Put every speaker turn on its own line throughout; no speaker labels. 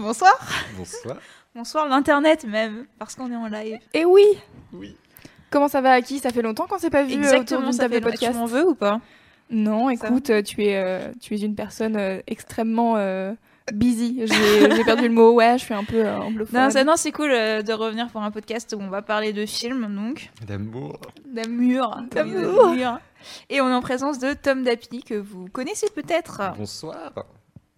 Bonsoir.
Bonsoir.
Bonsoir l'internet même, parce qu'on est en live.
Et oui
Oui.
Comment ça va à qui Ça fait longtemps qu'on s'est pas vu euh, autour
Exactement,
d'une
ça
table
fait
de
longtemps. Tu
podcast.
m'en veux ou pas?
Non, écoute, euh, tu es, euh, tu es une personne euh, extrêmement euh, busy. J'ai perdu le mot, ouais, je suis un peu euh, anglophone.
Non, non, c'est cool euh, de revenir pour un podcast où on va parler de films, donc
D'amour.
d'amour.
D'amour.
d'amour. Et on est en présence de Tom Dapi, que vous connaissez peut-être.
Bonsoir.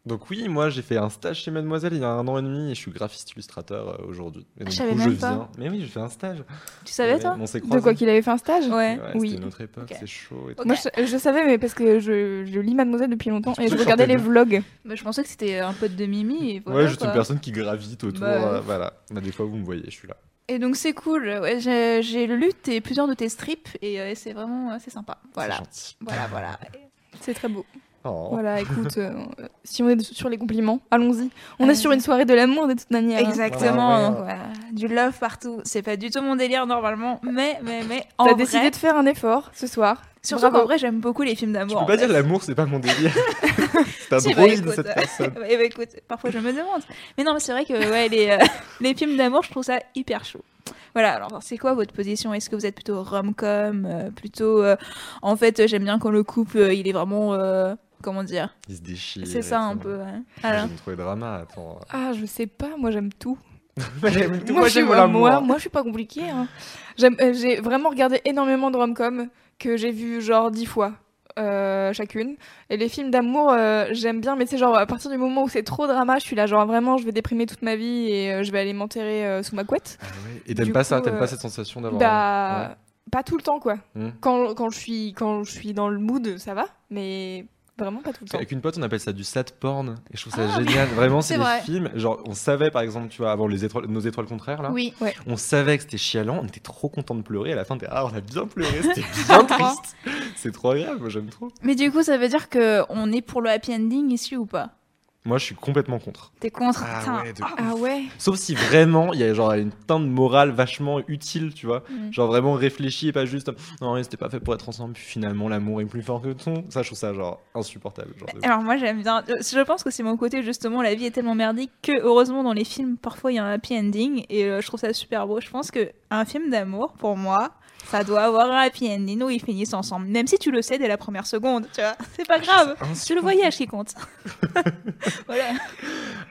Donc oui, moi j'ai fait un stage chez Mademoiselle il y a un an et demi et je suis graphiste illustrateur euh, aujourd'hui. Et donc,
Je savais
coup,
même
je
pas.
viens. Mais oui, j'ai fait un stage.
Tu savais, toi
On s'est
De quoi qu'il avait fait un stage
Ouais.
Ouais,
Oui.
C'était notre époque, c'est chaud et tout.
Moi, je, je savais, mais parce que je, je lis Mademoiselle depuis longtemps et je regardais les vlogs.
Bah, Je pensais que c'était un pote de Mimi. Et voilà,
ouais, juste
quoi.
une personne qui gravite autour.
Bah,
euh, voilà. Bah, des fois vous me voyez, je suis là.
Et donc c'est cool. Ouais, j'ai lu tes, plusieurs de tes strips et euh, c'est vraiment euh, c'est sympa.
C'est
Voilà.
gentil.
Voilà, voilà.
C'est très beau.
Oh.
Voilà, écoute, euh, si on est sur les compliments, allons-y. On est sur une soirée de l'amour de toute manière. hein.
Exactement.
Voilà, ouais.
donc, voilà. Du love partout. C'est pas du tout mon délire normalement, mais mais mais
T'as décidé de faire un effort ce soir.
Surtout qu'en vrai j'aime beaucoup les films d'amour.
peux
en
pas
fait.
dire l'amour, c'est pas mon délire. c'est un
Si, bah,
droïde
écoute,
cette personne.
Ouais, bah, écoute, parfois je me demande. Mais non, mais c'est vrai que ouais, les, euh, les films d'amour, je trouve ça hyper chaud. Voilà, alors c'est quoi votre position? Est-ce que vous êtes plutôt rom-com euh, Plutôt. euh, en fait, j'aime bien quand le couple, euh, il est vraiment. euh, comment dire?
Il se déchire.
C'est ça un peu. ouais. Alors,
J'aime trop les dramas, attends.
Ah, je sais pas, moi j'aime tout.
J'aime tout,
moi, je suis-
j'aime
moi,
l'amour.
moi, moi, je suis pas compliquée. hein. J'aime- euh, J'ai vraiment regardé énormément de rom-com que j'ai vu genre dix fois euh, chacune. Et les films d'amour, euh, j'aime bien, mais c'est genre à partir du moment où c'est trop drama, je suis là genre vraiment, je vais déprimer toute ma vie et euh, je vais aller m'enterrer sous ma couette.
Ah ouais. Et t'aimes pas
coup,
ça T'aimes pas cette sensation d'avoir.
Bah, pas tout le temps quoi.
Hmm.
Quand, quand, je suis, quand je suis dans le mood, ça va, mais vraiment pas tout le temps.
Avec une pote, on appelle ça du sad porn. Et je trouve ça
Ah,
génial. Vraiment, c'est des
vrai.
films. Genre, on savait, par exemple, tu vois, avant les étoiles, nos étoiles contraires, là.
oui.
On savait que c'était chialant. On était trop content de pleurer. À la fin, t'es, ah, on a bien pleuré. C'était bien triste. C'est trop agréable. Moi, j'aime trop.
Mais du coup, ça veut dire que on est pour le happy ending ici ou pas?
Moi, je suis complètement contre.
T'es contre
Ah
Putain.
ouais, de
Ah ouais
Sauf si vraiment, il y a genre une teinte morale vachement utile, tu vois.
Mm.
Genre vraiment réfléchi et pas juste, non, mais c'était pas fait pour être ensemble. Puis finalement, l'amour est plus fort que tout. Ça, je trouve ça genre insupportable. Genre, de-
Alors moi j'aime bien. euh, Je pense que c'est mon côté justement. La vie est tellement merdique que heureusement dans les films parfois il y a un happy ending et euh, je trouve ça super beau. Je pense que un film d'amour pour moi ça doit avoir un happy ending où ils finissent ensemble. Même si tu le sais dès la première seconde, tu vois. C'est pas grave. C'est le voyage qui compte. voilà.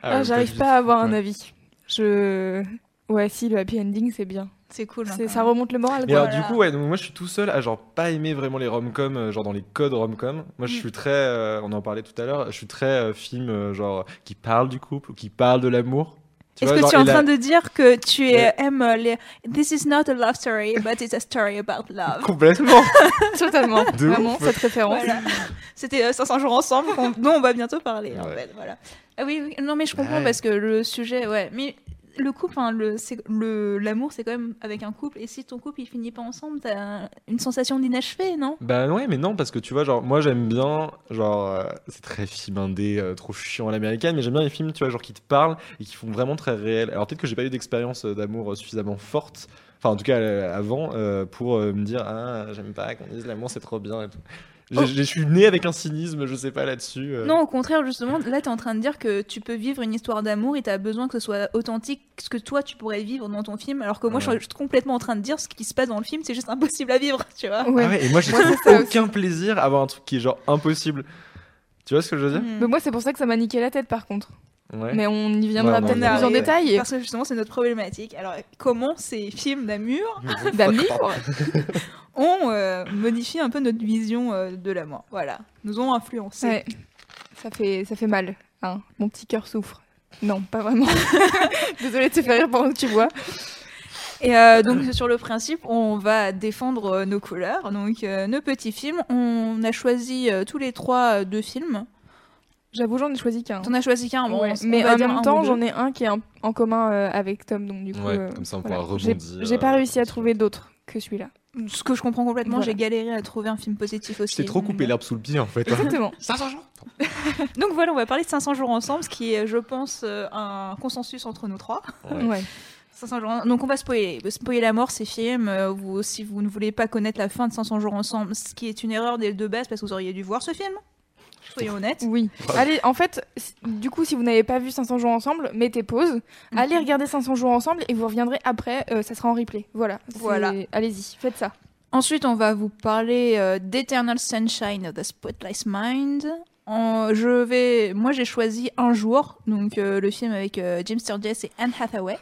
Ah,
ouais,
J'arrive pas à avoir un avis. Je. Ouais, si, le happy ending, c'est bien.
C'est cool. hein,
ça remonte le moral,
alors, du coup, ouais, donc moi je suis tout seul à genre pas aimer vraiment les rom-com, euh, genre dans les codes rom-com. Moi je
Mm.
suis très, euh, on en parlait tout à l'heure, je suis très euh, film euh, genre qui parle du couple ou qui parle de l'amour.
Est-ce que tu es en train de dire que tu
Ouais.
aimes euh, les This is not a love story, but it's a story about love.
Complètement.
Totalement.
De
Vraiment,
ouf.
cette référence.
Voilà. C'était euh, 500 jours ensemble dont on va bientôt parler en fait. Voilà. Ah oui, oui, non mais je comprends
Ouais.
parce que le sujet, ouais, mais le couple, l'amour, c'est quand même avec un couple. Et si ton couple il finit pas ensemble, t'as une sensation d'inachevé, non?
Bah ouais, mais non, parce que tu vois, genre, moi j'aime bien, genre, euh, c'est très film indé, euh, trop chiant à l'américaine, mais j'aime bien les films, tu vois, genre, qui te parlent et qui font vraiment très réel. Alors peut-être que j'ai pas eu d'expérience euh, d'amour suffisamment forte, enfin en tout cas avant, pour me dire, ah, j'aime pas qu'on dise l'amour c'est trop bien et tout.
Oh.
Je suis né avec un cynisme, je sais pas là-dessus. euh.
Non, au contraire, justement, là, t'es en train de dire que tu peux vivre une histoire d'amour et t'as besoin que ce soit authentique, ce que toi tu pourrais vivre dans ton film, alors que moi, je suis juste complètement en train de dire ce qui se passe dans le film, c'est juste impossible à vivre, tu vois.
Ouais.
Ah ouais, et moi j'ai aucun plaisir à avoir un truc qui est genre impossible. Tu vois ce que je veux dire?
Hmm.
Mais moi, c'est pour ça que ça m'a niqué la tête, par contre.
Ouais.
Mais on y viendra
Ouais,
peut-être plus en détail.
Parce que justement, c'est notre problématique. Alors, comment ces films d'amour
D'amour
ont euh, modifié un peu notre vision euh, de l'amour Voilà, nous ont influencé.
Ouais. Ça fait, ça fait mal. hein. Mon petit cœur souffre. Non, pas vraiment. Désolée de te faire rire pendant que tu vois.
Et euh, donc, sur le principe, on va défendre nos couleurs, donc euh, nos petits films. On a choisi euh, tous les trois euh, deux films.
J'avoue, j'en ai choisi qu'un.
T'en as choisi qu'un, bon,
Ouais, mais en même temps, j'en ai un qui est en, en commun euh, avec Tom, donc du coup.
Ouais,
euh,
comme ça, on
voilà.
pourra rebondir.
J'ai pas
euh,
réussi à trouver d'autres que celui-là.
Ce que je comprends complètement,
Voilà.
j'ai galéré à trouver un film positif aussi.
T'ai trop coupé l'herbe sous le pied en fait.
Exactement.
500 jours
Donc voilà, on va parler de 500 jours ensemble, ce qui est, je pense, un consensus entre nous trois.
Ouais.
Ouais.
500 jours. Donc on va spoiler. Spoiler la mort, ces films. vous, si vous ne voulez pas connaître la fin de 500 jours ensemble, ce qui est une erreur dès- de base parce que vous auriez dû voir ce film. Soyons honnêtes.
Oui. Allez, en fait, du coup, si vous n'avez pas vu 500 jours ensemble, mettez pause.
Mhm.
Allez regarder 500 jours ensemble et vous reviendrez après. euh, ça sera en replay. Voilà.
Voilà.
Allez-y, faites ça.
Ensuite, on va vous parler euh, d'Eternal Sunshine of the Spotless Mind. En- je vais, moi, j'ai choisi Un jour, donc euh, le film avec euh, Jim Sturgess et Anne Hathaway,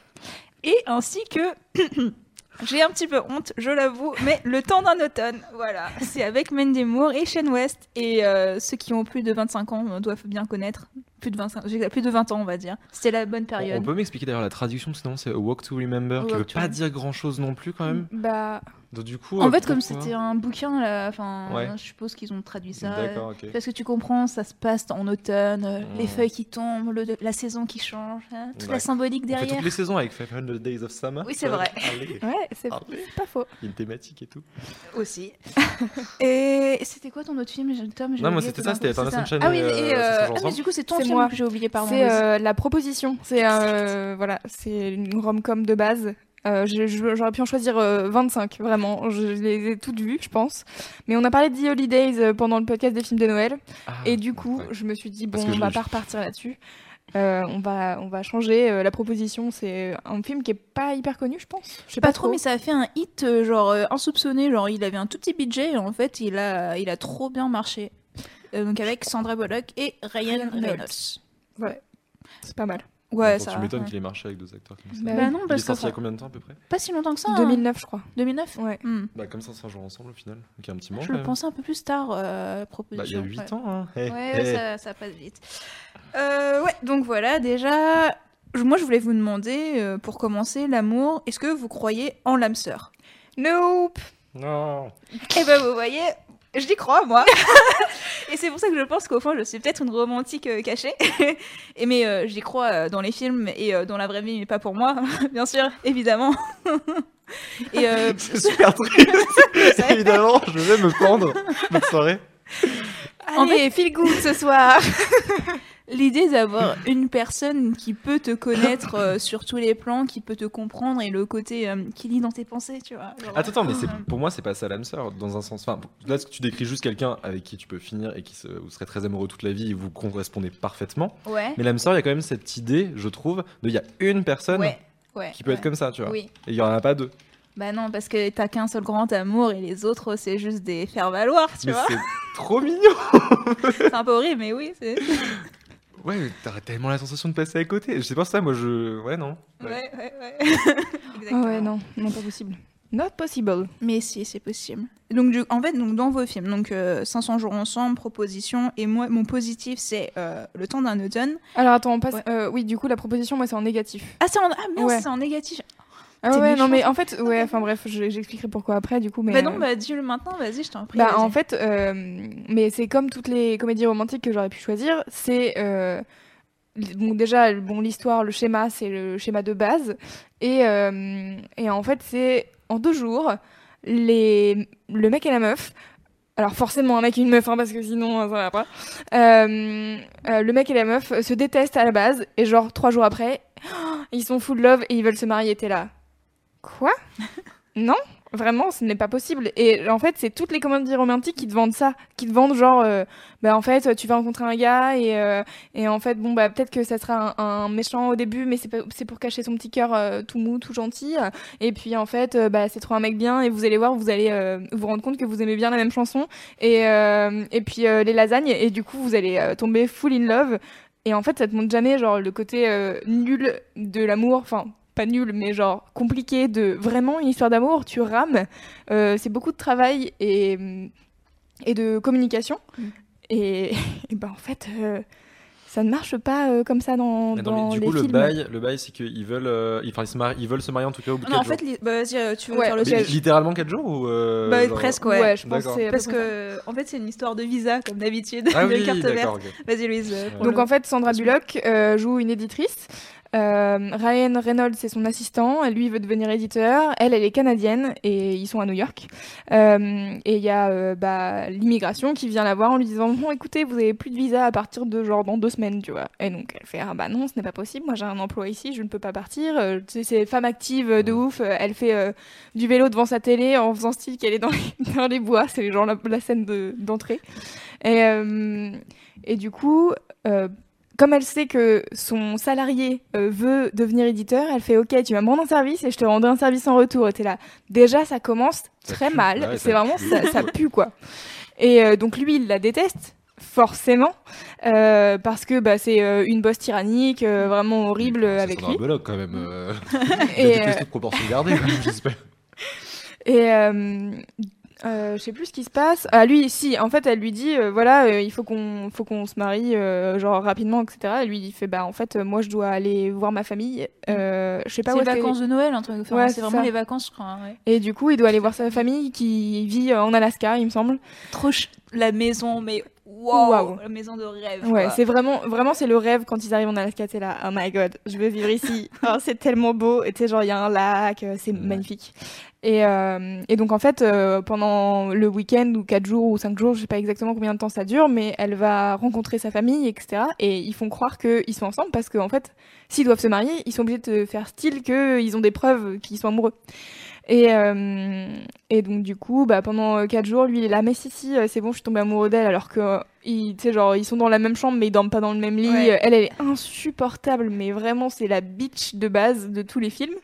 et ainsi que j'ai un petit peu honte, je l'avoue, mais Le temps d'un automne, voilà, c'est avec Mandy Moore et Shane West, et euh, ceux qui ont plus de 25 ans euh, doivent bien connaître. Plus de 25, j'ai plus de 20 ans, on va dire. C'était la bonne
On
période.
peut m'expliquer d'ailleurs la traduction, sinon c'est A Walk to Remember,
A
qui veut
to
pas dire grand chose non plus quand même.
Bah,
Donc du coup.
En
euh,
fait, comme c'était un bouquin, là, enfin,
Ouais.
je suppose qu'ils ont traduit ça. Parce que tu comprends, ça se passe en automne, euh, les
Mm.
feuilles qui tombent, le- la saison qui change, hein, toute la symbolique
On fait
derrière.
toutes les saisons avec 500 Days of Summer.
Oui, c'est vrai.
Allez,
ouais, c'est pas faux.
il y a une thématique et tout.
Aussi. et c'était quoi ton autre film, j'ai- Tom
Non, moi, c'était ça, c'était
ça.
Sunshine
Ah oui,
et,
et,
euh, 500 jours
ah, mais du coup, c'est ton film
moi.
que j'ai oublié, pardon.
C'est euh, la proposition. C'est euh, voilà, c'est une rom-com de base. Euh, J'aurais pu en choisir euh, 25, vraiment. Je les ai toutes vues, je pense. Mais on a parlé de The Holidays pendant le podcast des films de Noël.
Ah,
Et du coup,
ouais.
je me suis dit, bon, on
je
va pas repartir là-dessus. Euh, on, va, on va changer euh, la proposition. C'est un film qui est pas hyper connu, je pense. Je sais
Pas trop, mais ça a fait un hit genre euh, insoupçonné. Genre, il avait un tout petit budget et en fait, il a, il a trop bien marché. Euh, donc avec Sandra Bullock et Ryan
Reynolds. Ouais, c'est pas mal.
Ouais, ça.
Tu m'étonnes
ouais.
qu'il ait marché avec deux acteurs comme ça.
Bah
Bah non,
il est
parce que
sorti il y a
ça-
combien de temps à peu près
pas si longtemps que ça. hein.
2009, je crois.
2009
Ouais.
Hmm.
Bah comme 500 jours ensemble au final. Donc il y a un petit moment
Je le
même.
pensais un peu plus tard, euh, la
Bah
proposition.
il y a 8
ouais.
ans. Hein. Hey,
Ouais,
hey.
Ça, ça passe vite. Euh, ouais, donc voilà, déjà, moi je voulais vous demander, euh, pour commencer, l'amour, est-ce que vous croyez en l'âme sœur?
Nope
Non.
Eh ben vous voyez, je dis crois, moi. Et c'est pour ça que je pense qu'au fond, je suis peut-être une romantique euh, cachée. et mais euh, j'y crois euh, dans les films et euh, dans la vraie vie, mais pas pour moi, bien sûr, évidemment. et euh,
C'est super triste. Évidemment, je vais me pendre. Bonne soirée.
En
Allez, feel good ce soir
L'idée d'avoir une personne qui peut te connaître euh, sur tous les plans, qui peut te comprendre et le côté euh, qui lit dans tes pensées, tu vois. genre,
Attends, attends, mais c'est,
euh,
pour moi, c'est pas ça l'âme sœur, dans un sens. Enfin, là, tu décris juste quelqu'un avec qui tu peux finir et qui se, vous serez très amoureux toute la vie et vous correspondez parfaitement.
Ouais.
Mais l'âme sœur, il y a quand même cette idée, je trouve, de il y a une personne
Ouais. Ouais.
qui peut être comme ça, tu vois.
Oui.
Et il y en a pas deux.
Bah non, parce que t'as qu'un seul grand amour et les autres, c'est juste des faire-valoir, tu
mais
vois.
c'est trop mignon.
C'est un peu horrible, mais oui, c'est.
Ouais, t'aurais tellement la sensation de passer à côté. Je sais pas ça, moi, je. Ouais, non.
Ouais, ouais, ouais. Exactement.
ouais, non, non, pas possible. Not possible.
Mais si, c'est possible. Donc, du- en fait, donc, dans vos films, donc euh, 500 jours ensemble, proposition, et moi, mon positif, c'est euh, Le temps d'un automne.
Alors attends, on passe.
Ouais.
euh, oui, du coup, la proposition, moi, c'est en négatif.
Ah, c'est en, ah, merde,
Ouais.
c'est en négatif.
Ah ouais, non, mais en fait, ouais, enfin bref, je- j'expliquerai pourquoi après, du coup. Mais,
bah non,
euh,
bah dis-le maintenant, vas-y, je t'en prie.
Bah, en fait, euh, mais c'est comme toutes les comédies romantiques que j'aurais pu choisir. C'est euh, déjà bon l'histoire, le schéma, c'est le schéma de base, et euh, et en fait c'est en deux jours les le mec et la meuf. Alors forcément un mec et une meuf, hein, parce que sinon ça va pas. Le mec et la meuf se détestent à la base, et genre trois jours après, ils sont full love et ils veulent se marier. T'es là. Quoi Non Vraiment, ce n'est pas possible. Et en fait, c'est toutes les comédies romantiques qui te vendent ça, qui te vendent genre, euh, bah en fait, tu vas rencontrer un gars et, euh, et en fait, bon bah peut-être que ça sera un, méchant au début, mais c'est pour cacher son petit cœur euh, tout mou, tout gentil. Et puis en fait, euh, bah c'est trop un mec bien et vous allez voir, vous allez euh, vous rendre compte que vous aimez bien la même chanson et et puis les lasagnes et du coup vous allez tomber full in love. Et en fait, ça te montre jamais genre le côté nul de l'amour, enfin pas nul, mais genre compliqué de vraiment une histoire d'amour. Tu rames, euh, c'est beaucoup de travail et et de communication.
Mm.
Et, et ben en fait, euh, ça ne marche pas euh, comme ça dans,
Mais non,
dans
mais du
les
coup, le bail, le bail, c'est qu'ils veulent, euh, ils, enfin, ils, se marient- ils veulent se marier en tout cas au bout de
Non, en
4 jours.
fait, li- bah, vas-y, tu veux
Ouais,
faire le.
Mais littéralement 4 jours ou euh,
Bah,
genre-
presque, ouais.
je pense que
Parce que, en fait, c'est une histoire de visa, comme d'habitude,
Ah
de
oui,
carte verte. Vas-y, Louise.
Donc en fait, Sandra Bullock euh, joue une éditrice. Euh, Ryan Reynolds, c'est son assistant. Lui, il veut devenir éditeur. Elle, elle est canadienne et ils sont à New York. Euh, et il y a euh, bah, l'immigration qui vient la voir en lui disant Bon, écoutez, vous avez plus de visa à partir de genre dans deux semaines, tu vois. Et donc elle fait Ah bah non, ce n'est pas possible. Moi, j'ai un emploi ici, je ne peux pas partir. C'est femme active de ouf. Elle fait du vélo devant sa télé en faisant style qu'elle est dans les, dans les bois. C'est genre la, la scène de- d'entrée. Et, et du coup. euh, comme elle sait que son salarié euh, veut devenir éditeur, elle fait OK, tu vas me rendre un service et je te rendrai un service en retour. Et t'es là. Déjà, ça commence
Ça
très mal.
Ouais, ça
c'est vraiment
pue.
ça, ça pue quoi. Et euh, donc lui, il la déteste forcément euh, parce que bah, c'est une bosse tyrannique, vraiment horrible
C'est
avec lui.
Bullock quand même.
Et,
de proportion gardée, j'espère.
Et euh, je sais plus ce qui se passe. Ah lui, si, en fait, elle lui dit, euh, voilà, euh, il faut qu'on, faut qu'on se marie, euh, genre rapidement, etc. Et lui, il fait, bah en fait, euh, moi, je dois aller voir ma famille. Euh, je sais pas
C'est
où
les vacances de Noël. Enfin,
Ouais,
c'est
c'est
vraiment
ça.
les vacances, je crois. hein, ouais.
Et du coup, il doit aller voir sa famille qui vit en Alaska, il me semble.
Trop ch- la maison, mais wow, la maison de rêve.
Ouais, c'est vraiment, vraiment, c'est le rêve quand ils arrivent en Alaska. T'es là, oh my god, je veux vivre ici. Oh, c'est tellement beau. Et tu sais, genre, il y a un lac, euh, c'est magnifique. Et, euh, et donc, en fait, euh, pendant le week-end ou 4 jours ou 5 jours, je sais pas exactement combien de temps ça dure, mais elle va rencontrer sa famille, etc. Et ils font croire qu'ils sont ensemble parce qu'en fait, s'ils doivent se marier, ils sont obligés de faire style qu'ils ont des preuves qu'ils sont amoureux. Et, euh, et donc du coup, bah, pendant 4 jours, lui il est là, mais si si, euh, c'est bon, je suis tombée amoureux d'elle, alors que euh, ils, genre ils sont dans la même chambre, mais ils dorment pas dans le même lit.
Ouais.
Elle, elle est insupportable, mais vraiment c'est la bitch de base de tous les films.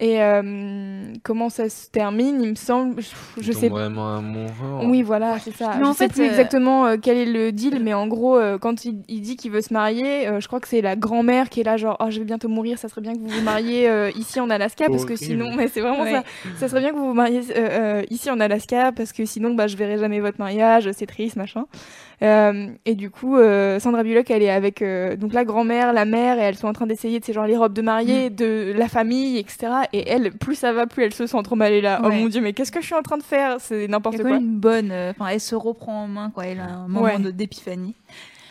Et euh, comment ça se termine, il me semble, je, je sais
vraiment amoureux.
oui, voilà, c'est ça.
Mais
je
en
sais
fait,
plus
euh,
exactement euh, quel est le deal, mais en gros, euh, quand il, il dit qu'il veut se marier, euh, je crois que c'est la grand-mère qui est là, genre, oh, je vais bientôt mourir, ça serait bien que vous vous mariez euh, ici en Alaska, parce que sinon, mais c'est vraiment
Ouais.
ça. Ça serait bien que vous vous mariez euh, euh, ici en Alaska, parce que sinon, bah, je verrai jamais votre mariage, c'est triste, machin. Euh, et du coup, euh, Sandra Bullock, elle est avec euh, donc la grand-mère, la mère, et elles sont en train d'essayer de ces genre les robes de mariée,
Mm.
de la famille, etc. Et elle, plus ça va, plus elle se sent trop mal. Elle est là, oh mon dieu, mais qu'est-ce que je suis en train de faire? C'est n'importe quoi.
même une bonne. euh, Enfin, elle se reprend en main, quoi. Elle a un moment
Ouais.
de- d'épiphanie.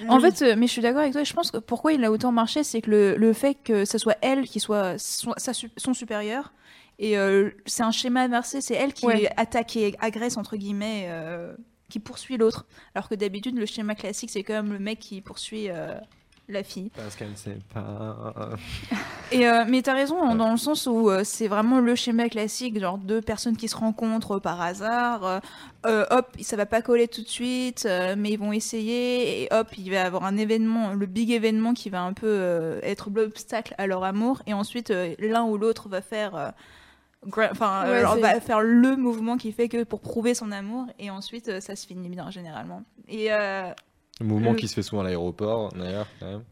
En fait, euh, mais je suis d'accord avec toi. Je pense que pourquoi il a autant marché, c'est que le, le fait que ce soit elle qui soit son, sa son supérieur, et euh, c'est un schéma inversé, c'est elle qui
Ouais.
attaque et agresse, entre guillemets, euh, qui poursuit l'autre. Alors que d'habitude, le schéma classique, c'est quand même le mec qui poursuit euh, la fille.
Parce qu'elle ne sait pas.
Et euh, mais t'as raison hein, dans le sens où euh, c'est vraiment le schéma classique, genre deux personnes qui se rencontrent par hasard, euh, hop, ça va pas coller tout de suite, mais ils vont essayer et hop, il va y avoir un événement, le big événement qui va un peu être l'obstacle à leur amour et ensuite l'un ou l'autre va faire Enfin, euh,
Ouais,
genre,
c'est-
va faire le mouvement qui fait que pour prouver son amour, et ensuite euh, ça se finit bien généralement. Et euh,
Le mouvement
Le-
qui se fait souvent à l'aéroport, d'ailleurs, quand même.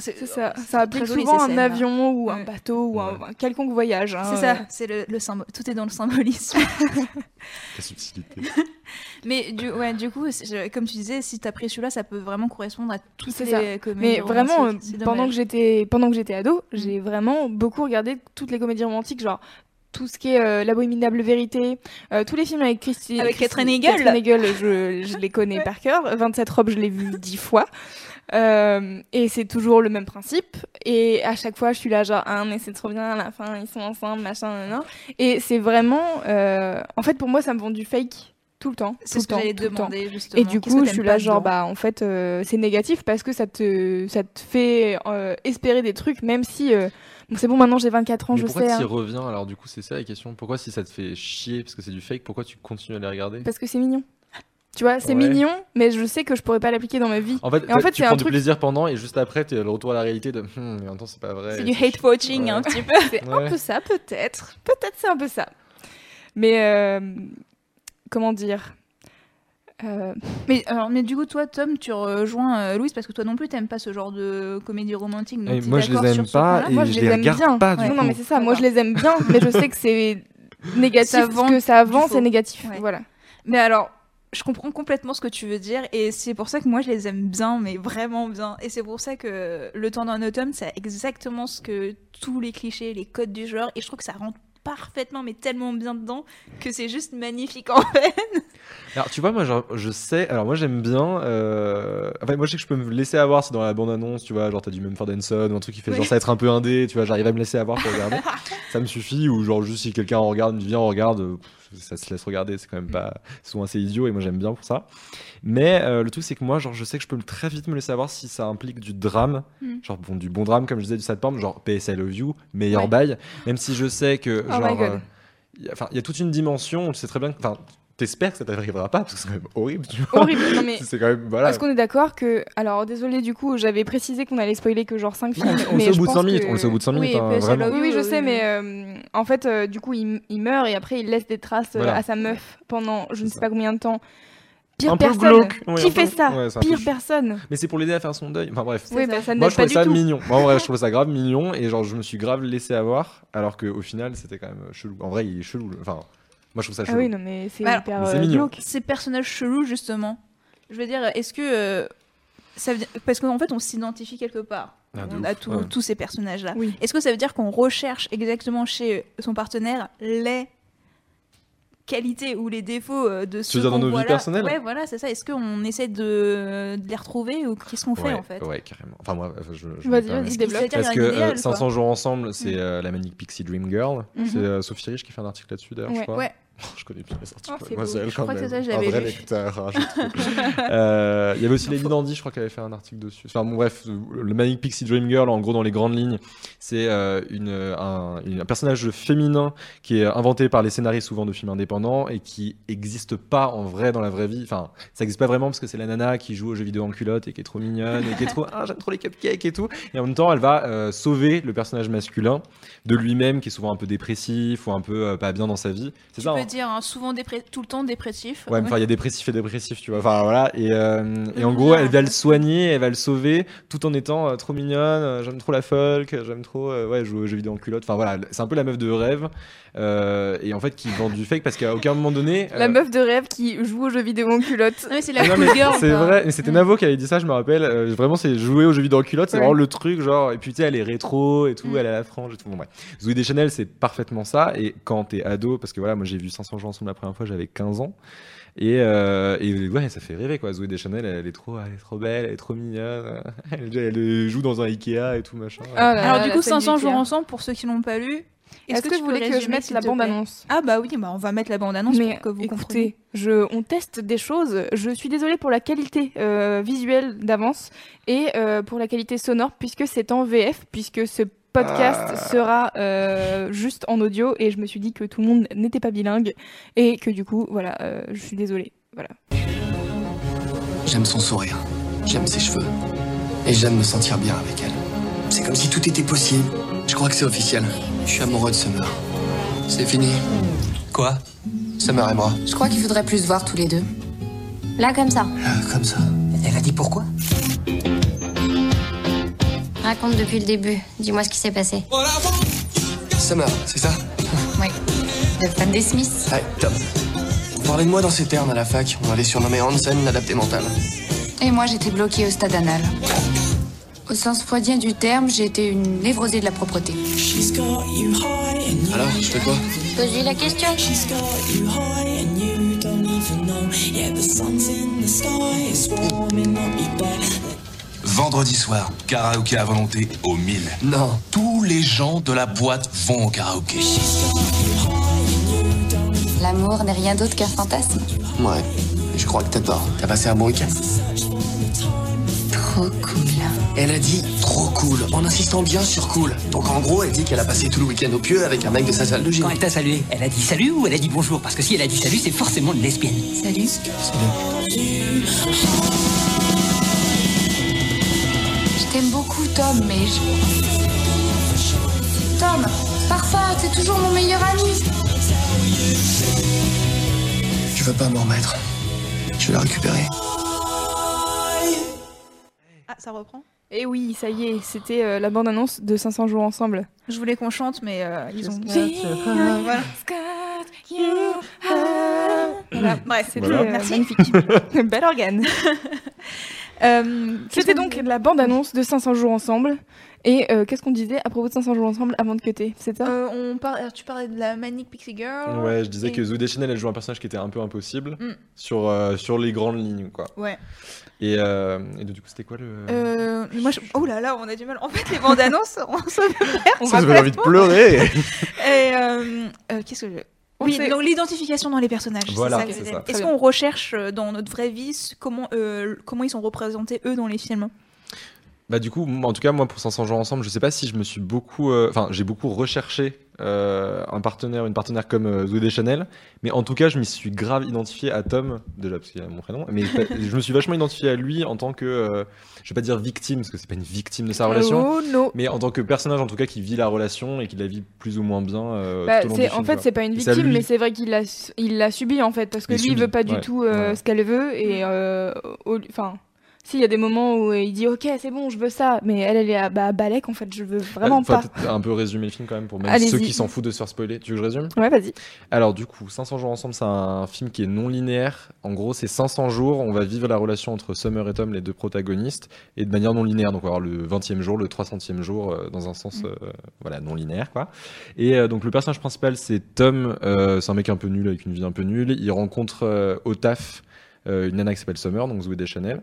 C'est ça. Ça
joli,
souvent un avion ou un bateau ou un,
Ouais.
un quelconque voyage. hein,
C'est ça, c'est le, le symbole. Tout est dans le symbolisme.
La subtilité.
Mais du, ouais, du coup, comme tu disais, si t'as pris celui-là, ça peut vraiment correspondre à toutes les comédies
Mais vraiment, pendant que j'étais pendant que j'étais ado, j'ai vraiment beaucoup regardé toutes les comédies romantiques, genre tout ce qui est euh, l'abominable vérité, euh, tous les films avec Christine
Avec Catherine Hegel.
Catherine Hegel, je, je les connais par cœur. 27 robes, je l'ai vu dix fois. Euh, et c'est toujours le même principe. Et à chaque fois, je suis là genre ah mais c'est trop bien à la fin, ils sont ensemble, machin, nan, nan. Et c'est vraiment, euh, en fait, pour moi, ça me vend du fake tout le temps.
c'est ce que j'allais demander justement.
Et du coup, je suis là genre bah en fait c'est négatif parce que ça te ça te fait espérer des trucs même si bon, c'est bon maintenant j'ai 24 ans,
Mais
je
pourquoi
sais
tu y
hein,
reviens? Alors, du coup, c'est ça la question. Pourquoi, si ça te fait chier? Parce que c'est du fake, pourquoi tu continues à les regarder?
Parce que c'est mignon. Tu vois, c'est
Ouais.
mignon, mais je sais que je pourrais pas l'appliquer dans ma vie.
En fait,
Et en fait,
tu
c'est
prends
un
du
truc-
plaisir pendant et juste après, tu le retour à la réalité de Hum, mais en temps, c'est pas vrai.
C'est du hate watching
Ouais.
un petit peu.
C'est
Ouais.
un peu ça peut-être. Peut-être c'est un peu ça. Mais euh, comment dire? Euh,
Mais, alors, mais du coup, toi, Tom, tu rejoins euh, Louise parce que toi non plus, t'aimes pas ce genre de comédie romantique. donc
moi, je les aime pas et
Moi,
je
je
les
les aime
regarde
bien.
pas du
non,
coup.
non, mais c'est ça. Moi, je les aime bien, mais je sais que c'est négatif.
Ça vend
que ça vend,
du
c'est négatif.
Ouais.
Voilà.
Mais alors, je comprends complètement ce que tu veux dire et c'est pour ça que moi je les aime bien, mais vraiment bien. Et c'est pour ça que Le temps d'un automne, c'est exactement ce que tous les clichés, les codes du genre, et je trouve que ça rentre parfaitement, mais tellement bien dedans que c'est juste magnifique en fait.
Alors, tu vois, moi, genre, je sais. Alors, moi, j'aime bien. euh, Enfin, moi, je sais que je peux me laisser avoir. C'est dans la bande-annonce, tu vois. Genre, t'as du Mumford Hanson ou un truc qui fait genre ça être un peu indé. Tu vois, j'arrive à me laisser avoir pour regarder. ça me suffit. Ou genre, juste si quelqu'un regarde, me dit viens, on regarde. euh, pff, Ça se laisse regarder. C'est quand même pas. Souvent assez idiot. Et moi, j'aime bien pour ça. Mais euh, le truc, c'est que moi, genre, je sais que je peux très vite me laisser avoir si ça implique du drame.
Mm.
Genre, bon, du bon drame, comme je disais, du sad porn. Genre, PS I Love You, meilleur
Ouais.
bail. Même si je sais que.
Oh
genre. euh, il y a- Enfin, il y a toute une dimension. Tu sais très bien. que- Enfin, t'espères que ça t'arrivera pas parce que c'est quand même horrible. Tu vois
Horrible. Non, mais
c'est quand même voilà.
Est-ce qu'on est d'accord que. Alors, désolé, du coup, j'avais précisé qu'on allait spoiler que genre 5
Oui,
films.
on le
mais
sait au bout de
pense
5 minutes,
que-
on le sait au bout de 5
Oui,
minutes, hein, vraiment.
Oui, oui, je sais, mais euh, en fait, euh, du coup, il, il meurt et après, il laisse des traces euh,
Voilà.
à sa meuf pendant je ne sais
ça.
pas combien de temps. Pire
Un peu
personne.
glauque.
Qui
un peu-
fait ça?
ouais,
Pire
peu-
personne.
Mais c'est pour l'aider à faire son deuil. Enfin bref.
Oui,
ça.
bah, ça
Moi je trouvais ça
tout.
mignon. Moi en vrai je trouvais ça grave mignon et genre je me suis grave laissé avoir alors qu'au final c'était quand même chelou. En vrai il est chelou. Enfin moi je trouve ça
Ah
chelou.
oui, non, mais c'est
Alors,
hyper
mais
euh,
mignon.
Ces personnages chelous, justement, je veux dire, est-ce que. euh, ça veut dire- Parce qu'en fait, on s'identifie quelque part.
Ah,
on a
ouais.
tous ces personnages-là.
Oui.
Est-ce que ça veut dire qu'on recherche exactement chez son partenaire les qualités ou les défauts euh, de ce
veux dire dans
qu'on
nos vies personnelles?
Ouais, voilà, c'est ça. Est-ce qu'on essaie de, de les retrouver ou qu'est-ce qu'on fait
ouais,
en fait?
ouais, carrément. Enfin moi je, je me
Vas-y, développe.
Parce que euh,
idéal, quoi
500 jours ensemble, c'est
Mm.
euh, la manique Pixie Dream Girl.
Mhm.
C'est euh, Sophie Rich qui fait un article là-dessus d'ailleurs, je crois.
Ouais.
Je connais bien les articles.
Oh, c'est
Moi,
beau.
c'est elle
Je
quand même.
ça, je
Un vrai
lu.
lecteur, hein. Euh, Il y avait aussi Lady Dandy, je crois qu'elle avait fait un article dessus. Enfin bon, bref, le Manic Pixie Dream Girl, en gros, dans les grandes lignes, c'est euh, une, un, une- un personnage féminin qui est inventé par les scénaristes souvent de films indépendants et qui n'existe pas en vrai dans la vraie vie. Enfin, ça n'existe pas vraiment parce que c'est la nana qui joue aux jeux vidéo en culotte et qui est trop mignonne et qui est trop ah j'aime trop les cupcakes et tout. Et en même temps, elle va euh, sauver le personnage masculin de lui-même qui est souvent un peu dépressif ou un peu pas bien dans sa vie. C'est ça. hein.
Dire hein, souvent tout le temps dépressif.
Ouais, mais enfin, il y a dépressif et dépressif, tu vois. Enfin, voilà. Et, euh, et en gros, elle va le soigner, elle va le sauver, tout en étant euh, trop mignonne. euh, j'aime trop la folk, j'aime trop, ouais, jouer aux jeux vidéo en culotte. Enfin, voilà. C'est un peu la meuf de rêve. Euh, et en fait, qui vend du fake parce qu'à aucun moment donné.
La
euh,
meuf de rêve qui joue aux jeux vidéo en culotte.
Non, mais c'est la
ah non,
cool
mais
girl.
c'est
quoi.
vrai, mais c'était
Mm.
Navo qui avait dit ça, je me rappelle. Euh, vraiment, c'est jouer aux jeux vidéo en culotte, c'est
Ouais.
vraiment le truc, genre. Et puis, tu sais, elle est rétro et tout,
Mm.
elle a la frange et tout. Bon, bref. Zoé Deschanel, c'est parfaitement ça. Et quand t'es ado, parce que voilà, moi j'ai vu 500 jours ensemble la première fois, j'avais 15 ans. Et, euh, et ouais, ça fait rêver quoi. Zoé Deschanel, elle, est trop, elle est trop belle, elle est trop mignonne. Elle, elle joue dans un Ikea et tout machin.
Ah là là,
Alors, du coup,
scène
500
d'Ikea.
jours ensemble, pour ceux qui l'ont pas lu,
Est-ce que,
tu
vous voulez que je mette la bande-annonce
Ah, bah oui, bah on va mettre la bande-annonce
Mais
pour que vous
écoutez,
compreniez.
je, on teste des choses. Je suis désolée pour la qualité euh, visuelle d'avance et euh, pour la qualité sonore puisque c'est en VF, puisque ce podcast
Ah.
sera euh, juste en audio et je me suis dit que tout le monde n'était pas bilingue et que du coup, voilà, euh, je suis désolée. Voilà.
J'aime son sourire, j'aime ses cheveux, et j'aime me sentir bien avec elle. C'est comme si tout était possible. Je crois que c'est officiel. Je suis amoureux de Summer. C'est fini.
Quoi?
Summer et moi.
Je crois qu'il faudrait plus se voir tous les deux. Là, comme ça.
Euh, comme ça.
Elle a dit pourquoi?
Raconte depuis le début. Dis-moi ce qui s'est passé.
Summer, c'est ça?
Oui. Le fan des Smiths.
Ouais, top. On parlait de moi dans ces termes à la fac. On allait surnommer Hansen l'adapté mental.
Et moi, j'étais bloquée au stade anal. Au sens freudien du terme, j'ai été une névrosée de la propreté.
Alors, je fais quoi
Pose-lui la question.
Vendredi soir, karaoké à volonté au 1000.
Non.
Tous les gens de la boîte vont au karaoké.
L'amour n'est rien d'autre qu'un fantasme.
Ouais. Je crois que t'as tort. T'as passé un bon week-end?
Trop cool.
Elle a dit trop cool, en insistant bien sur cool. Donc en gros, elle dit qu'elle a passé tout le week-end au pieu avec un mec de sa salle de gym.
Quand elle t'a salué, elle a dit salut ou elle a dit bonjour? Parce que si elle a dit salut, c'est forcément une lesbienne.
Salut. Je t'aime beaucoup, Tom, mais je... Tom, parfois, t'es toujours mon meilleur ami.
Tu veux pas m'en remettre? Je vais la récupérer.
Ah, ça reprend
Et oui, ça y est, c'était euh, la bande-annonce de 500 jours ensemble.
Je voulais qu'on chante, mais euh, ils ont. Voilà. Voilà, bref,
C'était
Voilà.
euh,
Merci.
magnifique. Bel organe.
Euh,
C'était donc la bande-annonce de 500 jours ensemble. Et euh, qu'est-ce qu'on disait à propos de 500 jours ensemble avant de cuter? C'est ça?
Euh, on par- alors, tu parlais de la Manic Pixie Girl.
Ouais, je disais
Et-
que Zoé Deschanel, elle joue un personnage qui était un peu impossible
Mm.
sur, euh, sur les grandes lignes, quoi.
Ouais.
Et, euh, et du coup, c'était quoi le.
Euh, moi, je... Oh là là, on a du mal. En fait, les bandes annonces, on se
On
Ça, j'avais envie de pleurer
Et euh, euh, qu'est-ce que je...
On
Oui,
sait-
donc l'identification dans les personnages. c'est
Voilà, c'est ça.
Est-ce qu'on recherche dans notre vraie vie comment, euh, comment ils sont représentés eux dans les films?
Bah du coup, en tout cas moi pour 500 jours ensemble, je sais pas si je me suis beaucoup, euh, enfin j'ai beaucoup recherché euh, un partenaire, une partenaire comme euh, Zoé Deschanel, mais en tout cas je m'y suis grave identifié à Tom déjà parce qu'il a mon prénom, mais je me suis vachement identifié à lui en tant que, euh, je vais pas dire victime parce que c'est pas une victime de sa relation,
Oh no
mais en tant que personnage en tout cas qui vit la relation et qui la vit plus ou moins bien. euh,
Bah,
tout au long
c'est-
du film,
en fait, c'est pas une victime, mais c'est vrai qu'il l'a il l'a subi en fait, parce que
Il
lui,
subit,
il veut pas du tout
ouais.
ce qu'elle veut, et enfin, s'il y a des moments où il dit ok, c'est bon, je veux ça, mais elle, elle est à bah, Balek, en fait, je veux vraiment
Faut
pas.
peut-être un peu résumer le film quand même pour même ceux qui s'en foutent de se faire spoiler. Tu veux que je résume?
Ouais, vas-y.
Alors du coup, 500 jours ensemble, c'est un film qui est non linéaire. En gros, c'est 500 jours, on va vivre la relation entre Summer et Tom, les deux protagonistes, et de manière non linéaire. Donc on va avoir le 20e jour, le 300e jour, euh, dans un sens euh, voilà, non linéaire. quoi. Et euh, donc le personnage principal, c'est Tom, euh, c'est un mec un peu nul, avec une vie un peu nulle. Il rencontre euh, au taf euh, une nana qui s'appelle Summer, donc Zoé Deschanel.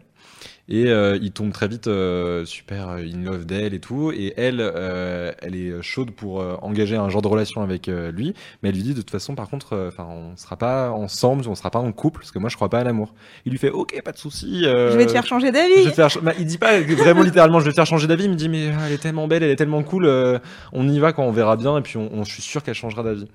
Et euh, il tombe très vite euh, super euh, in love d'elle et tout. Et elle, euh, elle est chaude pour euh, engager un genre de relation avec euh, lui. Mais elle lui dit de toute façon, par contre, euh, enfin, on sera pas ensemble, on sera pas en couple, parce que moi, je crois pas à l'amour. Il lui fait, ok, pas de souci. euh,
Je vais te faire changer
je vais
d'avis.
te faire ch- bah, il dit pas vraiment littéralement je vais te faire changer d'avis, il me dit mais ah, elle est tellement belle, elle est tellement cool, euh, on y va quand on verra bien et puis on, on- je suis sûr qu'elle changera d'avis.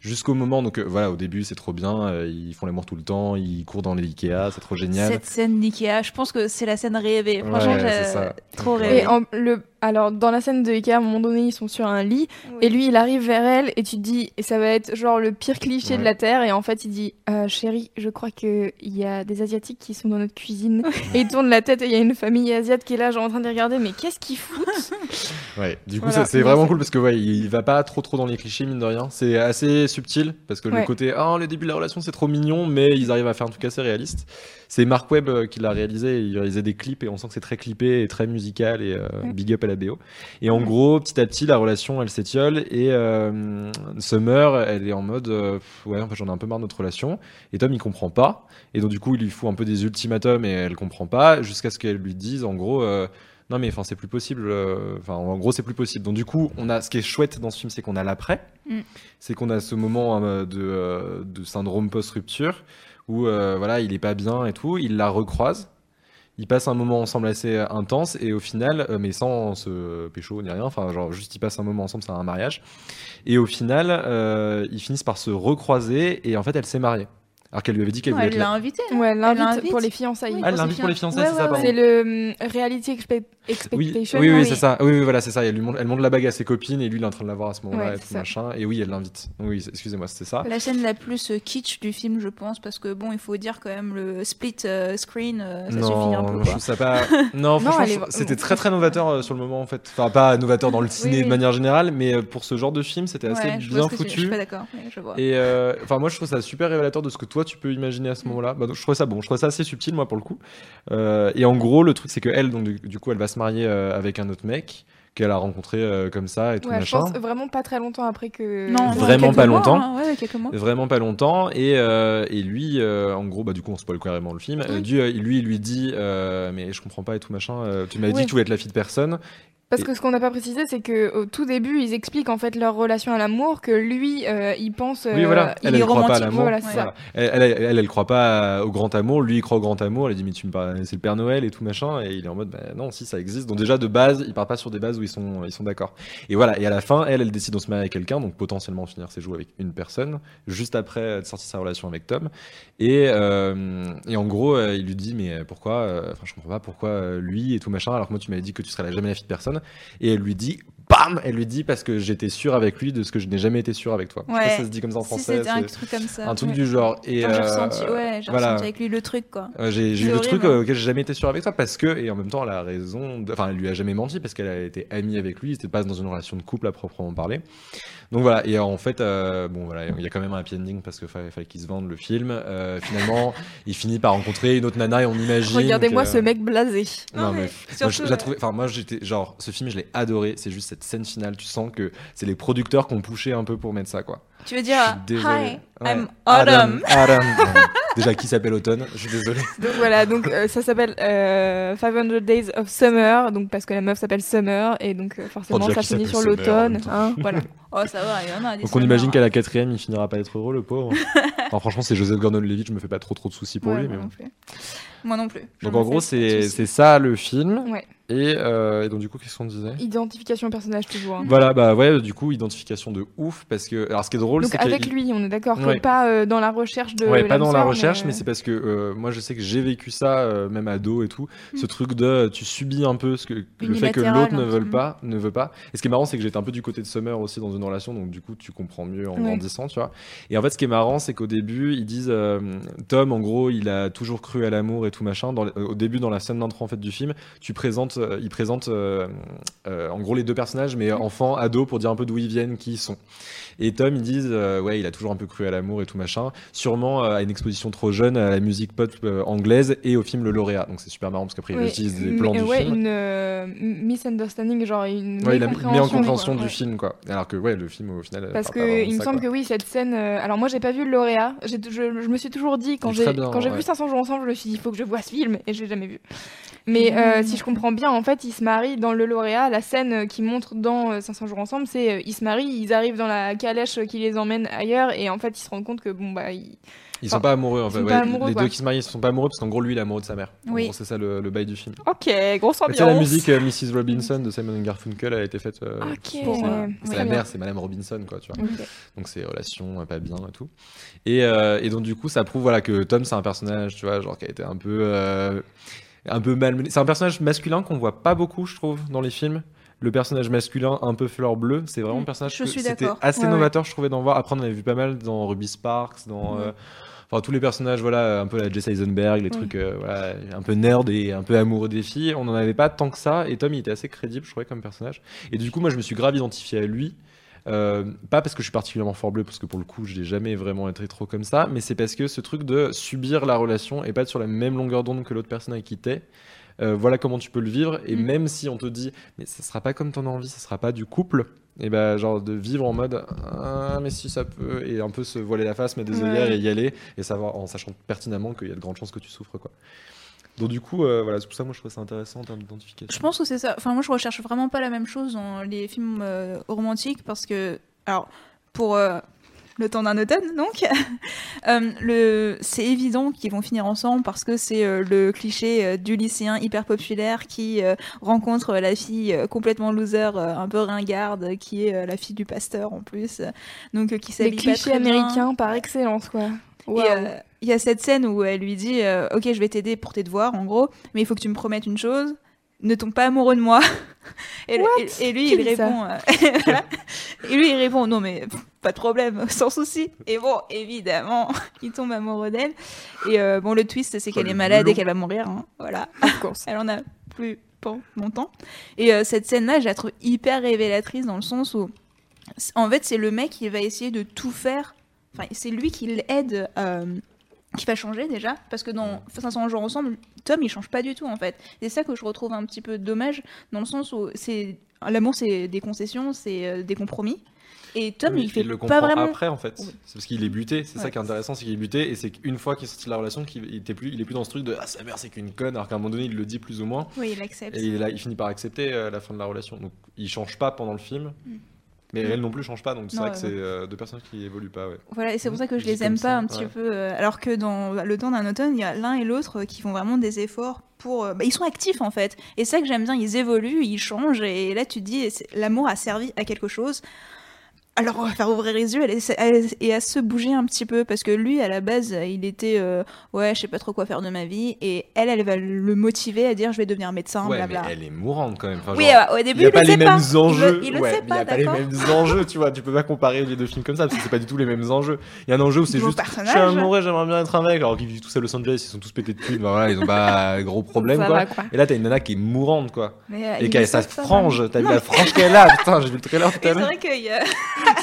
Jusqu'au moment donc voilà au début c'est trop bien, euh, ils font l'amour tout le temps, ils courent dans les Ikea, c'est trop génial.
Cette scène d'Ikea, je pense que c'est la scène rêvée. Franchement,
Ouais,
j'ai trop rêvé.
Et en- le, alors, dans la scène de Ikea, à un moment donné, ils sont sur un lit, et lui, il arrive vers elle, et tu te dis, et ça va être genre le pire cliché
Ouais.
de la Terre, et en fait, il dit, Euh, chérie, je crois qu'il y a des Asiatiques qui sont dans notre cuisine, et il tourne la tête, et il y a une famille asiate qui est là, genre en train de les regarder, mais qu'est-ce qu'ils foutent?
Ouais, du coup
Voilà.
ça c'est vraiment cool parce que ouais, il, va pas trop trop dans les clichés mine de rien. C'est assez subtil parce que le côté ah le début de la relation c'est trop mignon mais ils arrivent à faire un truc assez réaliste. C'est Mark Webb euh, qui l'a réalisé, il réalisait des clips et on sent que c'est très clippé et très musical et euh,
Ouais.
big up à la BO. Et en gros, petit à petit la relation elle s'étiole et euh, Summer elle est en mode euh, ouais en fait j'en ai un peu marre de notre relation. Et Tom il comprend pas. Et donc du coup il lui fout un peu des ultimatums et elle comprend pas jusqu'à ce qu'elle lui dise en gros euh, non mais enfin c'est plus possible euh, enfin en gros c'est plus possible. Donc du coup on a ce qui est chouette dans ce film c'est qu'on a l'après.
Mm.
c'est qu'on a ce moment euh, de, euh, de syndrome post rupture où euh, voilà il est pas bien et tout. Il la recroise ils passent un moment ensemble assez intense et au final, euh, mais sans se pécho ni rien, enfin genre juste ils passent un moment ensemble, c'est un mariage. Et au final, euh, ils finissent par se recroiser et en fait elle s'est mariée. Alors qu'elle lui avait dit qu'elle voulait
elle l'a invité.
Ouais,
Elle
l'invite pour les fiançailles.
Oui,
Ah, elle l'invite pour les
fiançailles.
c'est ça,
Ouais,
pardon.
C'est le hum, reality expe- expectation.
oui, oui,
oui.
c'est ça. Oui, oui, voilà, c'est ça. Elle, lui montre, elle montre la bague à ses copines et lui il est en train de la voir à ce moment-là
Ouais,
et tout
ça.
machin. Et oui, elle l'invite. Oui, excusez-moi, c'était ça.
La scène la plus euh, kitsch du film, je pense, parce que bon, il faut dire quand même le split euh, screen, euh, ça
non,
suffit un peu.
je trouve ça pas. Non, franchement,
est
c'était très très novateur euh, sur le moment en fait. Enfin, pas novateur dans le ciné
oui.
de manière générale, mais pour ce genre de film, c'était assez
Ouais,
bien
ce que tu- Je
foutu.
suis pas d'accord, mais je vois.
Et euh, enfin, moi, je trouve ça super révélateur de ce que toi tu peux imaginer à ce moment-là. Bah, donc, je trouvais ça bon, je trouvais ça assez subtil, moi, pour le coup. Euh, et en gros, le truc, c'est que elle, donc, du, du coup, elle va se marier euh, avec un autre mec qu'elle a rencontré euh, comme ça et tout
Ouais, je
machin.
pense vraiment pas très longtemps après que.
Non,
Vraiment pas
mois,
longtemps.
hein, ouais, quelques mois.
Vraiment pas longtemps et, euh, et lui euh, en gros bah du coup on spoil carrément le film du- euh, lui il lui dit euh, mais je comprends pas et tout machin euh, tu m'avais dit
Ouais.
que tu voulais être la fille de personne
Parce que ce qu'on n'a pas précisé, c'est que au tout début, ils expliquent en fait leur relation à l'amour, que lui, euh, il pense.
oui voilà.
euh,
elle
il est
elle croit pas à
romantique.
l'amour.
Voilà,
elle, elle, elle elle croit pas au grand amour. Lui il croit au grand amour. Elle dit mais tu me parles c'est le Père Noël et tout machin. Et il est en mode bah, non si ça existe. Donc déjà de base il part pas sur des bases où ils sont ils sont d'accord. Et voilà. Et à la fin elle elle décide de se marier avec quelqu'un. Donc potentiellement finir ses jours avec une personne. Juste après euh, de sortir sa relation avec Tom. Et euh, et en gros euh, il lui dit mais pourquoi euh, enfin je comprends pas pourquoi euh, lui et tout machin alors que moi tu m'avais dit que tu serais la- jamais la fille de personne et elle lui dit bam, elle lui dit parce que j'étais sûr avec lui de ce que je n'ai jamais été sûr avec toi. Je sais pas
Ouais.
si ça se dit comme ça en
Si
français.
un truc comme ça.
un truc
Ouais.
du genre. Et
Enfin, j'ai
euh,
ressenti, ouais,
voilà.
ressenti avec lui le truc, quoi.
J'ai eu le truc
hein.
euh, auquel j'ai jamais été sûr avec toi parce que et en même temps elle a raison de- enfin elle lui a jamais menti parce qu'elle a été amie avec lui c'était pas dans une relation de couple à proprement parler donc voilà et en fait euh, bon voilà il y a quand même un happy ending parce qu'il fallait, fallait qu'il se vende le film Euh, finalement il finit par rencontrer une autre nana et on imagine
Regardez-moi
que-
ce mec blasé.
non,
Non,
mais,
mais
moi,
euh,
trouvais- enfin moi j'étais genre ce film je l'ai adoré c'est juste cette scène finale tu sens que c'est les producteurs qui ont poussé un peu pour mettre ça quoi
Tu veux dire. Hi. I'm Autumn.
Adam. Déjà qui s'appelle Automne je suis désolé
Donc voilà, donc euh, ça s'appelle euh, 500 Days of Summer, donc parce que la meuf s'appelle Summer et donc euh, forcément ça finit sur l'automne. Hein, voilà.
Oh, ça va, il y en a des
Donc on
summer,
imagine
hein.
qu'à la quatrième, il finira pas être heureux, le pauvre. Franchement, c'est Joseph Gordon-Levitt, je me fais pas trop trop de soucis pour
Ouais,
lui. Mais bon.
Plus. Moi non plus.
Donc en gros, c'est ça le film.
Ouais.
Et, euh, et donc du coup, qu'est-ce qu'on disait?
Identification personnage toujours. hein.
Voilà, bah ouais, du coup, identification de ouf. Parce que. Alors ce qui est drôle,
Donc
c'est
avec lui, on est d'accord,
Ouais.
pas euh, dans la recherche de.
Ouais, pas dans la recherche, mais, c'est parce que euh, moi je sais que j'ai vécu ça, euh, même ado et tout. Ce truc de tu subis un peu ce que, le fait que l'autre ne veut pas, ne veut pas. Et ce qui est marrant, c'est que j'étais un peu du côté de Summer aussi dans une relation, donc du coup tu comprends mieux en
Ouais.
grandissant, tu vois. Et en fait, ce qui est marrant, c'est qu'au début, ils disent euh, Tom, en gros, il a toujours cru à l'amour et tout machin. Dans, le- au début, dans la scène d'intro en fait du film, tu présentes, euh, il présente euh, euh, en gros les deux personnages, mais enfants, ados, pour dire un peu d'où ils viennent, qui ils sont. Et Tom, ils disent, euh, ouais, il a toujours un peu cru à l'amour et tout machin. Sûrement euh, à une exposition trop jeune à la musique pop euh, anglaise et au film Le Lauréat. Donc c'est super marrant parce qu'après ils
Ouais,
utilisent des
mais-
plans du
ouais,
film.
une euh, misunderstanding, genre une
Ouais,
mécompréhension,
en compréhension
quoi,
du
ouais.
film, quoi. Alors que, ouais, le film, au final.
Parce que il me
ça,
semble
quoi.
que oui, cette scène. euh, alors moi, j'ai pas vu le lauréat. Je, je me suis toujours dit quand j'ai quand j'ai vu 500 jours ensemble, je me suis dit il faut que je vois ce film et je l'ai jamais vu. Mais euh, si je comprends bien, en fait, ils se marient dans le lauréat. La scène euh, qui montre dans euh, 500 jours ensemble, c'est euh, ils se marient, ils arrivent dans la calèche qui les emmène ailleurs et en fait, ils se rendent compte que bon bah ils-
Ils sont
Enfin,
pas amoureux, en fait. ouais.
amoureux,
les
quoi.
deux qui se marient, ils sont pas amoureux parce qu'en gros, lui, il est amoureux de sa mère.
Oui.
c'est ça le, le bail du film.
Ok, grosse ambiance.
la musique euh, Mrs. Robinson de Simon Garfunkel a été faite. euh,
Ok.
pour ça.
Ouais,
C'est la mère, c'est Madame Robinson, quoi, tu vois. Donc c'est relations euh, pas bien et tout. Et, euh, et donc du coup, ça prouve voilà que Tom c'est un personnage, tu vois, genre qui a été un peu euh, un peu malmené. C'est un personnage masculin qu'on voit pas beaucoup, je trouve, dans les films. Le personnage masculin un peu fleur bleue, c'est vraiment un personnage
je
que c'était assez
Ouais, ouais.
novateur, je trouvais d'en voir. Après, on en avait vu pas mal dans Ruby Sparks, dans euh, Enfin, tous les personnages, voilà, un peu la Jesse Eisenberg, les trucs, euh, voilà, un peu nerd et un peu amoureux des filles. On n'en avait pas tant que ça. Et Tom, il était assez crédible, je trouvais, comme personnage. Et du coup, moi, je me suis grave identifié à lui. Euh, pas parce que je suis particulièrement fort bleu, parce que pour le coup, je n'ai jamais vraiment été trop comme ça, mais c'est parce que ce truc de subir la relation et pas être sur la même longueur d'onde que l'autre personne avec qui t'es, euh, voilà comment tu peux le vivre. Et
Mm.
même si on te dit, mais ça sera pas comme ton envie, ça sera pas du couple, et ben genre de vivre en mode, ah, mais si ça peut, et un peu se voiler la face, mettre des
Ouais.
et y aller, et savoir en sachant pertinemment qu'il y a de grandes chances que tu souffres, quoi. Donc du coup, euh, voilà, c'est pour ça que moi je trouve ça intéressant en termes d'identification.
Je pense que c'est ça. Enfin, moi, je recherche vraiment pas la même chose dans les films euh, romantiques parce que, alors, pour euh, le temps d'un automne, donc, euh, le, c'est évident qu'ils vont finir ensemble parce que c'est euh, le cliché euh, du lycéen hyper populaire qui euh, rencontre la fille euh, complètement loser, euh, un peu ringarde, qui est euh, la fille du pasteur en plus, donc euh, qui
Les
s'habille pas très bien.
américains par excellence, quoi.
Et, euh, il y a cette scène où elle lui dit euh, Ok, je vais t'aider pour tes devoirs, en gros, mais il faut que tu me promettes une chose ne tombe pas amoureux de moi. et, le-
What?
et- et lui,
Qui
il répond euh. Et lui, il répond Non, mais pff, pas de problème, sans souci. Et bon, évidemment, il tombe amoureux d'elle. Et euh, bon, le twist, c'est qu'elle
le
est malade
boulot.
et qu'elle va mourir. hein. Voilà. Elle en a plus pour longtemps. Et euh, cette scène-là, je la trouve hyper révélatrice dans le sens où, en fait, c'est le mec qui va essayer de tout faire. Enfin, c'est lui qui l'aide, euh, qui va changer déjà. Parce que dans 500 jours ensemble, Tom, il change pas du tout, en fait. C'est ça que je retrouve un petit peu dommage, dans le sens où c'est l'amour, c'est des concessions, c'est euh, des compromis. Et Tom,
Oui,
il fait
le
pas vraiment.
après en fait.
Oui.
C'est parce qu'il est buté. C'est ça qui est intéressant, c'est qu'il est buté et c'est qu'une fois qu'il est sorti de la relation, qu'il il était plus, il est plus dans ce truc de ah sa mère c'est qu'une conne, alors qu'à un moment donné il le dit plus ou moins
Oui, il accepte.
et il, là, il finit par accepter euh, la fin de la relation. Donc il change pas pendant le film,
Mm.
Mais elle non plus change pas. Donc c'est vrai que c'est euh, deux personnes qui évoluent pas. Ouais.
Voilà, et c'est pour ça que je
Dit
les aime
ça,
pas un petit
ouais.
peu. euh, alors que dans Le temps d'un automne, il y a l'un et l'autre qui font vraiment des efforts pour. euh, bah, ils sont actifs en fait. Et c'est ça que j'aime bien, ils évoluent, ils changent. Et là, tu te dis, l'amour a servi à quelque chose. Alors, on va faire ouvrir les yeux et à se bouger un petit peu parce que lui, à la base, il était euh, ouais, je sais pas trop quoi faire de ma vie et elle, elle va le motiver à dire je vais devenir médecin,
Ouais, mais
blabla.
elle est mourante quand même. Enfin,
Oui,
genre,
euh, au début,
il n'y a
il
pas
le
les mêmes
pas. Il
enjeux.
il le
ouais,
sait pas,
il n'y a pas les mêmes enjeux, tu vois. Tu peux pas comparer les deux films comme ça parce que c'est pas du tout les mêmes enjeux. Il y a un enjeu où c'est juste je suis amoureux, j'aimerais bien être un mec. Alors qu'ils vivent tous à Los Angeles, ils sont tous pétés de thunes. ben voilà, ils ont pas gros problème quoi.
va, quoi.
Et là, t'as une nana qui est mourante quoi.
Mais, euh,
Et
il
qui a sa frange. T'as vu la frange qu'elle a Putain, j'ai vu le trailer tout à l'heure.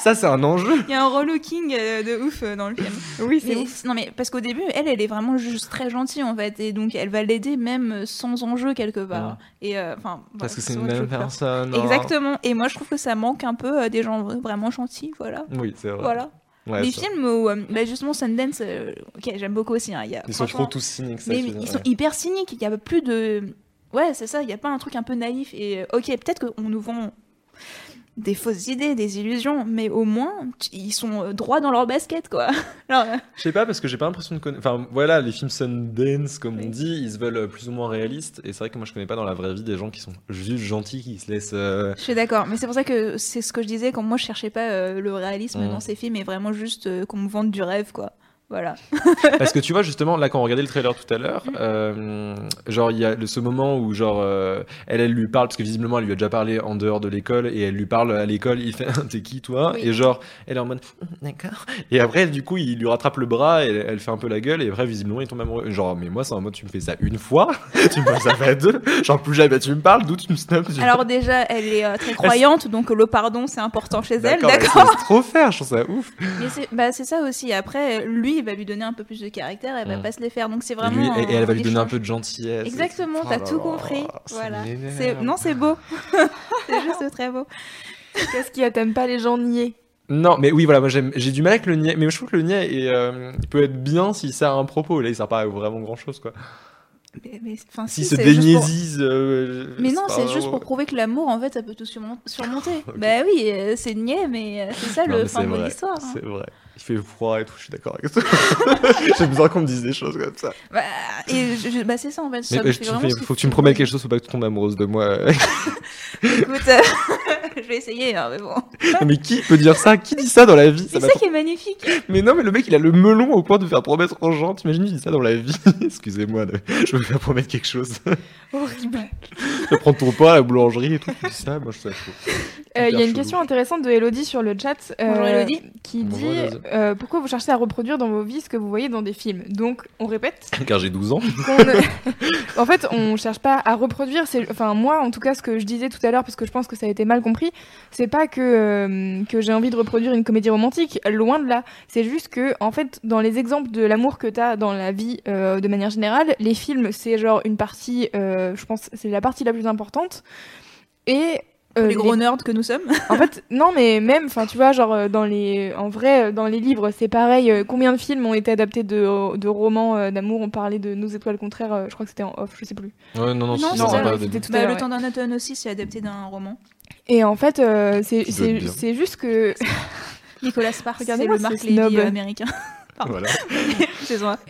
Ça, c'est un enjeu.
il y a un relooking euh, de ouf euh, dans le film.
Oui, c'est ouf.
non mais parce qu'au début, elle, elle est vraiment juste très gentille en fait, et donc elle va l'aider même sans enjeu quelque part.
Ouais.
Et euh, enfin,
Parce que c'est une même personne. hein.
Exactement. Et moi, je trouve que ça manque un peu euh, des gens vraiment gentils, voilà.
Oui, c'est vrai.
Voilà.
Ouais,
les
ça.
films où, euh, bah, justement, Sundance, euh, ok, j'aime beaucoup aussi. hein, il y a,
Ils sont trop tous cyniques. ça,
mais ils
dire,
sont
ouais.
hyper cyniques. Il y a plus de. Ouais, c'est ça. Il y a pas un truc un peu naïf. Et euh, ok, peut-être qu'on nous vend des fausses idées, des illusions, mais au moins ils sont euh, droits dans leur basket, quoi. Alors, euh,
Je sais pas parce que j'ai pas l'impression de connaître. Enfin voilà, les films Sundance, comme
Oui.
on dit, ils se veulent euh, plus ou moins réalistes. Et c'est vrai que moi je connais pas dans la vraie vie des gens qui sont juste gentils, qui se laissent. euh,
je suis d'accord. Mais c'est pour ça que c'est ce que je disais quand moi je cherchais pas euh, le réalisme
Mm.
dans ces films, mais vraiment juste qu'on me vende du rêve, quoi. Voilà.
Parce que tu vois justement là quand on regardait le trailer tout à l'heure, euh, genre il y a ce moment où genre euh, elle elle lui parle parce que visiblement elle lui a déjà parlé en dehors de l'école et elle lui parle à l'école. Il fait t'es qui toi
Oui.
Et genre elle est en mode d'accord. Et après du coup il lui rattrape le bras et elle, elle fait un peu la gueule et après visiblement il tombe amoureux. Genre mais moi c'est en mode tu me fais ça une fois, tu me fais ça fait deux. Genre plus jamais tu me parles, d'où tu me snobs.
Alors déjà, elle est euh, très croyante, donc le pardon c'est important chez elle,
D'accord, c'est trop faire, je trouve ça ouf.
Mais c'est bah, c'est ça aussi. Après, lui, il va lui donner un peu plus de caractère, elle va pas se les faire. Donc c'est
Et,
vraiment.
lui- et- et elle va lui donner un peu de gentillesse.
Exactement,
Oh
t'as tout compris. Voilà. non, c'est beau. c'est juste très beau.
Qu'est-ce qu'il y a T'aimes pas les gens niais
Non, mais oui, voilà, moi j'aime- j'ai du mal avec le niais, mais je trouve que le niais est, euh, il peut être bien s'il sert à un propos. Là, il sert pas à vraiment grand chose, quoi.
Mais, mais- si,
se
pour-
euh,
Mais non, c'est juste
vraiment-
pour prouver que l'amour, en fait, ça peut tout surmon- surmonter. Bah oui, euh, c'est niais, mais euh, c'est ça
Non,
le fin de l'histoire. hein.
C'est vrai. Il fait froid et tout, je suis d'accord avec toi. J'ai besoin qu'on me dise des choses comme ça.
Bah, et je- je- bah, c'est ça en fait. ça
Mais
me
euh,
fait
je fais-
ce
faut que tu me promettes quelque chose, faut pas que tu tombes amoureuse de moi.
Écoute, euh, je vais essayer, hein, mais bon.
mais qui peut dire ça? Qui dit ça dans la vie?
C'est ça qui est magnifique.
Mais non, mais le mec, il a le melon au point de faire promettre aux gens. T'imagines, il dit ça dans la vie. Excusez-moi, je veux faire promettre quelque chose.
Horrible.
je vais prendre ton pain à la boulangerie et tout. Tu dis ça, moi je trouve ça chaud.
Euh, Il y a une
chelou.
question intéressante de Elodie sur le chat. euh,
Bonjour, Elodie.
Qui
Bonjour,
dit euh, Pourquoi vous cherchez à reproduire dans vos vies ce que vous voyez dans des films? Donc, on répète.
Car j'ai 12 ans.
en fait, on cherche pas à reproduire. c'est- Enfin, moi, en tout cas, ce que je disais tout à l'heure, parce que je pense que ça a été mal compris, c'est pas que, euh, que j'ai envie de reproduire une comédie romantique. Loin de là. C'est juste que, en fait, dans les exemples de l'amour que t'as dans la vie euh, de manière générale, les films, c'est genre une partie, euh, je pense, c'est la partie la plus importante. Et. Euh,
les gros nerds que nous sommes.
en fait, non, mais même, enfin, tu vois, genre euh, dans les, en vrai, euh, dans les livres, c'est pareil. Combien de films ont été adaptés de, de romans euh, d'amour On parlait de Nos étoiles contraires. euh, je crois que c'était en off, je sais plus.
Ouais, non, non,
Non,
c'était tout à
Bah,
l'heure,
le
ouais.
temps d'un automne aussi, c'est adapté d'un roman.
Et en fait, euh, c'est juste que
Nicolas Sparks, c'est le. Lady euh, américain.
Voilà.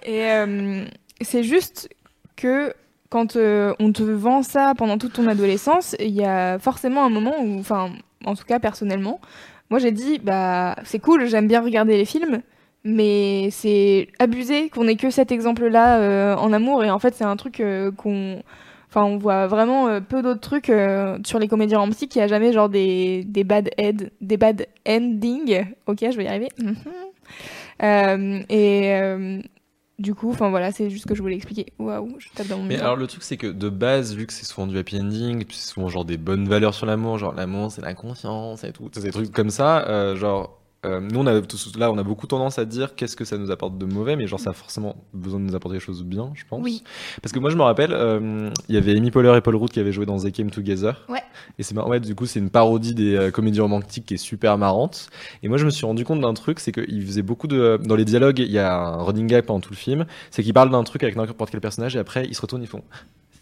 Et euh, c'est juste que quand euh, on te vend ça pendant toute ton adolescence, il y a forcément un moment où, enfin, en tout cas personnellement, moi j'ai dit bah c'est cool, j'aime bien regarder les films. Mais c'est abusé qu'on ait que cet exemple-là euh, en amour et en fait c'est un truc euh, qu'on, enfin on voit vraiment peu d'autres trucs sur les comédies romantiques. Il y a jamais genre des des bad head, des bad endings. Ok, je vais y arriver. Mhm. Et du coup, enfin voilà, c'est juste ce que je voulais expliquer. Waouh, je tape dans mon
Mais alors le truc c'est que de base vu que c'est souvent du happy ending puis c'est souvent genre des bonnes valeurs sur l'amour genre l'amour c'est la confiance et tout des trucs comme ça euh, genre euh, nous on a là on a beaucoup tendance à dire qu'est-ce que ça nous apporte de mauvais mais genre ça a forcément besoin de nous apporter des choses de bien je pense
Oui.
parce que moi je me rappelle euh, il y avait Amy Poehler et Paul Rudd qui avaient joué dans They Came Together
Ouais.
et c'est marrant ouais du coup c'est une parodie des euh, comédies romantiques qui est super marrante et moi je me suis rendu compte d'un truc c'est qu'ils faisaient beaucoup de dans les dialogues il y a un running gag pendant tout le film c'est qu'ils parlent d'un truc avec n'importe quel personnage et après ils se retournent ils font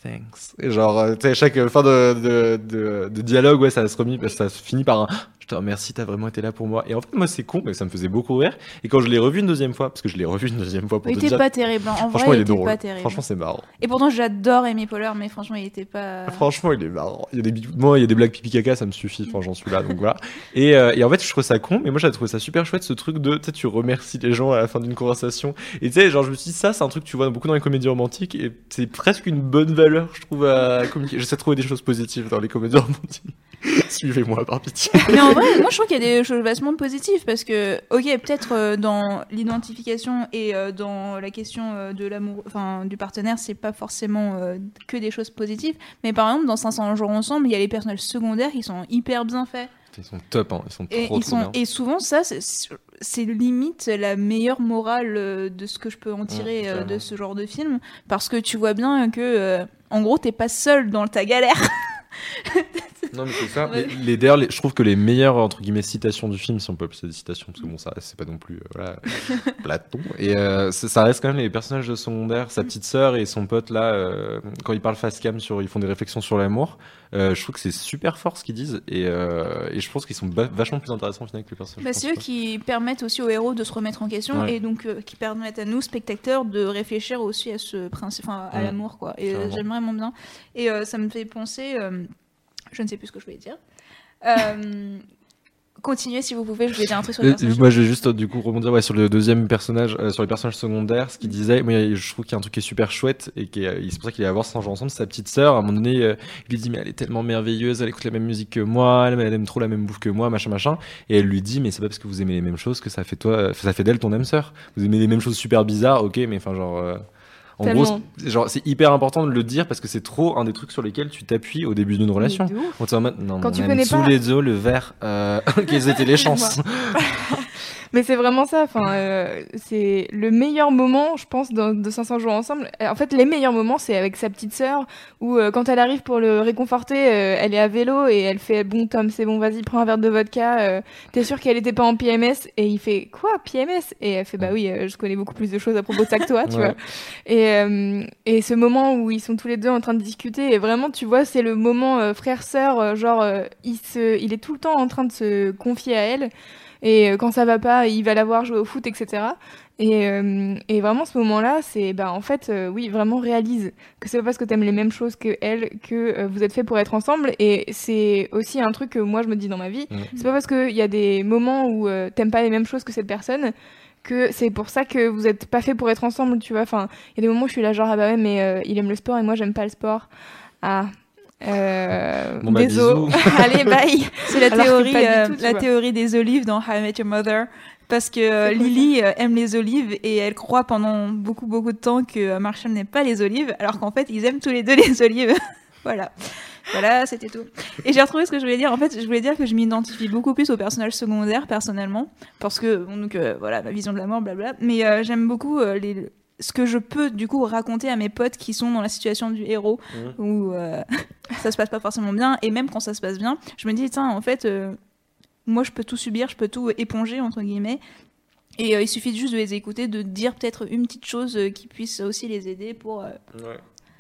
thanks. Et genre, euh, tu sais, chaque fin de, de, de, de dialogue, ouais, ça se remis, ça se finit par un je te remercie, t'as vraiment été là pour moi. Et en fait, moi, c'est con, mais ça me faisait beaucoup rire. Et quand je l'ai revu une deuxième fois, parce que je l'ai revu une deuxième fois pour
Il
te
était
dire,
pas terrible. hein. En
franchement,
vrai,
il est
était
drôle.
pas terrible.
Franchement, c'est marrant.
Et pourtant, j'adore Amy Poehler, mais franchement, il était pas.
Franchement, il est marrant. Il y a des, moi, il y a des blagues pipi caca, ça me suffit. Enfin, j'en suis là, donc voilà. Et, euh, et en fait, je trouve ça con, mais moi, j'ai trouvé ça super chouette, ce truc de, tu sais, tu remercies les gens à la fin d'une conversation. Et tu sais, genre, je me suis dit, ça, c'est un truc que tu vois beaucoup dans les comédies romantiques, et c'est presque une bonne valeur, je trouve, à communiquer. J'essaie de trouver des choses positives dans les comédies romantiques. Suivez-moi, par pitié.
Mais en vrai, moi je trouve qu'il y a des choses vachement positives parce que, ok, peut-être euh, dans l'identification et euh, dans la question euh, de l'amour, enfin du partenaire, c'est pas forcément euh, que des choses positives. Mais par exemple, dans 500 jours ensemble, il y a les personnages secondaires qui sont hyper bien faits.
Ils sont top, hein. Ils sont
Et,
trop,
ils
trop
sont,
bien.
et souvent, ça, c'est- limite la meilleure morale euh, de ce que je peux en tirer euh, de ce genre de film. Parce que tu vois bien que, euh, en gros, t'es pas seul dans ta galère.
Non, mais c'est ça. Les, les- je trouve que les meilleures entre guillemets citations du film, si on peut appeler ça des citations, parce que bon, ça, c'est pas non plus euh, voilà, Platon. Et euh, ça reste quand même les personnages secondaires, sa petite sœur et son pote là, euh, quand ils parlent face cam sur, ils font des réflexions sur l'amour. euh, je trouve que c'est super fort ce qu'ils disent et, euh, et je pense qu'ils sont vachement plus intéressants au final que les personnages.
Bah, c'est eux qui permettent aussi aux héros de se remettre en question
Ouais.
et donc euh, qui permettent à nous, spectateurs, de réfléchir aussi à ce principe, enfin à l'amour quoi. Et j'aime vraiment bien. Et euh, ça me fait penser, euh, je ne sais plus ce que je voulais dire. Euh, continuez si vous pouvez, je voulais dire un truc sur les
Euh,
personnages.
moi, je vais juste euh, du coup rebondir ouais, sur le deuxième personnage, euh, sur les personnages secondaires. Ce qu'il disait, moi, je trouve qu'il y a un truc qui est super chouette et qui est, c'est pour ça qu'il est à voir sans ensemble. Sa petite sœur, à un moment donné, euh, il lui dit mais elle est tellement merveilleuse, elle écoute la même musique que moi, elle, elle aime trop la même bouffe que moi, machin machin. Et elle lui dit mais c'est pas parce que vous aimez les mêmes choses que ça fait toi, ça fait d'elle ton âme sœur. Vous aimez les mêmes choses super bizarres, ok, mais enfin genre. En
Tellement.
gros, c'est- genre, c'est hyper important de le dire parce que c'est trop un des trucs sur lesquels tu t'appuies au début d'une relation. On te dit non,
Quand tu
on
connais
aime tous
pas-
les deux le verre. Euh, quelles étaient les chances
Mais c'est vraiment ça. Enfin, euh, c'est le meilleur moment, je pense, dans- de 500 jours ensemble. En fait, les meilleurs moments, c'est avec sa petite sœur, où euh, quand elle arrive pour le réconforter, euh, elle est à vélo et elle fait bon Tom, c'est bon, vas-y, prends un verre de vodka. euh, T'es sûr qu'elle était pas en PMS Et il fait quoi PMS Et elle fait bah oui, euh, je connais beaucoup plus de choses à propos de ça que toi, tu
Ouais.
vois. Et, euh, et ce moment où ils sont tous les deux en train de discuter, et vraiment, tu vois, c'est le moment euh, frère-sœur, euh, genre, euh, il, se, il est tout le temps en train de se confier à elle. Et euh, quand ça va pas, il va la voir jouer au foot, etc. Et, euh, et vraiment, ce moment-là, c'est, bah, en fait, euh, oui, vraiment réalise que c'est pas parce que t'aimes les mêmes choses que elle que euh, vous êtes fait pour être ensemble. Et c'est aussi un truc que moi, je me dis dans ma vie.
Mm.
C'est pas parce qu'il y a des moments où t'aimes pas les mêmes choses que cette personne que c'est pour ça que vous êtes pas fait pour être ensemble, tu vois. Enfin, il y a des moments où je suis là, genre, ah bah ouais, mais il aime le sport et moi, j'aime pas le sport. Ah. Euh,
Bon, bah,
désolé.
bisous.
Allez, bye.
C'est la
Alors
théorie, euh,
tout,
la
vois.
théorie des olives dans How I Met Your Mother. Parce que euh, Lily euh, aime les olives et elle croit pendant beaucoup beaucoup de temps que euh, Marshall n'aime pas les olives, alors qu'en fait ils aiment tous les deux les olives. voilà. Voilà, c'était tout. Et j'ai retrouvé ce que je voulais dire. En fait, je voulais dire que je m'identifie beaucoup plus aux personnages secondaires personnellement, parce que donc euh, voilà, ma vision de la mort, blabla. Mais euh, j'aime beaucoup euh, les ce que je peux du coup raconter à mes potes qui sont dans la situation du héros où euh, ça se passe pas forcément bien et même quand ça se passe bien je me dis tiens en fait euh, moi je peux tout subir je peux tout éponger entre guillemets et euh, il suffit juste de les écouter de dire peut-être une petite chose qui puisse aussi les aider pour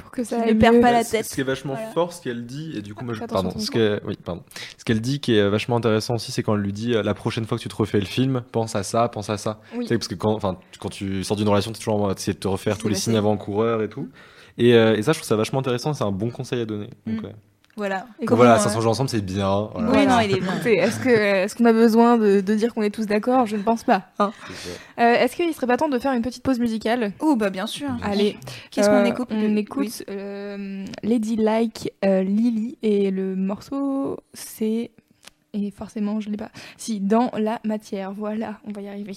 Pour que ça
ne perd pas la tête.
Ce qui est vachement
Voilà.
fort, ce qu'elle dit, et du coup, moi, je, pardon, ce qu'elle, oui, pardon, ce qu'elle dit qui est vachement intéressant aussi, c'est quand elle lui dit euh, la prochaine fois que tu te refais le film, pense à ça, pense à ça.
Oui.
Tu sais, parce que quand, enfin, tu- quand tu sors d'une relation, t'es toujours en train d'essayer de te refaire tous les signes avant-coureurs et tout. Et, euh, et ça, je trouve ça vachement intéressant. C'est un bon conseil à donner. Donc,
Mm.
ouais.
Voilà
Et
Donc voilà, 500 jours ensemble, c'est bien. Voilà.
Oui, non, il est bien.
Est-ce que est-ce qu'on a besoin de, de dire qu'on est tous d'accord? Je ne pense pas. hein.
C'est ça.
Euh, est-ce qu'il serait pas temps de faire une petite pause musicale?
Oh bah bien sûr
Allez,
qu'est-ce qu'on
euh,
écoute?
On écoute
oui.
euh, Lady Like euh, Lily et le morceau c'est et forcément je l'ai pas. Si dans la matière, voilà, on va y arriver.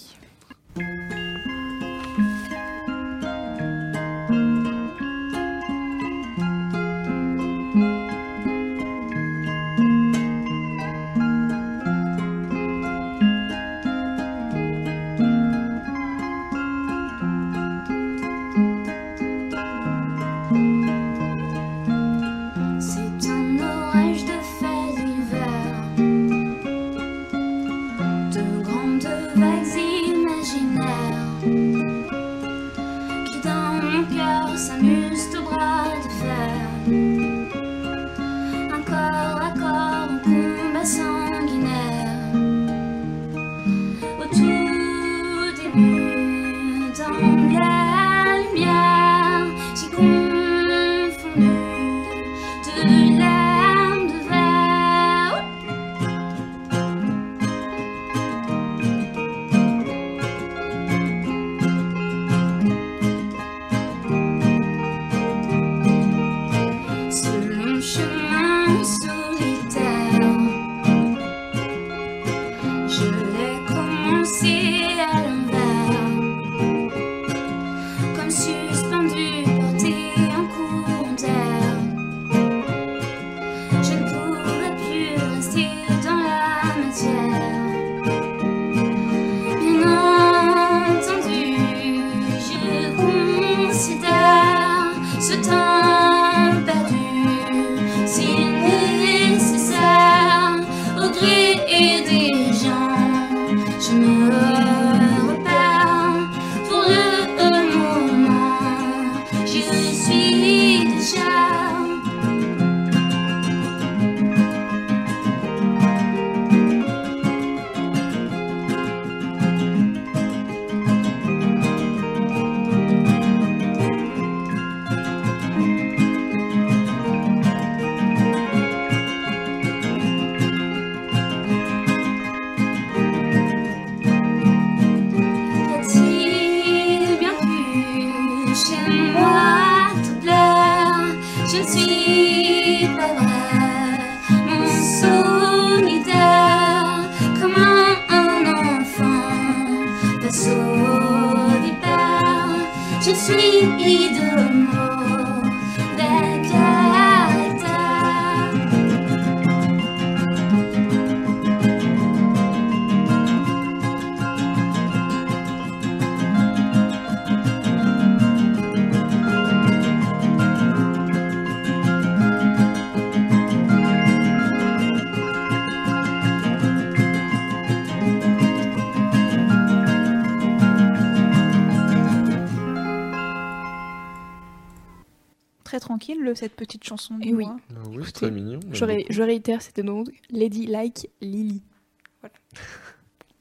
Cette petite chanson.
Et oui.
Ah oui, c'est très mignon.
Je, ré- je réitère, c'était donc Lady Like Lily.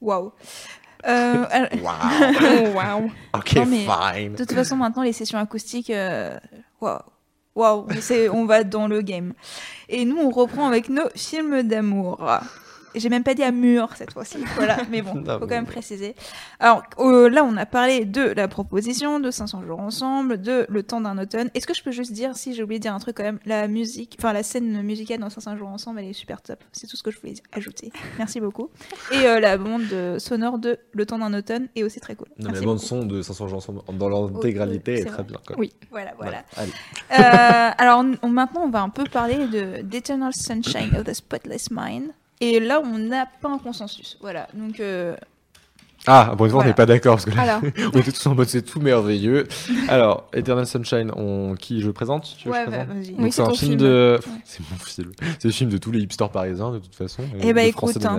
Waouh. Euh,
waouh.
Ok,
Non, mais
fine.
De toute façon, maintenant, les sessions acoustiques, euh, waouh, waouh, c'est- on va dans le game. Et nous, on reprend avec nos films d'amour. J'ai même pas dit amour cette fois-ci, voilà, mais bon, faut
D'amour.
quand même préciser. Alors euh, là, on a parlé de la proposition, de 500 jours ensemble, de Le temps d'un automne. Est-ce que je peux juste dire, si j'ai oublié de dire un truc quand même, la musique, enfin la scène musicale dans 500 jours ensemble, elle est super top. C'est tout ce que je voulais ajouter. Merci beaucoup. Et euh, la bande sonore de Le temps d'un automne est aussi très cool.
Non, mais la bande
beaucoup.
son de 500 jours ensemble dans leur intégralité
oui,
est très
vrai.
bien. Quoi.
Oui.
Voilà, voilà.
Allez.
Euh, alors on- maintenant, on va un peu parler de d'Eternal Sunshine of the Spotless Mind. Et là, on n'a pas un consensus. Voilà. Donc, euh,
Ah, bon, fois, on
Voilà.
n'est pas d'accord parce que là,
Alors,
on était tous en mode c'est tout merveilleux. Alors, Eternal Sunshine, on... qui je présente Tu veux
ouais, bah, vas-y.
Oui,
c'est un film
film.
de.
Ouais.
C'est mon film. C'est le film de tous les hipsters parisiens, de toute façon.
Eh
et
bah, écoute, hein.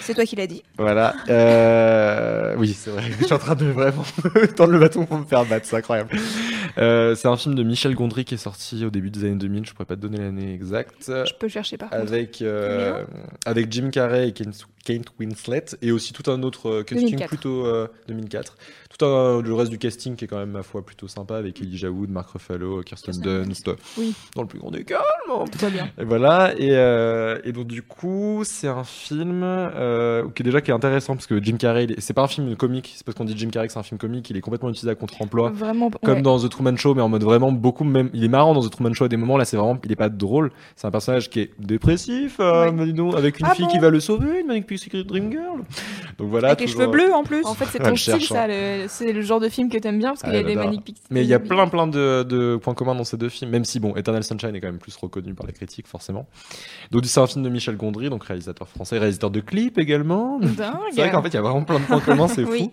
C'est toi qui l'as dit.
Voilà. Euh... Oui, c'est vrai. Je suis en train de vraiment tendre le bâton pour me faire battre. C'est incroyable. Euh, c'est un film de Michel Gondry qui est sorti au début des années 2000. Je pourrais pas te donner l'année exacte.
je peux chercher par contre.
Avec, euh, avec Jim Carrey et Kate Kate Winslet et aussi tout un autre euh, casting
2004.
plutôt euh, 2004 tout un, le reste du casting qui est quand même ma foi plutôt sympa avec Elijah Wood, Mark Ruffalo, Kirsten Dunst
Oui.
dans le plus grand des calmes
Tout va bien.
et voilà, et, euh, et donc du coup, c'est un film euh, qui est déjà qui est intéressant parce que Jim Carrey, c'est pas un film comique, c'est parce qu'on dit Jim Carrey que c'est un film comique, il est complètement utilisé à contre-emploi.
Vraiment.
Comme
ouais.
dans The Truman Show, mais en mode vraiment beaucoup même. Il est marrant dans The Truman Show à des moments. Là, c'est vraiment, il est pas drôle. C'est un personnage qui est dépressif, euh,
Ouais.
donc, avec une
Ah
fille
bon
qui va le sauver, une Manic Secret Dream Girl. Donc voilà.
Avec les cheveux bleus en plus.
En fait, c'est ton style, ça.
hein.
le- C'est le genre de film que t'aimes bien parce qu'il
Ah,
y a des
j'adore.
maniques pixels.
Mais il y a plein plein de, de points communs dans ces deux films, même si bon, Eternal Sunshine est quand même plus reconnu par la critique forcément. Donc c'est un film de Michel Gondry, donc réalisateur français, réalisateur de clips également. C'est vrai qu'en fait il y a vraiment plein de points communs, c'est
Oui.
fou.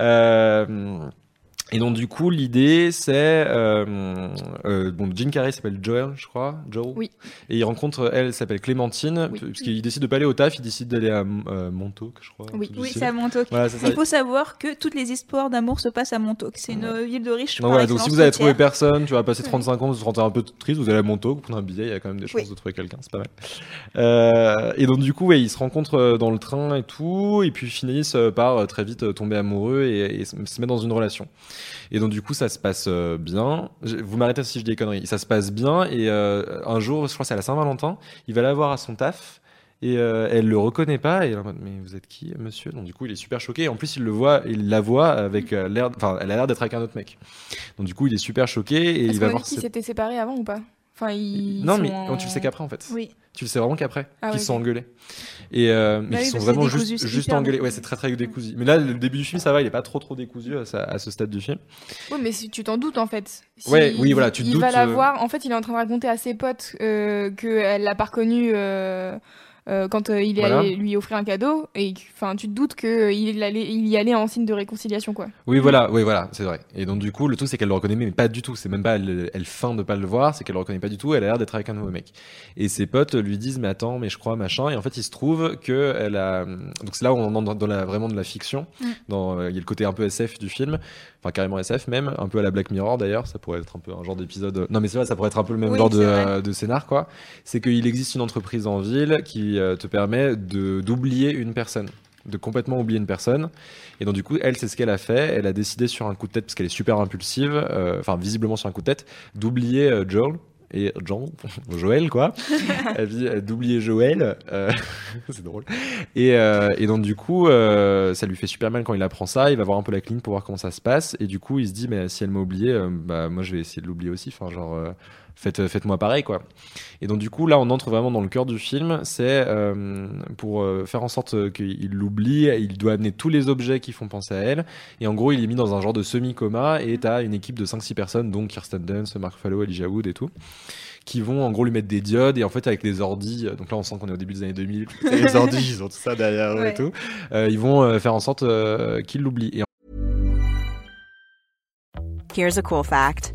Euh, et donc du coup l'idée c'est euh, euh, bon Jim Carrey s'appelle Joel je crois Joel
Oui.
et il rencontre elle s'appelle Clémentine
Oui.
parce qu'il décide de pas aller au taf il décide d'aller à euh, Montauk je crois
Oui.
Oui, c'est à Montauk.
voilà c'est ça
Il faut savoir que toutes les histoires d'amour se passent à Montauk. C'est une ville de riches. par
voilà, donc si vous avez trouvé personne, tu vas passer
Oui.
35 ans, vous vous sentez un peu triste, vous allez à Montauk, vous prenez un billet, il y a quand même des chances
Oui.
de trouver quelqu'un, c'est pas mal. Euh, et donc du coup, ouais, ils se rencontrent euh, dans le train et tout, et puis finissent euh, par très vite tomber amoureux et, se mettre dans une relation. Et donc du coup, ça se passe euh, bien. Vous m'arrêtez si je dis des conneries. Ça se passe bien, et euh, un jour, je crois que c'est à la Saint-Valentin, il va la voir à son taf. Et euh, elle le reconnaît pas et elle est en mode mais vous êtes qui monsieur? Donc du coup il est super choqué et en plus il le voit il la voit avec euh, l'air enfin elle a l'air d'être avec un autre mec donc du coup il est super choqué et il va voir cette-
s'étaient séparés avant ou pas? Enfin, ils
non
sont
mais tu le sais qu'après en fait
Oui.
Tu le sais vraiment qu'après
Ah
qu'ils
ouais,
sont engueulés et euh, mais
Bah
ils
oui,
sont vraiment juste, engueulés ouais c'est très très décousu mais là le début du film ça va il est pas trop trop décousu à, ça- à ce stade du film
Oui, mais si tu t'en doutes en fait. Si
Ouais, oui, voilà, tu te
il
doutes,
va la
euh,
voir. En fait, il est en train de raconter à ses potes euh, qu'elle l'a pas reconnu. euh, euh, quand euh, il est
Voilà.
allé lui offrir un cadeau et enfin tu te doutes que il allait il y allait en signe de réconciliation quoi.
Oui, voilà, oui, voilà, c'est vrai. Et donc, du coup, le truc, c'est qu'elle le reconnaît, mais pas du tout. C'est même pas, elle, elle feint de pas le voir, c'est qu'elle le reconnaît pas du tout. Elle a l'air d'être avec un nouveau mec. Et ses potes lui disent, mais attends, mais je crois, machin. Et en fait, il se trouve que elle a. Donc, c'est là où on entre dans la, vraiment de la fiction.
Mm.
Dans, euh, il y a le côté un peu SF du film. Enfin, carrément SF même. Un peu à la Black Mirror d'ailleurs. Ça pourrait être un peu un genre d'épisode. Non, mais c'est vrai, ça pourrait être un peu le même
Oui,
genre de, euh, de scénar, quoi. C'est qu'il existe une entreprise en ville qui euh, te permet de d'oublier une personne de complètement oublier une personne. Et donc du coup, elle, c'est ce qu'elle a fait. Elle a décidé sur un coup de tête, parce qu'elle est super impulsive, euh, enfin visiblement sur un coup de tête, d'oublier euh, Joel. Et Jean, Joël quoi, d'oublier Joël, euh, c'est drôle. Et, euh, et donc du coup, euh, ça lui fait super mal quand il apprend ça. Il va voir un peu la clinique pour voir comment ça se passe. Et du coup, il se dit mais si elle m'a oublié, bah moi je vais essayer de l'oublier aussi. Enfin genre faites faites-moi pareil quoi. Et donc du coup là, on entre vraiment dans le cœur du film. C'est euh, pour euh, faire en sorte euh, qu'il l'oublie, il doit amener tous les objets qui font penser à elle. Et en gros, il est mis dans un genre de semi-coma. Et t'as une équipe de 5-6 personnes, donc Kirsten Dunst, Mark Ruffalo, Elijah Wood et tout qui vont en gros lui mettre des diodes et en fait avec les ordis euh, donc là on sent qu'on est au début des années 2000 les ordis ils ont tout ça derrière eux
Ouais.
et tout euh, ils vont euh, faire en sorte euh, qu'il l'oublie et
Here's a cool fact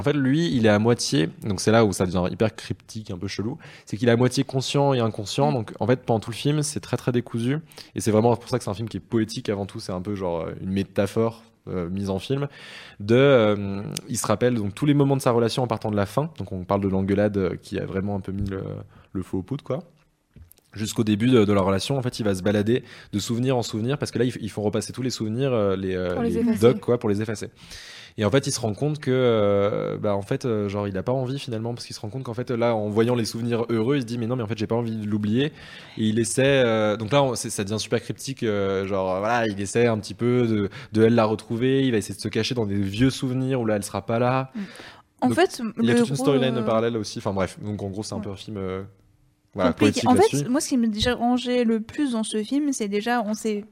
en fait lui il est à moitié donc c'est là où ça devient hyper cryptique un peu chelou c'est qu'il est à moitié conscient et inconscient donc en fait pendant tout le film c'est très très décousu et c'est vraiment pour ça que c'est un film qui est poétique avant tout c'est un peu genre euh, une métaphore euh, mise en film de euh, il se rappelle donc tous les moments de sa relation en partant de la fin donc on parle de l'engueulade euh, qui a vraiment un peu mis le, le feu au poudre quoi jusqu'au début de, de leur relation en fait il va se balader de souvenir en souvenir parce que là ils, ils font repasser tous les souvenirs les,
les
les docs quoi pour les effacer et en fait il se rend compte que euh, bah en fait euh, genre il a pas envie finalement parce qu'il se rend compte qu'en fait là en voyant les souvenirs heureux il se dit mais non mais en fait j'ai pas envie de l'oublier. Et il essaie euh, donc là on- ça devient super cryptique genre voilà il essaie un petit peu de, de elle la retrouver il va essayer de se cacher dans des vieux souvenirs où là elle sera pas là.
En
Donc,
fait,
il y a toute une storyline parallèle aussi enfin bref. Donc en gros c'est un
Ouais.
peu un film voilà
En fait, moi, ce qui me dérangeait le plus dans ce film, c'est déjà, on sait,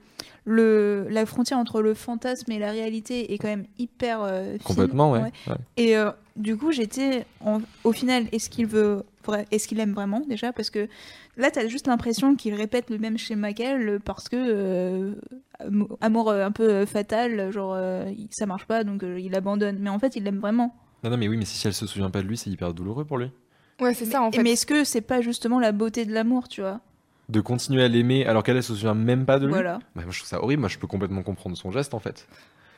le, la frontière entre le fantasme et la réalité est quand même hyper euh, fine.
complètement ouais, ouais.
Et euh, du coup, j'étais, en- au final, est-ce qu'il veut, est-ce qu'il aime vraiment déjà? Parce que là, t'as juste l'impression qu'il répète le même schéma qu'elle parce que euh, am- amour euh, un peu fatal, genre euh, ça marche pas, donc euh, il abandonne. Mais en fait, il l'aime vraiment.
Non, non, mais oui, mais si elle se souvient pas de lui, c'est hyper douloureux pour lui.
Ouais, c'est ça en fait.
Mais est-ce que c'est pas justement la beauté de l'amour, tu vois?
De continuer à l'aimer alors qu'elle elle se souvient même pas de lui.
Voilà.
Bah, moi, je trouve ça horrible. Moi, je peux complètement comprendre son geste en fait.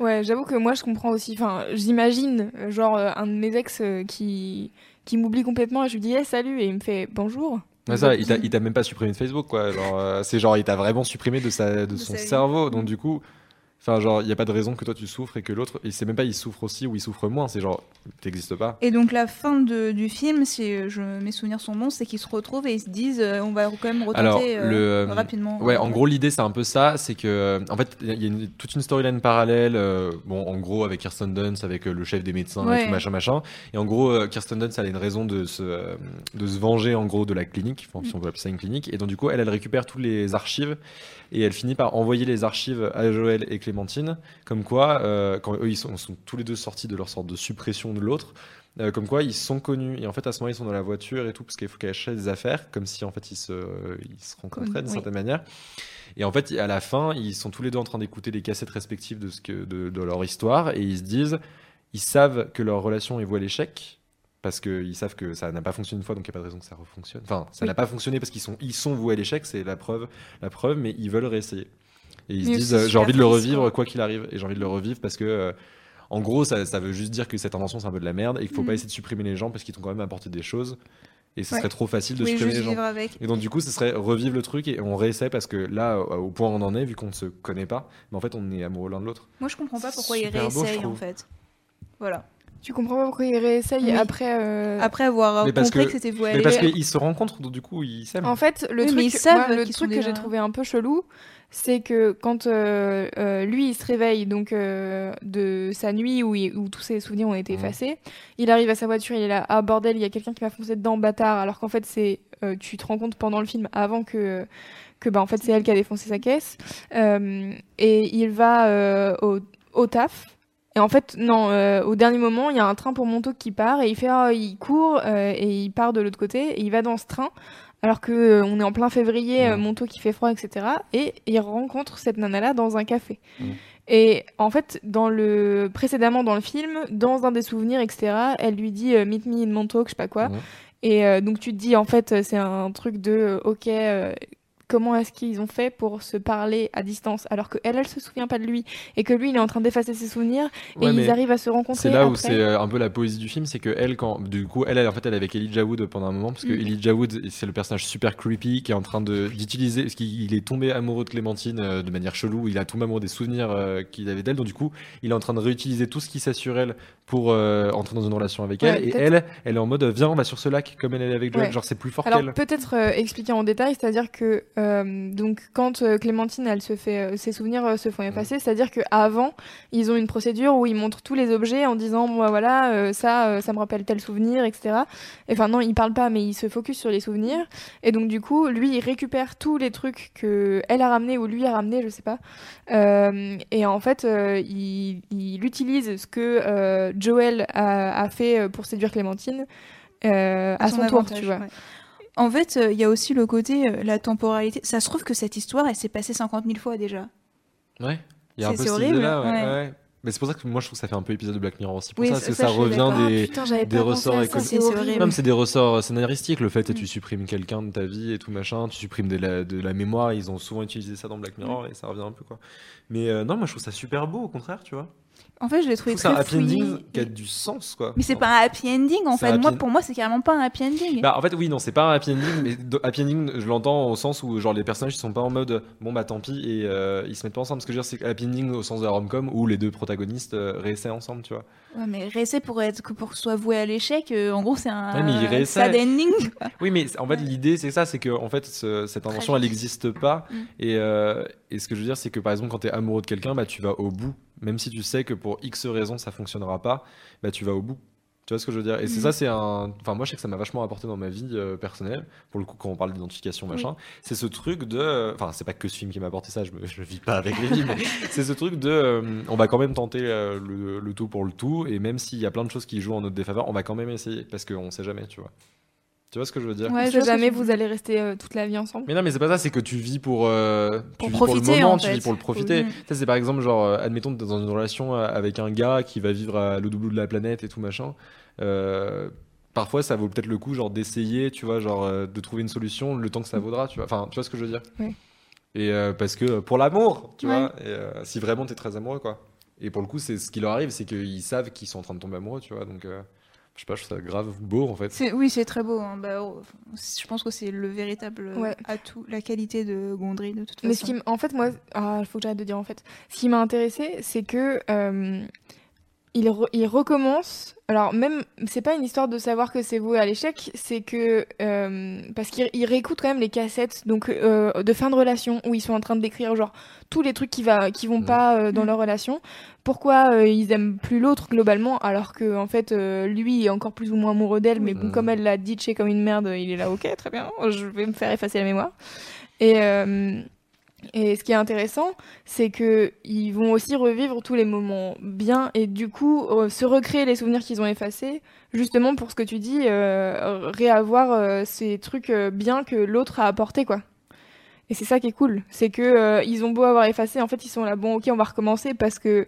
Ouais, j'avoue que moi je comprends aussi. Enfin, j'imagine euh, genre euh, un de mes ex euh, qui qui m'oublie complètement et je lui dis hey, salut et il me fait bonjour.
Mais ça, il t'a il t'a même pas supprimé de Facebook, quoi. Genre, euh, c'est genre, il t'a vraiment supprimé de, sa, de son cerveau. Donc, du coup, enfin, genre, il y a pas de raison que toi tu souffres et que l'autre, il sait même pas, il souffre aussi ou il souffre moins. C'est genre, t'existes pas.
Et donc la fin de- du film, si je, mes souvenirs sont bons, c'est qu'ils se retrouvent et ils se disent euh, on va quand même retenter
Alors,
euh,
le, euh,
rapidement.
Ouais, en gros, l'idée, c'est un peu ça. C'est que, en fait, il y a une- toute une storyline parallèle. euh, bon, en gros, avec Kirsten Dunst, avec le chef des médecins et tout, machin, machin. Et en gros, Kirsten Dunst, elle a une raison de se, de se venger, en gros, de la clinique. Enfin, si on veut appeler ça une clinique. Et donc, du coup, elle, elle récupère tous les archives. Et elle finit par envoyer les archives à Joël et Clémentine. Comme quoi, euh, quand eux, ils sont, sont tous les deux sortis de leur sorte de suppression de l'autre. euh, comme quoi ils sont connus et en fait à ce moment ils sont dans la voiture et tout parce qu'il faut qu'elle achète des affaires comme si en fait ils se, ils se rencontraient d'une
oui.
certaine manière et en fait, à la fin, ils sont tous les deux en train d'écouter les cassettes respectives de, ce que, de, de leur histoire et ils se disent, ils savent que leur relation est vouée à l'échec parce qu'ils savent que ça n'a pas fonctionné une fois, donc il n'y a pas de raison que ça refonctionne. Enfin, ça
Oui.
n'a pas fonctionné parce qu'ils sont, ils sont voués à l'échec, c'est la preuve, la preuve, mais ils veulent réessayer. Et ils se disent, euh, j'ai envie de le revivre
quoi.
qu'il arrive, et j'ai envie de le revivre parce que. euh, en gros, ça, ça veut juste dire que cette invention, c'est un peu de la merde et qu'il faut
Mhm.
pas essayer de supprimer les gens parce qu'ils t'ont quand même apporté des choses. Et ce
Ouais.
serait trop facile de
oui,
supprimer les gens.
avec.
Et donc du coup, ce serait revivre le truc et on réessaie parce que là, au point où on en est, vu qu'on ne se connaît pas, mais en fait, on est amoureux l'un de l'autre.
Moi, je comprends pas pourquoi il
super beau, je
réessaye en fait. Voilà.
Tu comprends pas pourquoi il réessaye
Oui.
après. euh,
Après avoir
Mais
compris
que-
que, c'était voué
Mais parce qu'ils se rencontrent, donc du coup, ils s'aiment.
En fait, le
Oui,
truc,
mais ils savent
moi, le
qu'ils
truc
sont
que j'ai trouvé un peu chelou, c'est que quand euh, euh, lui il se réveille donc euh, de sa nuit où, il- où tous ses souvenirs ont été
Mhm.
effacés, il arrive à sa voiture, il est là, ah bordel, il y a quelqu'un qui m'a foncé dedans, bâtard, alors qu'en fait c'est, euh, tu te rends compte pendant le film avant que que bah en fait c'est elle qui a défoncé sa caisse, Euh, et il va euh, au, au taf. Et en fait, non, euh, au dernier moment, il y a un train pour Montauk qui part et il fait, ah, il court euh, et il part de l'autre côté et il va dans ce train alors que euh, on est en plein février,
Mhm.
Montauk qui fait froid, etc. Et il rencontre cette nana-là dans un café. Et en fait, dans le précédemment dans le film, dans un des souvenirs, etc., elle lui dit euh, Meet me in Montauk, je sais pas quoi.
Mhm.
Et euh, donc tu te dis en fait, c'est un truc de euh, ok. Comment est-ce qu'ils ont fait pour se parler à distance alors que elle, elle se souvient pas de lui et que lui, il est en train d'effacer ses souvenirs et
Ouais,
ils arrivent à se rencontrer.
C'est là où c'est euh, un peu la poésie du film, c'est que elle, quand du coup, elle, elle en fait, elle est avec Elijah Wood pendant un moment, parce que
Mm.
Elijah Wood, c'est le personnage super creepy qui est en train de d'utiliser, parce qu'il il est tombé amoureux de Clémentine euh, de manière chelou, il a tombé amoureux des souvenirs euh, qu'il avait d'elle, donc du coup, il est en train de réutiliser tout ce qui sait sur elle pour euh, entrer dans une relation avec
Ouais,
elle, et elle, elle est en mode, viens, on va sur ce lac, comme elle est avec Joel,
Ouais.
genre c'est plus fort
Alors peut-être expliquer en détail, c'est-à-dire que euh, donc quand euh, Clémentine elle se fait euh, ses souvenirs euh, se font effacer, c'est-à-dire que avant ils ont une procédure où ils montrent tous les objets en disant moi voilà euh, ça euh, ça me rappelle tel souvenir etc. Et, Enfin non ils parlent pas mais ils se focus sur les souvenirs et donc du coup lui il récupère tous les trucs que elle a ramené ou lui a ramené je sais pas Euh, et en fait euh, il, il utilise ce que euh, Joel a, a fait pour séduire Clémentine euh, à, son, tour
avantage,
tu vois.
ouais. En fait, euh, il y a aussi le côté, euh, la temporalité. Ça se trouve que cette histoire, elle s'est passée 50 000 fois déjà.
Ouais, il y a un
C'est-
peu
c'est
cette
horrible,
idée-là, ouais,
ouais.
ouais. Mais c'est pour ça que moi je trouve que ça fait un peu épisode de Black Mirror aussi. Pour
Oui,
ça,
ça-
que
ça,
revient des,
Ah, putain,
des ressorts économiques.
c'est
des ressorts scénaristiques. Le fait est
Mm.
tu supprimes quelqu'un de ta vie et tout machin, tu supprimes de la, de la mémoire. Ils ont souvent utilisé ça dans Black Mirror et ça revient un peu quoi. Mais euh, non, moi je trouve ça super beau au contraire, tu vois.
En fait, je l'ai
Je
trouvé
trouve ça un
très
happy ending qui a du sens quoi.
Mais c'est pas un happy ending en
C'est
fait.
un
Moi, pour moi, c'est carrément pas un happy ending.
Bah en fait oui non c'est pas un happy ending mais happy ending je l'entends au sens où genre les personnages ils sont pas en mode bon bah tant pis et euh, ils se mettent pas ensemble ce que je veux dire c'est happy ending au sens de la rom-com où les deux protagonistes euh, réessaient ensemble tu vois
Ouais, mais réessayer pour être que pour soit voué à l'échec, euh, en gros, c'est un
Ouais, mais
sad ending.
Oui, mais en fait, l'idée, c'est ça, c'est que en fait, ce- cette invention, elle n'existe pas.
Mm.
Et, euh, et ce que je veux dire, c'est que par exemple, quand tu es amoureux de quelqu'un, bah, tu vas au bout. Même si tu sais que pour X raisons, ça fonctionnera pas, bah, tu vas au bout. Tu vois ce que je veux dire? Et c'est
Mm.
ça, c'est un. Enfin, moi, je sais que ça m'a vachement apporté dans ma vie euh, personnelle, pour le coup, quand on parle d'identification, machin. C'est ce truc de. Enfin, c'est pas que ce film qui m'a apporté ça, je, me... je vis pas avec les films, mais c'est ce truc de. euh, on va quand même tenter euh, le, le tout pour le tout, et même s'il y a plein de choses qui jouent en notre défaveur, on va quand même essayer, parce qu'on sait jamais, tu vois. Tu vois ce que je veux dire?
Ouais, je
jamais vous allez rester euh, toute la vie ensemble.
mais non, mais c'est pas ça, c'est que tu vis pour, euh,
Pour
tu vis
profiter,
pour le moment,
en
tu vis pour le profiter.
Oui.
Ça, c'est par exemple, genre, euh, admettons, t'es dans une relation euh, avec un gars qui va vivre à l'autre bout de la planète et tout machin. Euh, parfois, ça vaut peut-être le coup, genre, d'essayer, tu vois, genre, euh, de trouver une solution le temps que ça vaudra, tu vois. Enfin, tu vois ce que je veux dire?
Oui.
Et euh, parce que pour l'amour, tu
Ouais.
vois, et, euh, si vraiment t'es très amoureux, quoi. Et pour le coup, c'est ce qui leur arrive, c'est qu'ils savent qu'ils sont en train de tomber amoureux, tu vois. Donc, euh, je sais pas, je trouve ça grave beau, en fait.
Oui, c'est très beau. hein. Bah, oh, je pense que c'est le véritable euh,
Ouais.
atout, la qualité de Gondry de toute façon.
Mais ce qui, en fait, moi, ah, il faut que j'arrête de dire en fait. Ce qui m'a intéressé, c'est que euh, il, re- il recommence. Alors même, c'est pas une histoire de savoir que c'est voué à l'échec, c'est que euh, parce qu'il il réécoute quand même les cassettes donc euh, de fin de relation où ils sont en train de décrire genre tous les trucs qui va qui vont
Mhm.
pas euh, dans
Mhm.
leur relation. Pourquoi euh, ils aiment plus l'autre globalement alors que en fait euh, lui est encore plus ou moins amoureux d'elle, mais bon
Mhm.
comme elle l'a ditché comme une merde, il est là ok très bien, je vais me faire effacer la mémoire. Et euh, et ce qui est intéressant, c'est que ils vont aussi revivre tous les moments bien et du coup euh, se recréer les souvenirs qu'ils ont effacés, justement pour ce que tu dis, euh, réavoir euh, ces trucs bien que l'autre a apporté quoi. Et c'est ça qui est cool, c'est que ils ont beau avoir effacé, en fait ils sont là bon ok on va recommencer parce que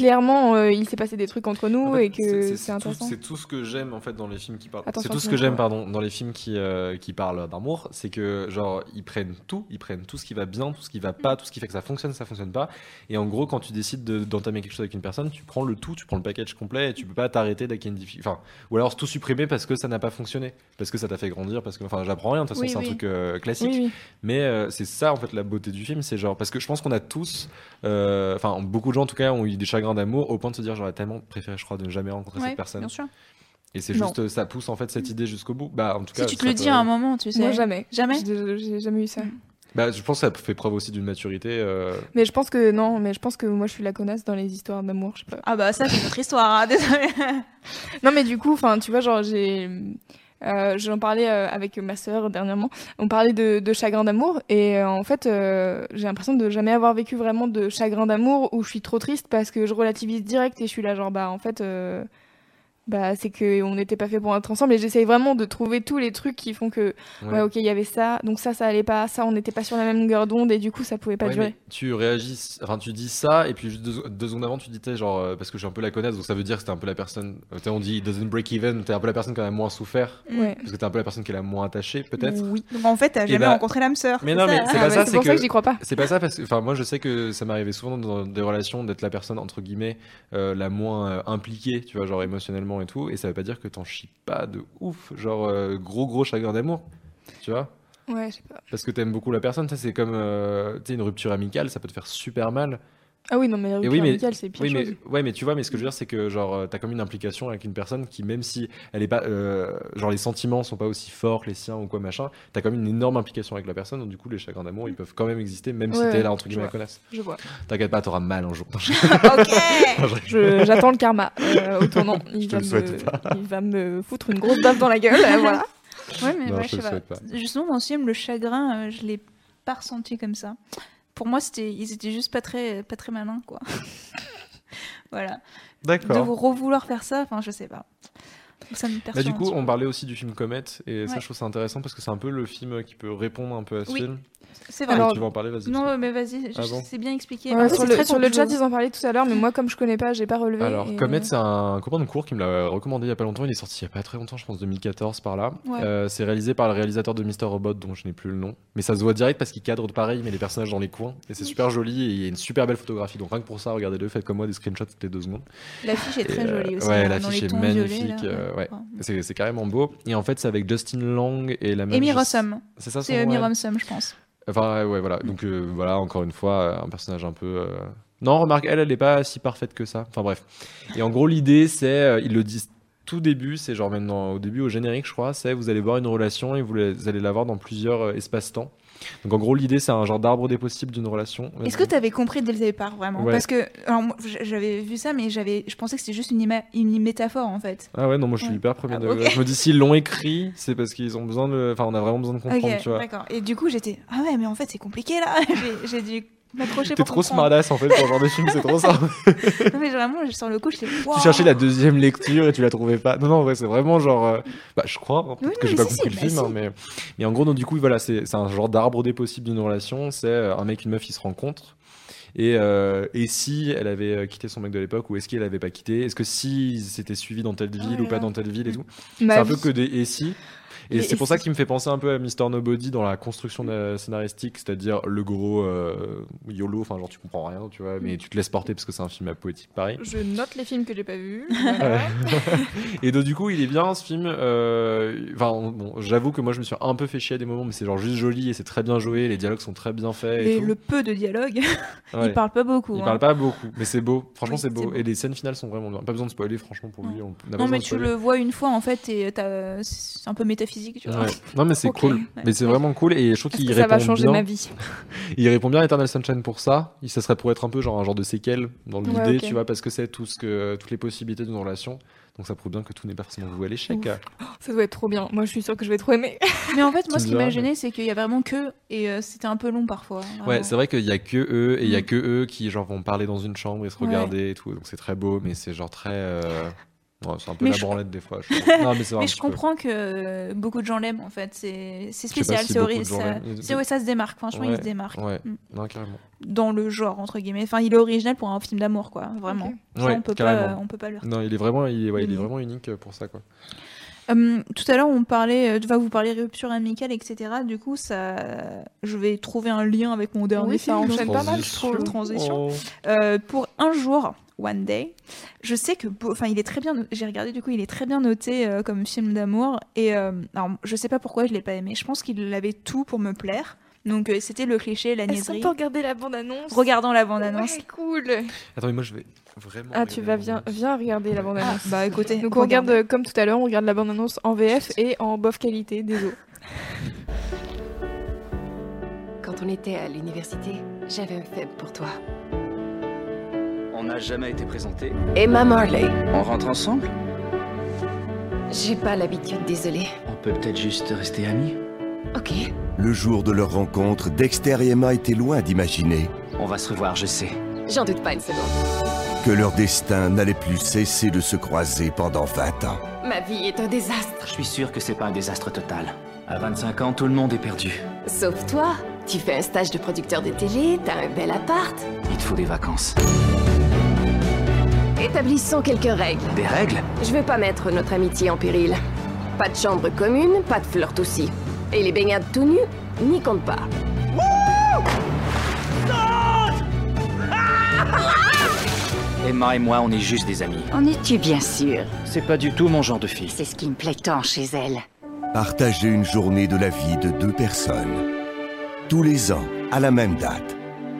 clairement euh, il s'est passé des trucs entre nous
En fait,
et que
c'est-
intéressant.
C'est tout ce que j'aime en fait dans les films qui parlent. C'est tout ce que j'aime pardon dans les films qui euh, qui parlent d'amour, c'est que genre ils prennent tout, ils prennent tout ce qui va bien, tout ce qui va pas, tout ce qui fait que ça fonctionne, ça fonctionne pas. Et en gros, quand tu décides de- d'entamer quelque chose avec une personne, tu prends le tout, tu prends le package complet et tu peux pas t'arrêter dès qu'il y a une difficulté. Enfin, ou alors tout supprimer parce que ça n'a pas fonctionné, parce que ça t'a fait grandir, parce que enfin j'apprends rien. De toute façon,
Oui,
c'est un truc euh, classique.
Oui.
Mais c'est ça en fait la beauté du film, c'est genre parce que je pense qu'on a tous, enfin beaucoup de gens en tout cas ont eu des chagrins d'amour au point de se dire j'aurais tellement préféré, je crois, de ne jamais rencontrer
Ouais,
cette personne.
bien sûr.
Et c'est juste, ça pousse en fait cette idée jusqu'au bout. Bah, en tout
Si
cas,
tu te le
peut-
dis à un moment, tu sais.
Moi, jamais.
Jamais
J'ai j'ai jamais eu ça.
Bah, je pense que ça fait preuve aussi d'une maturité. euh,
Mais je pense que non, mais je pense que moi je suis la connasse dans les histoires d'amour, je sais pas.
Ah bah ça c'est notre histoire, hein, désolé.
Non mais du coup, enfin tu vois genre j'ai euh, j'en parlais euh, avec ma sœur dernièrement. On parlait de, de chagrin d'amour et euh, en fait j'ai l'impression de jamais avoir vécu vraiment de chagrin d'amour où je suis trop triste parce que je relativise direct et je suis là genre bah en fait bah c'est que on n'était pas fait pour être ensemble et j'essaye vraiment de trouver tous les trucs qui font que ouais,
Ouais.
ok il y avait ça donc ça ça allait pas ça on n'était pas sur la même longueur d'onde et du coup ça pouvait pas
Ouais,
durer.
tu réagis, enfin tu dis ça et puis juste deux, deux secondes avant tu dis t'es genre euh, parce que je suis un peu la connasse donc ça veut dire que c'était un peu la personne. euh, on dit it doesn't break even, t'es un peu la personne qui en a moins souffert
Ouais.
parce que t'es un peu la personne qui est la moins attachée peut-être.
Oui.
Donc en fait t'as jamais
bah-
rencontré l'âme sœur.
Mais non mais c'est
Ah,
pas
bah,
ça,
c'est pour ça
que
que j'y crois pas.
c'est pas ça parce que enfin moi je sais que ça m'arrivait souvent dans des relations d'être la personne entre guillemets euh, la moins euh, impliquée, tu vois genre émotionnellement et tout et ça veut pas dire que t'en chies pas de ouf, genre euh, gros gros chagrin d'amour, tu vois.
Ouais, je sais pas.
Parce que t'aimes beaucoup la personne, ça c'est comme euh, une rupture amicale, ça peut te faire super mal.
Ah oui non mais la rupture
oui, mais,
amicale c'est pire
oui, mais, ouais, mais tu vois, mais ce que je veux dire, c'est que genre, euh, t'as comme une implication avec une personne qui, même si elle est pas, euh, genre, les sentiments sont pas aussi forts que les siens ou quoi machin, t'as comme une énorme implication avec la personne, donc du coup, les chagrins d'amour, ils peuvent quand même exister, même si
Ouais,
t'es là entre
je
guillemets la
vois.
connasse.
Je vois.
T'inquiète pas, t'auras mal un jour.
ok.
Je- J'attends le karma euh, au tournant. Il,
te
va
le souhaite
me, il va me foutre une grosse baffe dans la gueule. euh, voilà.
Ouais mais
Non,
ouais,
je
je sais
le
pas.
souhaite pas.
Justement dans ce film le chagrin euh, je l'ai pas ressenti comme ça. Pour moi c'était ils étaient juste pas très pas très malins quoi. voilà. De
D'accord.
vous revouloir faire ça, enfin je sais pas. Ça me
Bah,
perturbe
du coup, on parlait aussi du film Comet, et ça,
Ouais.
je trouve ça intéressant parce que c'est un peu le film qui peut répondre un peu à ce
Oui.
film.
C'est vrai.
Alors,
tu veux en parler, vas-y.
Non mais vas-y,
Ah bon
c'est bien expliqué.
Ouais, sur le, sur le chat, ils en parlaient tout à l'heure, mais moi, comme je connais pas, j'ai pas relevé.
Alors,
et,
Comet,
euh,
c'est un copain de cours qui me l'a recommandé il y a pas longtemps. Il est sorti il y a pas très longtemps, je pense 2014 par là.
Ouais.
Euh, c'est réalisé par le réalisateur de Mr. Robot, dont je n'ai plus le nom. Mais ça se voit direct parce qu'il cadre pareil, mais les personnages dans les coins. Et c'est super joli et il y a une super belle photographie. Donc rien que pour ça, regardez-le, faites comme moi des screenshots toutes les deux secondes.
L'affiche est très
euh,
jolie aussi.
Ouais,
hein,
l'affiche est magnifique. C'est carrément beau. Et en fait, c'est avec Justin Long et la même.
Amy Rossum.
C'est ça
C'est Amy Rossum, je pense.
Enfin, ouais, voilà. Donc, euh, voilà, encore une fois, euh, un personnage un peu. euh, Non, remarque, elle, elle est pas si parfaite que ça. Enfin, bref. Et en gros, l'idée, c'est. ils le disent tout début, c'est genre maintenant, au début, au générique, je crois, c'est vous allez voir une relation et vous, allez la voir dans plusieurs espaces-temps. Donc, en gros, l'idée, c'est un genre d'arbre des possibles d'une relation.
Est-ce que tu avais compris dès le départ vraiment?
Ouais.
Parce que j'avais vu ça, mais j'avais, je pensais que c'était juste une, ima- une métaphore en fait.
Ah ouais, non, moi je suis
Ouais.
hyper premier
Ah.
Je me dis, s'ils l'ont écrit, c'est parce qu'ils ont besoin de. Enfin, on a vraiment besoin de comprendre, tu vois.
d'accord. Et du coup, j'étais ah ouais, mais en fait c'est compliqué là. J'ai dû
T'es trop smartass en fait pour ce genre de film, c'est trop ça.
Non mais vraiment, sur le coup, j'étais. Wow.
Tu cherchais la deuxième lecture et tu la trouvais pas. Non, non, ouais, c'est vraiment genre. euh, Bah, je crois, hein,
Oui,
que j'ai pas
si,
compris
si,
le
bah
film,
si.
hein, mais... mais en gros, donc, du coup, voilà, c'est un genre d'arbre des possibles d'une relation. C'est euh, un mec, une meuf, ils se rencontrent. Et, euh, et si elle avait quitté son mec de l'époque ou est-ce qu'elle avait pas quitté? Est-ce que si ils s'étaient suivis dans telle ville
Oh
ou pas dans telle ville et tout?
Ma
C'est un peu que des et si. Et c'est pour ça qu'il me fait penser un peu à Mister Nobody dans la construction scénaristique, c'est-à-dire le gros euh, YOLO, enfin genre tu comprends rien, tu vois, mais tu te laisses porter parce que c'est un film à poétique pareil.
Je note les films que j'ai pas vus. Voilà.
et donc du coup il est bien ce film euh, enfin bon j'avoue que moi je me suis un peu fait chier à des moments mais c'est genre juste joli et c'est très bien joué les dialogues sont très bien faits et,
Et
tout.
le peu de dialogue,
Ouais.
il parle pas beaucoup.
il
hein.
parle pas beaucoup mais c'est beau franchement
Oui,
c'est beau. et les scènes finales sont vraiment bien pas besoin de spoiler franchement pour lui on
Non mais tu le vois une fois en fait et c'est un peu métaphysique, tu vois.
Ouais. Non mais c'est cool,
Ouais.
mais c'est vraiment cool et je trouve qu'il
que ça
répond
va changer
bien.
ma vie?
Il répond bien à Eternal Sunshine pour ça. Ça serait pour être un peu genre un genre de séquelle dans l'idée,
Ouais,
tu vois, parce que c'est tout ce que toutes les possibilités d'une relation. Donc ça prouve bien que tout n'est pas forcément voué à l'échec.
Ouf. Ça doit être trop bien. Moi, je suis sûre que je vais trop aimer.
Mais en fait, moi, ce qui m'a gêné, c'est qu'il y a vraiment que et euh, c'était un peu long parfois.
Ouais,
vraiment.
c'est vrai qu'il y a que eux et il y a
Mm.
que eux qui genre vont parler dans une chambre et se
Ouais.
regarder et tout. Donc c'est très beau, mais c'est genre très. euh, ouais, c'est un peu
Mais
la
je-
branlette des fois. Je non mais.
Mais je
petit peu.
comprends que euh, beaucoup de gens l'aiment en fait. C'est
Je
spécial,
si
c'est
gens
Ça, ouais, ça se démarque. Franchement, il
Ouais,
se démarque
Ouais,
Mm.
non carrément.
dans le genre entre guillemets. Enfin, il est original pour un film d'amour, quoi. Vraiment.
Ok.
Ça, on peut pas, on peut pas le.
Non, il est vraiment, il est, ouais, il est
Mm.
vraiment unique pour ça quoi.
Hum, tout à l'heure, on parlait, euh, enfin, vous parlez rupture amicale, etc. Du coup, ça, je vais trouver un lien avec mon dernier
Oui, ça
film.
enchaîne pas mal, je trouve.
Transition.
Oh.
Euh, pour un jour, One Day, je sais que, enfin, il est très bien. J'ai regardé du coup, il est très bien noté euh, comme film d'amour. Et euh, alors, je sais pas pourquoi je l'ai pas aimé. Je pense qu'il avait tout pour me plaire. Donc euh, c'était le cliché, la
Est-ce qu'on
niaiserie.
peut regarder la bande-annonce?
Regardons la bande-annonce.
Ouais, cool.
Attends, mais moi je vais vraiment.
Ah, tu vas bien, viens regarder la bande-annonce.
Bah écoutez,
Donc on regarde, euh, comme tout à l'heure, on regarde la bande-annonce en VF et en bof qualité, désolé.
Quand on était à l'université, j'avais un faible pour toi.
On n'a jamais été présenté.
Emma Marley.
On rentre ensemble?
J'ai pas l'habitude, désolée.
On peut peut-être juste rester amis?
Ok.
Le jour de leur rencontre, Dexter et Emma étaient loin d'imaginer
On va se revoir, je sais.
J'en doute pas une seconde.
que leur destin n'allait plus cesser de se croiser pendant 20 ans.
Ma vie est un désastre.
Je suis sûr que c'est pas un désastre total. À 25 ans, tout le monde est perdu.
Sauf toi. Tu fais un stage de producteur de télé, t'as un bel appart.
Il te faut des vacances.
Établissons quelques règles.
Des règles
Je veux pas mettre notre amitié en péril. Pas de chambre commune, pas de flirt aussi. Et les baignades tout nus, n'y compte pas.
Emma et moi, on est juste des amis.
En es-tu bien sûr?
C'est pas du tout mon genre de fille.
C'est ce qui me plaît tant chez elle.
Partager une journée de la vie de deux personnes. Tous les ans, à la même date.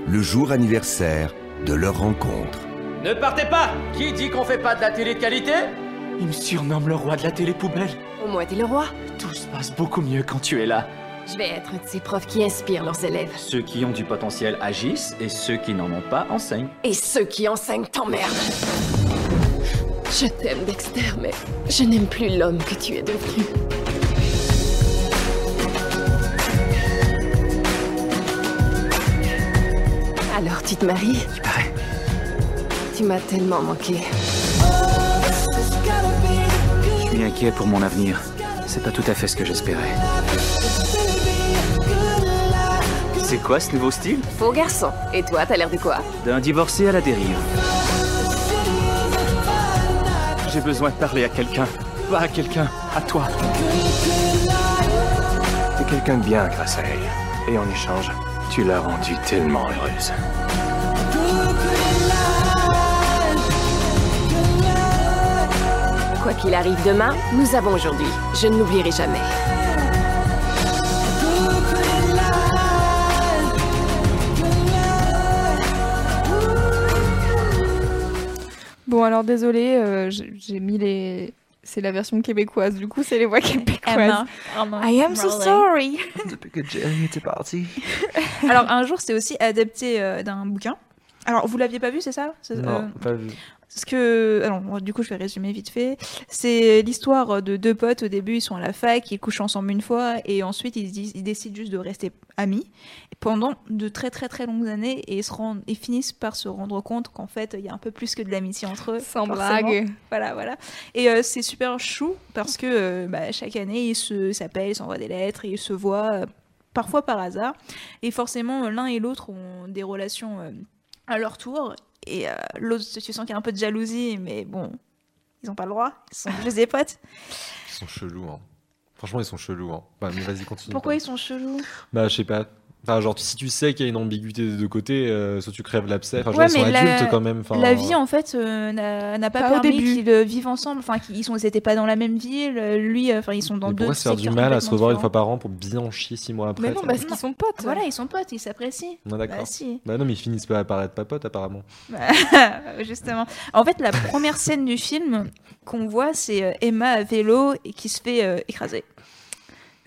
Le jour anniversaire de leur rencontre.
Ne partez pas Qui dit qu'on fait pas de la télé de qualité?
Il me surnomme le roi de la télé poubelle.
Au moins, t'es le roi.
Tout se passe beaucoup mieux quand tu es là.
Je vais être un de ces profs qui inspirent leurs élèves.
Ceux qui ont du potentiel agissent et ceux qui n'en ont pas enseignent.
Et ceux qui enseignent t'emmerdent. Je t'aime, Dexter, mais je n'aime plus l'homme que tu es devenu. Alors, tu te maries?
Il paraît.
Tu m'as tellement manqué.
Je suis inquiet pour mon avenir. C'est pas tout à fait ce que j'espérais. C'est quoi ce nouveau style?
Faux garçon. Et toi, t'as l'air de quoi?
D'un divorcé à la dérive. J'ai besoin de parler à quelqu'un. Pas à quelqu'un, à toi.
T'es quelqu'un de bien grâce à elle. Et en échange, tu l'as rendue tellement heureuse.
Quoi qu'il arrive demain, nous avons aujourd'hui. Je ne l'oublierai jamais.
Bon, alors désolé, euh, j'ai mis les. C'est la version québécoise, du coup, c'est les voix québécoises.
Emma. Emma
I am so sorry.
Depuis que Jerry était parti.
Alors un jour, c'est aussi adapté euh, d'un bouquin. Alors vous l'aviez pas vu, c'est ça? C'est- euh,
Non, pas vu.
Parce que, alors, du coup, je vais résumer vite fait. C'est l'histoire de deux potes. Au début, ils sont à la fac, ils couchent ensemble une fois, et ensuite, ils, décident juste de rester amis pendant de très très très longues années, et ils, se rendent, ils finissent par se rendre compte qu'en fait, il y a un peu plus que de l'amitié entre eux.
Sans
forcément.
blague.
Voilà, voilà. Et euh, c'est super chou parce que euh, bah, chaque année, ils se- s'appellent, ils s'envoient des lettres, et ils se voient. euh, Parfois par hasard, et forcément l'un et l'autre ont des relations à leur tour, et euh, l'autre, tu sens qu'il y a un peu de jalousie, mais bon, ils n'ont pas le droit, ils sont juste des potes.
Ils sont chelous, hein. Franchement, ils sont chelous, hein. Bah, mais vas-y, continue.
Pourquoi ils sont chelous?
Bah, je sais pas. Enfin, genre, si tu sais qu'il y a une ambiguïté des deux côtés, euh, soit tu crèves l'abcès. Enfin,
Ouais,
vois, ils sont adultes quand même. Enfin,
la vie en fait euh, n'a pas, permis qu'ils euh, vivent ensemble. Enfin, qu'ils sont, ils étaient pas dans la même ville. Lui, euh, enfin, ils sont dans
Mais
deux.
pourquoi se faire du mal à se revoir une fois par an pour bien en chier six mois après
Mais non, parce qu'ils sont potes.
Voilà, ils sont potes, ils s'apprécient.
Ah, d'accord.
Bah, si.
Bah non, mais ils finissent pas à paraître pas potes apparemment.
Bah, Justement. En fait, la première scène du film qu'on voit, c'est Emma à vélo et qui se fait euh, écraser.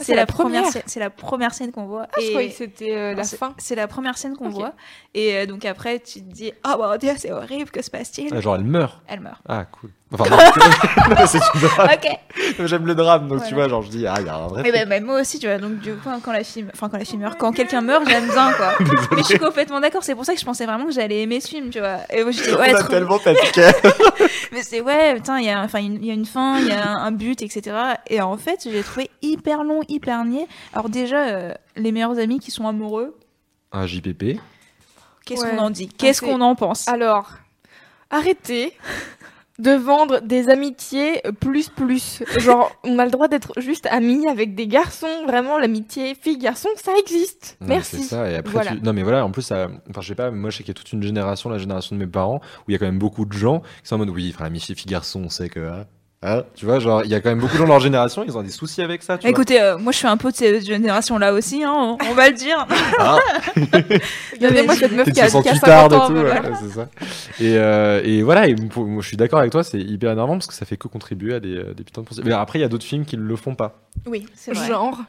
C'est la, première. scène- C'est la première scène qu'on voit.
Ah, je croyais que c'était euh, la fin.
C'est la première scène qu'on voit. Et euh, donc après, tu te dis, oh mon dieu, c'est horrible, que se passe-t-il?
Ah, genre, elle meurt.
Elle meurt.
Ah, cool. Enfin, non, c'est une drame.
Ok.
J'aime le drame, donc tu vois, genre, je dis, ah, il y a un vrai.
Mais bah, bah, moi aussi, tu vois. Donc, du coup, quand la fille, enfin, quand la fille meurt, quand quelqu'un meurt, j'aime bien, quoi. Mais je suis complètement d'accord. C'est pour ça que je pensais vraiment que j'allais aimer ce film, tu vois. Et moi, j'étais,
On
ouais,
a
trop-
tellement.
Mais c'est ouais, putain, il y a, enfin, il y a une fin, il y a un, un but, etc. Et en fait, j'ai trouvé hyper long, hyper niais. Alors déjà, euh, les meilleurs amis qui sont amoureux,
Un JPP.
qu'est-ce
Ouais.
qu'on en dit? Qu'est-ce qu'on en pense?
Alors, arrêtez de vendre des amitiés plus plus. Genre, on a le droit d'être juste amis avec des garçons. Vraiment, l'amitié fille-garçon, ça existe.
Non,
Merci.
C'est ça, et après,
Voilà.
tu- non, mais voilà, en plus, ça... enfin, je sais pas, moi, je sais qu'il y a toute une génération, la génération de mes parents, où il y a quand même beaucoup de gens qui sont en mode, oui, enfin, l'amitié fille-garçon, on sait que. ah, Hein, tu vois, genre, il y a quand même beaucoup de gens de leur génération, ils ont des soucis avec ça. Tu vois.
Écoutez, euh, moi je suis un peu de cette génération-là aussi, hein, on, on va le dire.
Ah.
Regardez-moi cette meuf qui a, qui a
68
50
tard et
ans.
tout,
voilà.
ouais, c'est ça. Et, euh, et voilà, et pour- moi, je suis d'accord avec toi, c'est hyper énervant parce que ça fait que contribuer à des, euh, des putains de poursuites. Mais après, il y a d'autres films qui ne le font pas.
Oui, c'est vrai.
Genre.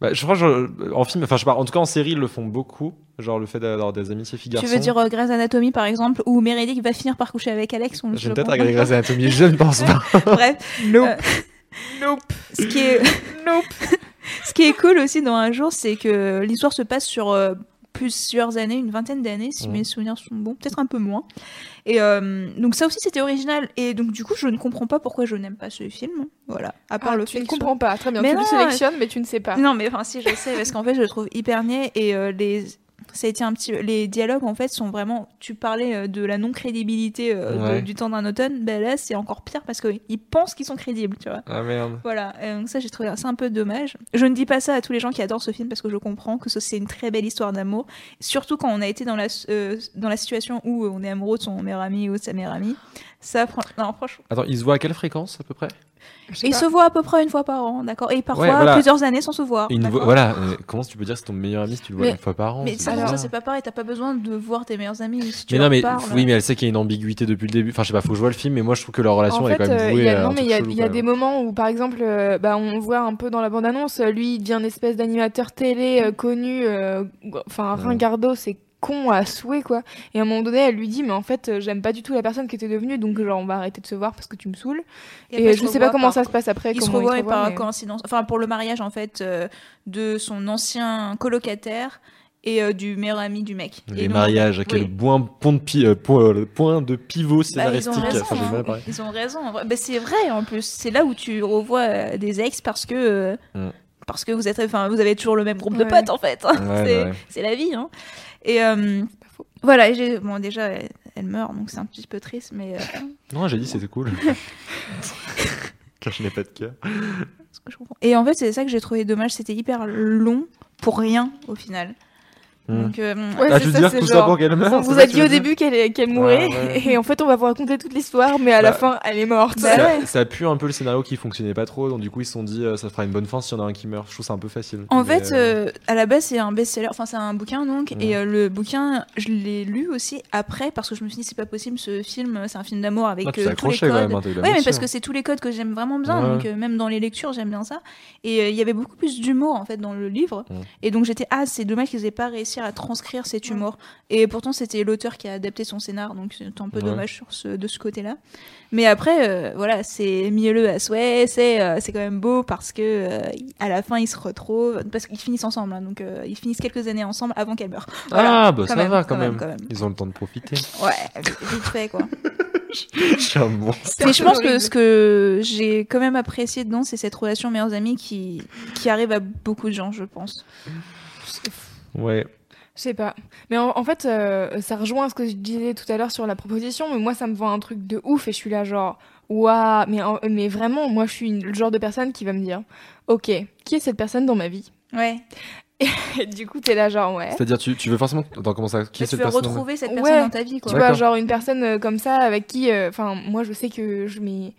Bah, je crois que je- en film, enfin, je sais pas, en tout cas en série, ils le font beaucoup. Genre le fait d'avoir des amitiés filles-garçons.
Tu veux dire euh, Grey's Anatomy par exemple, où Meredith va finir par coucher avec Alex on- je
tête
pense.
à Grey's Anatomy, je ne pense pas.
Bref.
Nope.
Euh, Ce qui est. Ce qui est cool aussi dans un jour, c'est que l'histoire se passe sur euh, plusieurs années, une vingtaine d'années, si
Mhm.
mes souvenirs sont bons, peut-être un peu moins. Et euh, donc ça aussi c'était original. Et donc du coup, je ne comprends pas pourquoi je n'aime pas ce film. Voilà. À part
Ah,
le
tu
fait
ne comprends pas. Très bien.
Mais
tu
non,
le sélectionnes, mais tu ne sais pas.
non, mais enfin, si, je sais, parce qu'en fait, je le trouve hyper niais et euh, les. Ça a été un petit. Les dialogues, en fait, sont vraiment. Tu parlais euh, de la non-crédibilité euh,
Ouais.
du temps d'un automne. Ben là, c'est encore pire parce qu'ils pensent qu'ils sont crédibles, tu vois.
Ah merde.
Voilà, et donc ça j'ai trouvé ça un peu dommage. Je ne dis pas ça à tous les gens qui adorent ce film parce que je comprends que ce- c'est une très belle histoire d'amour, surtout quand on a été dans la, euh, dans la situation où on est amoureux de son meilleur ami ou de sa meilleure amie. Ça, non, franchement.
Attends, ils se voient à quelle fréquence à peu près?
Et ils se voient à peu près une fois par an, d'accord Et parfois
Ouais, voilà.
plusieurs années sans se voir.
Une vo-
d'accord
Voilà, euh, comment tu peux dire que c'est ton meilleur ami si tu le vois
Mais-
une fois par an
Mais ça, c'est pas pareil, t'as pas besoin de voir tes meilleurs amis si tu
Mais non, mais
parles.
oui, mais elle sait qu'il y a une ambiguïté depuis le début. Enfin, je sais pas, faut que je vois le film, mais moi je trouve que leur relation
En
elle est quand même
euh,
vouée
il y a,
à
non, mais il y a, y
quand
des moments où, par exemple, euh, bah, on voit un peu dans la bande-annonce, euh, lui, il devient une espèce d'animateur télé euh, connu, euh, enfin, ringardo, c'est con à souhait, quoi. Et à un moment donné, elle lui dit, mais en fait, euh, j'aime pas du tout la personne qui était devenue, donc genre, on va arrêter de se voir parce que tu me saoules.
Et
Et,
après, ils
je
se
sais pas comment
par-
ça se passe après.
Ils se revoient et par
mais-
coïncidence, enfin pour le mariage en fait euh, de son ancien colocataire et euh, du meilleur ami du mec.
Les
Et donc-
mariages, quel
oui.
point, point de, pi- euh, point, euh, point de pivot
Bah,
scénaristique.
ils ont raison,
Enfin,
hein. Ils ont raison. Bah, c'est vrai en plus. C'est là où tu revois des ex parce que euh,
Mm.
parce que vous êtes, enfin, vous avez toujours le même groupe de potes en fait.
Ouais,
c'est
ouais.
c'est la vie. Hein. Et euh, voilà. j'ai- Bon, déjà, elle, elle meurt, donc c'est un petit peu triste, mais. euh,
Non, j'ai dit c'était cool. Car je n'ai pas de cœur.
Et en fait, c'est ça que j'ai trouvé dommage. C'était hyper long pour rien au final.
Hmm.
Donc, euh,
Ouais,
Ah, veux
ça,
dire
genre,
qu'elle
On vous a dit au début qu'elle qu'elle mourrait,
Ah, ouais.
et en fait, on va vous raconter toute l'histoire, mais à la
Bah,
fin, elle est morte.
ça, ça pue un peu le scénario qui fonctionnait pas trop, donc du coup ils se sont dit euh, ça fera une bonne fin s'il y en a un qui meurt. Je trouve ça un peu facile.
En
Mais,
fait,
euh,
euh, à la base, c'est un best-seller, enfin, c'est un bouquin donc,
Mm.
et euh, le bouquin, je l'ai lu aussi après parce que je me suis dit, c'est pas possible, ce film, c'est un film d'amour avec
Ah,
euh, tous les codes.
quand même, hein,
ouais, mais parce que c'est tous les codes que j'aime vraiment bien,
Ouais.
donc même dans les lectures, j'aime bien ça. Et il y avait beaucoup plus d'humour en fait dans le livre,
Mm.
et donc j'étais, ah, c'est dommage qu'ils aient pas réussi à transcrire cet humour. Et pourtant, c'était l'auteur qui a adapté son scénar, donc c'est un peu
Ouais.
dommage sur ce, de ce côté-là. Mais après, euh, voilà, c'est mielleux à souhait, c'est euh, c'est quand même beau parce que euh, à la fin ils se retrouvent, parce qu'ils finissent ensemble, hein, donc euh, ils finissent quelques années ensemble avant qu'elle meure. Voilà,
ah, bah ça
même,
va quand même.
quand même.
Ils ont le temps de profiter.
Ouais, vite fait quoi. Mais je pense que ce que j'ai quand même apprécié dedans, c'est cette relation meilleurs amis qui, qui arrive à beaucoup de gens, je pense.
Ouais.
Je sais pas. Mais en, en fait, euh, ça rejoint ce que je disais tout à l'heure sur la proposition, mais moi, ça me vend un truc de ouf et je suis là genre, waouh, mais, en- mais vraiment, moi, je suis une- le genre de personne qui va me dire, ok, qui est cette personne dans ma vie?
Ouais.
Et du coup, t'es là genre, ouais.
C'est-à-dire, tu, tu veux forcément. Attends, comment ça Qui est
tu
cette
veux
personne
retrouver cette
Ouais.
personne dans ta vie, quoi.
Tu vois, genre une personne euh, comme ça avec qui, euh, enfin, moi, je sais que je m'y.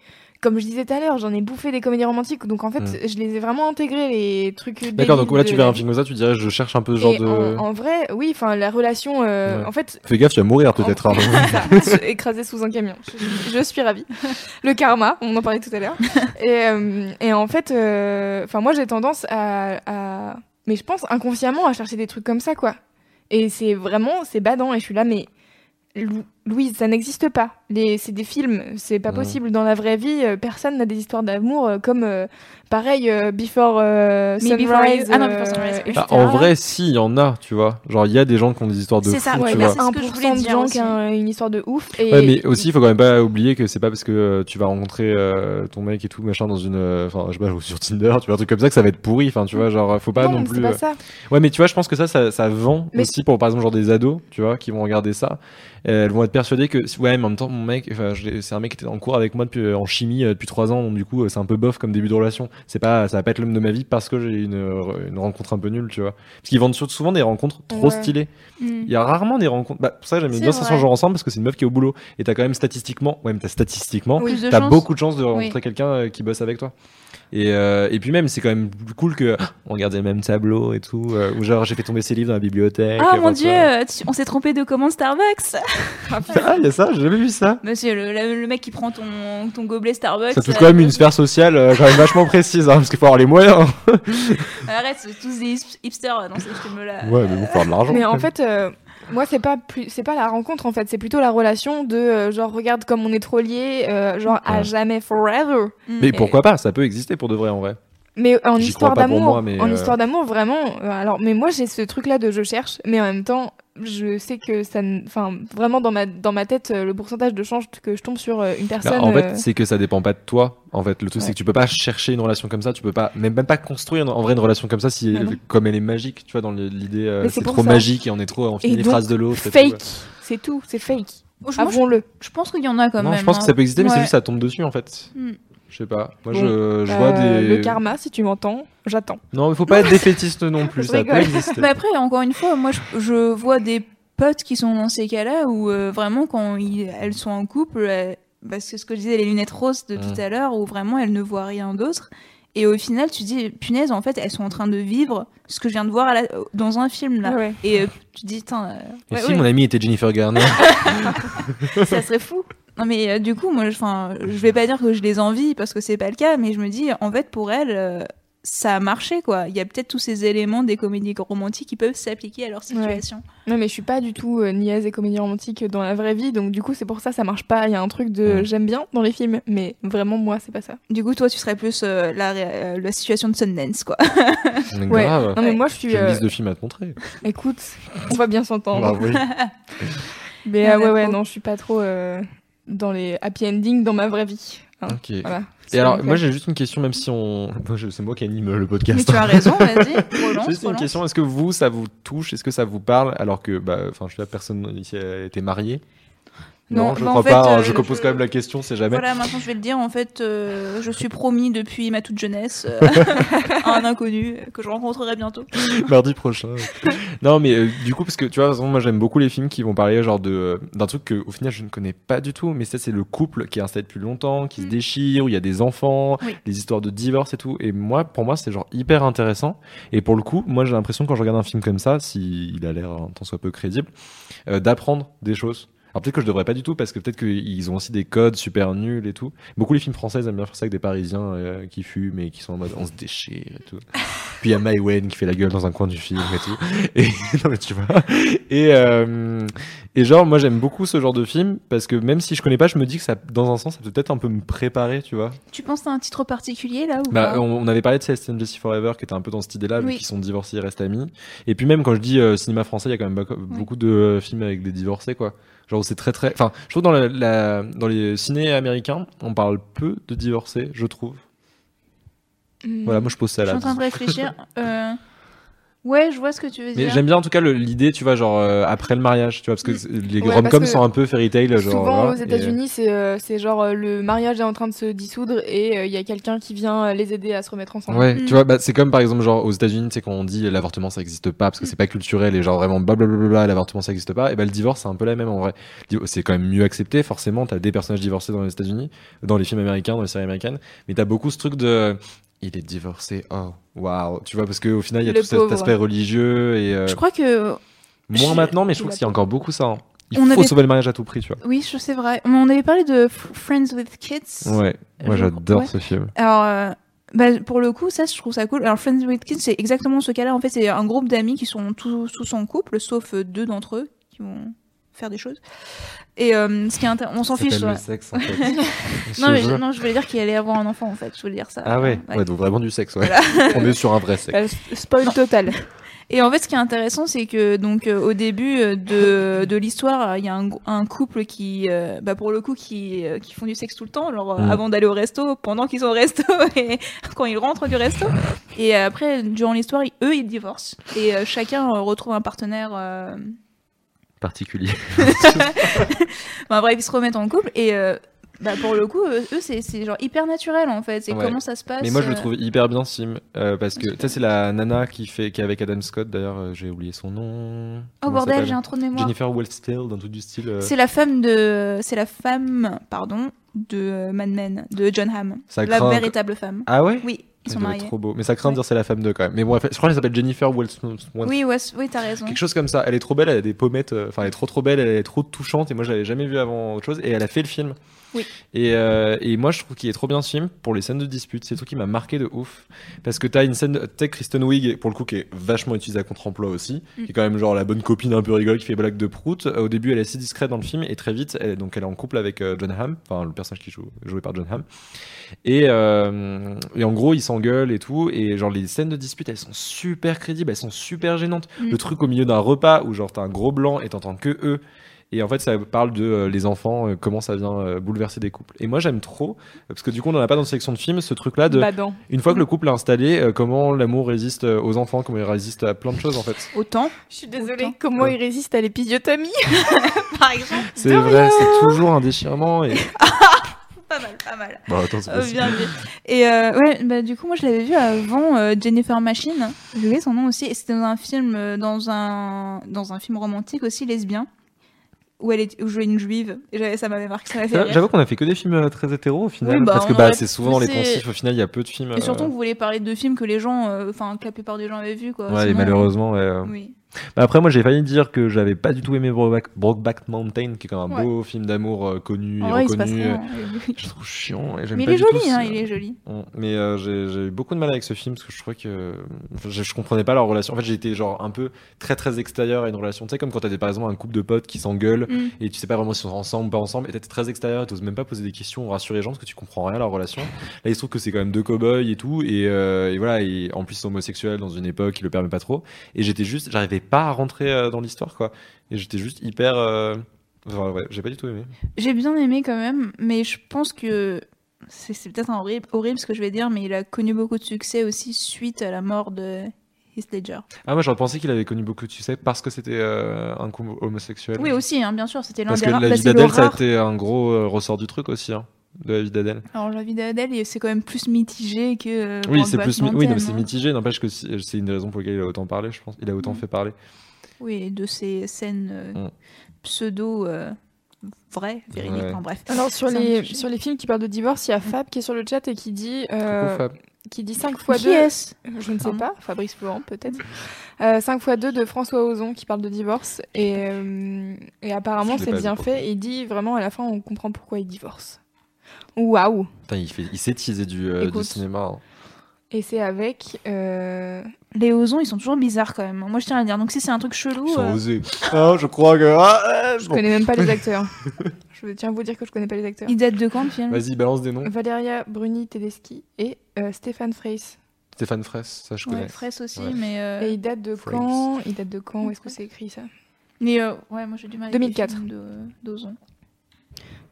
Comme je disais tout à l'heure, j'en ai bouffé des comédies romantiques, donc en fait,
Mm.
je les ai vraiment intégrés, les trucs.
D'accord, donc là tu verras un film comme ça, tu dirais je cherche un peu ce genre
Et
de.
en, en vrai, oui, enfin, la relation. euh,
Ouais.
En fait,
Fais gaffe, tu vas mourir peut-être. hein.
C'est ça, écrasé sous un camion. Je, je suis ravie. Le karma, on en parlait tout à l'heure. Et, euh, et en fait, euh, enfin moi j'ai tendance à, à- mais je pense inconsciemment à chercher des trucs comme ça quoi. Et c'est vraiment, c'est badant. Et je suis là, mais Louise, ça n'existe pas. Les, c'est des films, c'est pas possible. Dans la vraie vie, euh, personne n'a des histoires d'amour euh, comme euh, pareil euh, Before euh, Sunrise.
Ah non, Before Sunrise.
Ah, en vrai, si, il y en a, tu vois. Genre, il y a des gens qui ont des histoires de
C'est
fou,
ça,
tu
ouais,
vois.
bah, c'est je
1%
voulais
de gens qui ont une histoire de ouf. Et
Ouais, mais aussi, il faut quand même pas oublier que c'est pas parce que euh, tu vas rencontrer euh, ton mec et tout, machin, dans une. euh, Enfin, je sais pas, sur Tinder, tu vois, un truc comme ça, que ça va être pourri. Enfin, tu vois, genre, faut pas
Non,
non,
c'est
plus.
pas ça.
Ouais, mais tu vois, je pense que ça, ça, ça vend
Mais-
aussi pour, par exemple, genre des ados, tu vois, qui vont regarder ça. Et elles vont être persuadé que ouais, mais en même temps, mon mec, c'est un mec qui était en cours avec moi depuis en chimie euh, depuis trois ans, donc du coup, euh, c'est un peu bof comme début de relation. C'est pas, ça va pas être l'homme de ma vie parce que j'ai une, euh, une rencontre un peu nulle, tu vois. Parce qu'ils vendent souvent des rencontres trop
Ouais.
stylées.
Mm.
Il y a rarement des rencontres. Bah, pour ça, j'aime bien ça genre ensemble parce que c'est une meuf qui est au boulot et t'as quand même statistiquement, ouais, mais t'as statistiquement,
Oui.
T'as beaucoup de chances de rencontrer
Oui.
quelqu'un euh, qui bosse avec toi. Et, euh, et puis même, c'est quand même plus cool que on regardait le même tableau et tout. euh, ou genre, j'ai fait tomber ses livres dans la bibliothèque.
Ah mon dieu, euh, tu- on s'est trompé de commande Starbucks.
Ah, il y a ça, j'ai jamais vu ça.
Monsieur, le, le- le mec qui prend ton, ton gobelet Starbucks.
Ça touche
euh,
quand même une sphère sociale euh, quand même vachement précise, hein, parce qu'il faut avoir les moyens.
Arrête, c'est tous des hip- hipsters dans ces films-là.
ouais, mais bon, faut avoir de l'argent.
Mais en fait, euh, moi, c'est pas plus, c'est pas la rencontre en fait, c'est plutôt la relation de euh, genre regarde comme on est trop liés, euh, genre à
Ouais.
jamais forever.
Mais pourquoi pas? Ça peut exister pour de vrai en vrai.
Mais en
J'y
histoire d'amour,
moi, mais,
en
euh,
histoire d'amour, vraiment. alors, mais moi, j'ai ce truc-là de je cherche, mais en même temps, je sais que ça, enfin, vraiment dans ma dans ma tête, euh, le pourcentage de chances que je tombe sur euh, une
Bah,
personne.
en
euh,
fait, c'est que ça dépend pas de toi. En fait, le truc c'est que tu peux pas chercher une relation comme ça, tu peux pas même, même pas construire en vrai une relation comme ça si
Ah
comme elle est magique, tu vois dans l'idée euh,
c'est
trop
ça.
magique et on est trop on finit les phrases de l'autre.
Fake, c'est tout, c'est fake.
Moi, je- pense qu'il y en a quand
Non,
même.
je pense que
hein.
ça peut exister, mais c'est juste ça tombe dessus en fait.
Hmm.
Je sais pas. Moi,
Bon,
je, je
euh,
vois des.
Le karma, si tu m'entends, j'attends.
Non, il faut pas être défaitiste non plus. Ça peut exister.
Mais après, encore une fois, moi, je, je vois des potes qui sont dans ces cas-là où euh, vraiment, quand ils- elles sont en couple, euh, parce que ce que je disais, les lunettes roses de
Mm.
tout à l'heure, où vraiment elles ne voient rien d'autre. Et au final, tu dis, punaise, en fait, elles sont en train de vivre ce que je viens de voir à la- dans un film là.
Ouais.
Et euh, tu te dis, euh,
Et
ouais,
si
ouais.
mon ami était Jennifer Garner?
Ça serait fou. Non mais euh, du coup, moi, je- enfin, je vais pas dire que je les envie parce que c'est pas le cas, mais je me dis, en fait, pour elles, euh, ça a marché quoi. Il y a peut-être tous ces éléments des comédies romantiques qui peuvent s'appliquer à leur situation.
Non, mais je suis pas du tout euh, niaise et comédie romantique dans la vraie vie, donc du coup, c'est pour ça ça marche pas. Il y a un truc de j'aime bien dans les films, mais vraiment, moi, c'est pas ça.
Du coup, toi, tu serais plus euh, la, euh, situation de Sundance quoi.
Mais
Ouais.
grave.
Non, mais moi, je suis.
J'ai une
euh,
liste de films à te montrer.
Écoute, on va bien s'entendre.
Bah oui.
Mais ouais, ouais, non, je suis pas trop euh, dans les happy endings dans ma vraie vie. hein. Voilà.
Et alors, moi
euh,
j'ai juste une question, même si on. C'est moi qui anime le podcast.
Mais tu as raison, vas-y,
Juste une
relance.
question est-ce que vous, ça vous touche Est-ce que ça vous parle Alors que, bah, enfin, je sais pas, personne ici a été marié.
Non,
je
bah, en
crois
fait,
pas.
euh,
je
je-
compose quand même la question, c'est jamais.
Voilà, maintenant je vais le dire. En fait, euh, je suis promis depuis ma toute jeunesse euh, à un inconnu que je rencontrerai bientôt.
Mardi prochain. non, mais euh, du coup, parce que tu vois, moi j'aime beaucoup les films qui vont parler genre de euh, d'un truc que au final je ne connais pas du tout, mais ça c'est le couple qui est installé depuis longtemps, qui se déchire, où il y a des enfants,
Oui.
les histoires de divorce et tout. Et moi, pour moi, c'est genre hyper intéressant. Et pour le coup, moi j'ai l'impression quand je regarde un film comme ça, s'il a l'air un tant soit peu crédible, euh, d'apprendre des choses. Alors peut-être que je devrais pas du tout parce que peut-être qu'ils ont aussi des codes super nuls et tout. Beaucoup les films français ils aiment bien faire ça avec des Parisiens euh, qui fument et qui sont en mode on se déchire et tout. Puis il y a Maïwen qui fait la gueule dans un coin du film et tout. Et non mais tu vois. Et euh, et genre moi j'aime beaucoup ce genre de film parce que même si je connais pas, je me dis que ça dans un sens ça peut peut-être un peu me préparer, tu vois.
Tu penses à un titre particulier là ou
Bah,
pas?
on, on avait parlé de Celeste and Jesse Forever qui était un peu dans cette idée-là,
Oui.
qu'ils sont divorcés, ils restent amis. Et puis même quand je dis euh, cinéma français, il y a quand même beaucoup, de films avec des divorcés, quoi. Genre c'est très très. Enfin, je trouve dans la, la- dans les ciné américains, on parle peu de divorcés, je trouve.
Hmm.
Voilà, moi je pose ça
Je
là.
suis en train de réfléchir. Euh, Ouais, je vois ce que tu veux
Mais
dire.
j'aime bien en tout cas l'idée, tu vois, genre euh, après le mariage, tu vois, parce que c'est- les
Ouais,
rom-coms sont un peu fairy tale, genre.
Souvent
voilà,
aux
et-
États-Unis, c'est euh, c'est genre euh, le mariage est en train de se dissoudre et euh, il y a quelqu'un qui vient euh, les aider à se remettre ensemble.
Ouais, tu vois, bah, c'est comme par exemple, genre aux États-Unis, tu sais, quand on dit l'avortement ça existe pas parce que c'est pas culturel et genre vraiment blablabla, l'avortement ça existe pas, et ben le divorce c'est un peu la même en vrai. C'est quand même mieux accepté, forcément, t'as des personnages divorcés dans les États-Unis, dans les films américains, dans les séries américaines, mais t'as beaucoup ce truc de. Il est divorcé, oh, waouh, tu vois, parce qu'au final il y a
Le
tout cet aspect religieux et. euh,
Je crois que.
Moins
je-
maintenant, mais je trouve qu'il y a encore beaucoup ça. hein. Il
On
faut
avait-
sauver le mariage à tout prix, tu vois.
Oui, je sais vrai. On avait parlé de Friends with Kids.
Ouais, moi j'adore
ouais.
ce film.
Alors, euh, bah, pour le coup, ça, je trouve ça cool. Alors, Friends with Kids, c'est exactement ce cas-là. En fait, c'est un groupe d'amis qui sont tous, tous en couple, sauf euh, deux d'entre eux qui vont faire des choses. Et euh, ce qui est on s'en fiche.
le
ouais.
sexe, en fait.
non, mais
Je
non, je voulais dire qu'il allait avoir un enfant, en fait. Je voulais dire ça.
Ah ouais, ouais, donc vraiment du sexe, ouais. on est sur un vrai sexe.
Euh, spoil total.
Et en fait, ce qui est intéressant, c'est que donc euh, au début euh, de, de l'histoire, euh, il y a un, couple qui, euh, bah, pour le coup, qui, euh, qui font du sexe tout le temps, genre
Mm.
avant d'aller au resto, pendant qu'ils sont au resto et quand ils rentrent du resto. Et après, durant l'histoire, eux, ils divorcent et euh, chacun retrouve un partenaire.
Particulier.
Enfin, bref, ils se remettent en couple et euh, bah, pour le coup, eux, c'est c'est genre hyper naturel en fait. C'est
Ouais.
comment ça se passe.
Mais moi je le
euh,
trouve hyper bien film euh, parce que tu sais c'est la nana qui fait qui est avec Adam Scott d'ailleurs euh, j'ai oublié son nom. Comment elle
bordel,
s'appelle
j'ai un trou de mémoire.
Jennifer Westfield un truc du style. euh,
C'est la femme de, c'est la femme, pardon, de euh, Mad Men, de John Hamm.
Ça
la
craint-
véritable femme.
Ah ouais?
Oui, ils sont mariés.
trop beau. Mais ça craint de dire c'est la femme de quand même. Mais bon, je crois qu'elle s'appelle Jennifer Westfield.
Oui, ouais, oui, t'as raison.
Quelque chose comme ça. Elle est trop belle, elle a des pommettes. euh, Enfin, elle est trop trop belle, elle est trop touchante. Et moi, je l'avais jamais vue avant autre chose. Et elle a fait le film.
Oui.
Et, euh, et moi, je trouve qu'il est trop bien ce film pour les scènes de dispute. C'est le truc qui m'a marqué de ouf. Parce que t'as une scène, de- t'as Kristen Wiig, pour le coup, qui est vachement utilisée à contre-emploi aussi.
Mm.
Qui est quand même genre la bonne copine un peu rigole qui fait blague de prout. Euh, Au début, elle est assez discrète dans le film. Et très vite, elle, donc elle est en couple avec John Hamm. Enfin, le personnage qui joue, joué par John Hamm. Et, euh, et en gros, ils s'engueulent et tout. Et genre, les scènes de dispute, elles sont super crédibles, elles sont super gênantes.
Mm.
Le truc au milieu d'un repas où genre t'as un gros blanc et t'entends que eux. Et en fait, ça parle de euh, les enfants, euh, comment ça vient euh, bouleverser des couples. Et moi, j'aime trop, parce que du coup, on n'en a pas dans la sélection de films, ce truc-là de.
Badant.
Une fois que le couple est installé, euh, comment l'amour résiste aux enfants, comment il résiste à plein de choses en fait.
Autant.
Je suis désolée. Comment il résiste à l'épisiotomie
Par exemple.
C'est vrai, c'est toujours un déchirement. Et...
Pas mal, pas mal.
Bon, attends, c'est
Euh,
possible.
bien vu. Et euh, ouais, bah, du coup, moi, je l'avais vu avant euh, Jennifer Machine. J'ai oublié son nom aussi. Et c'était dans un film, euh, dans un, dans un film romantique aussi lesbien, où elle est, où jouait une juive. Et ça m'avait marqué, ça m'avait fait rire.
J'avoue qu'on a fait que des films très hétéros au final,
Oui, bah,
parce que bah, c'est souvent les poncifs. Au final, il y a peu de films.
Et surtout,
euh,
vous voulez parler de films que les gens, euh, enfin, que la plupart des gens avaient vus, quoi.
Ouais, et malheureusement, ouais. euh.
Oui.
Bah après, moi, j'ai failli dire que j'avais pas du tout aimé Brokeback, Brokeback Mountain, qui est quand même un
Ouais.
beau film d'amour euh, connu
En
et
vrai,
reconnu.
rien.
euh, Je trouve chiant. Et
Mais
pas
il est
tout
joli, hein, il est joli.
Mm. Mais euh, j'ai eu beaucoup de mal avec ce film parce que je trouvais que je, je comprenais pas leur relation. En fait, été genre un peu très très extérieur à une relation. Tu sais, comme quand t'as par exemple un couple de potes qui s'engueulent
Mm.
et tu sais pas vraiment s'ils sont ensemble ou pas ensemble et t'es très extérieur et t'oses même pas poser des questions ou rassurer les gens parce que tu comprends rien à leur relation. Là, il se trouve que c'est quand même deux cow-boys et tout et, euh, et voilà. Et en plus, ils sont homosexuels dans une époque qui le permet pas trop. Et j'étais juste, j'arrivais pas à rentrer euh, dans l'histoire quoi. Et j'étais juste hyper. euh, enfin, ouais, j'ai pas du tout aimé.
J'ai bien aimé quand même, mais je pense que c'est peut-être un horrible, horrible ce que je vais dire, mais il a connu beaucoup de succès aussi suite à la mort de Heath Ledger.
Ah, moi j'aurais pensé qu'il avait connu beaucoup de succès parce que c'était euh, un couple homosexuel.
Oui, aussi, hein, bien sûr, c'était l'un
Parce
des
que
rares.
la
bah,
vie d'Adèle, ça a été un gros euh, ressort du truc aussi, hein, de la vie d'Adèle.
Alors, la vie d'Adèle, c'est quand même plus mitigé que. euh,
oui, c'est plus, mi- oui, c'est
hein.
mitigé. N'empêche que c'est une des raisons pour lesquelles il a autant parlé, je pense. Il a autant
Mm.
fait parler.
Oui, de ces scènes euh,
Mm.
pseudo euh, vraies, véridiques,
Ouais.
enfin bref.
Alors sur les, sur les films qui parlent de divorce, il y a Fab qui est sur le chat et qui dit euh,
Fab.
qui dit 5 fois
Qui
2
est-ce
Je ne sais pas, Fabrice Florent peut-être. Euh, 5 fois 2 de François Ozon qui parle de divorce et, euh, et apparemment c'est bien fait et il dit vraiment à la fin on comprend pourquoi il divorce. Waouh
il, fait, il sait teaser du, euh, du cinéma. hein.
Et c'est avec euh,
Les ozons, ils sont toujours bizarres quand même. Moi, je tiens à le dire. Donc, si c'est un truc chelou.
Ils sont
euh,
osés. Ah, je crois que. Ah,
je
bon.
connais même pas les acteurs. je tiens à vous dire que je connais pas les acteurs.
Il date de quand le film?
Vas-y, balance des noms.
Valéria Bruni Tedeschi et euh, Stéphane Freys.
Stéphane Fraisse, ça je connais.
Ouais, Fraisse aussi,
Ouais.
mais. euh,
Et il date de
Freys.
quand? Il date de quand? Où est-ce que c'est écrit ça?
Mais euh, ouais, moi j'ai du mal. avec les
2004.
films de-.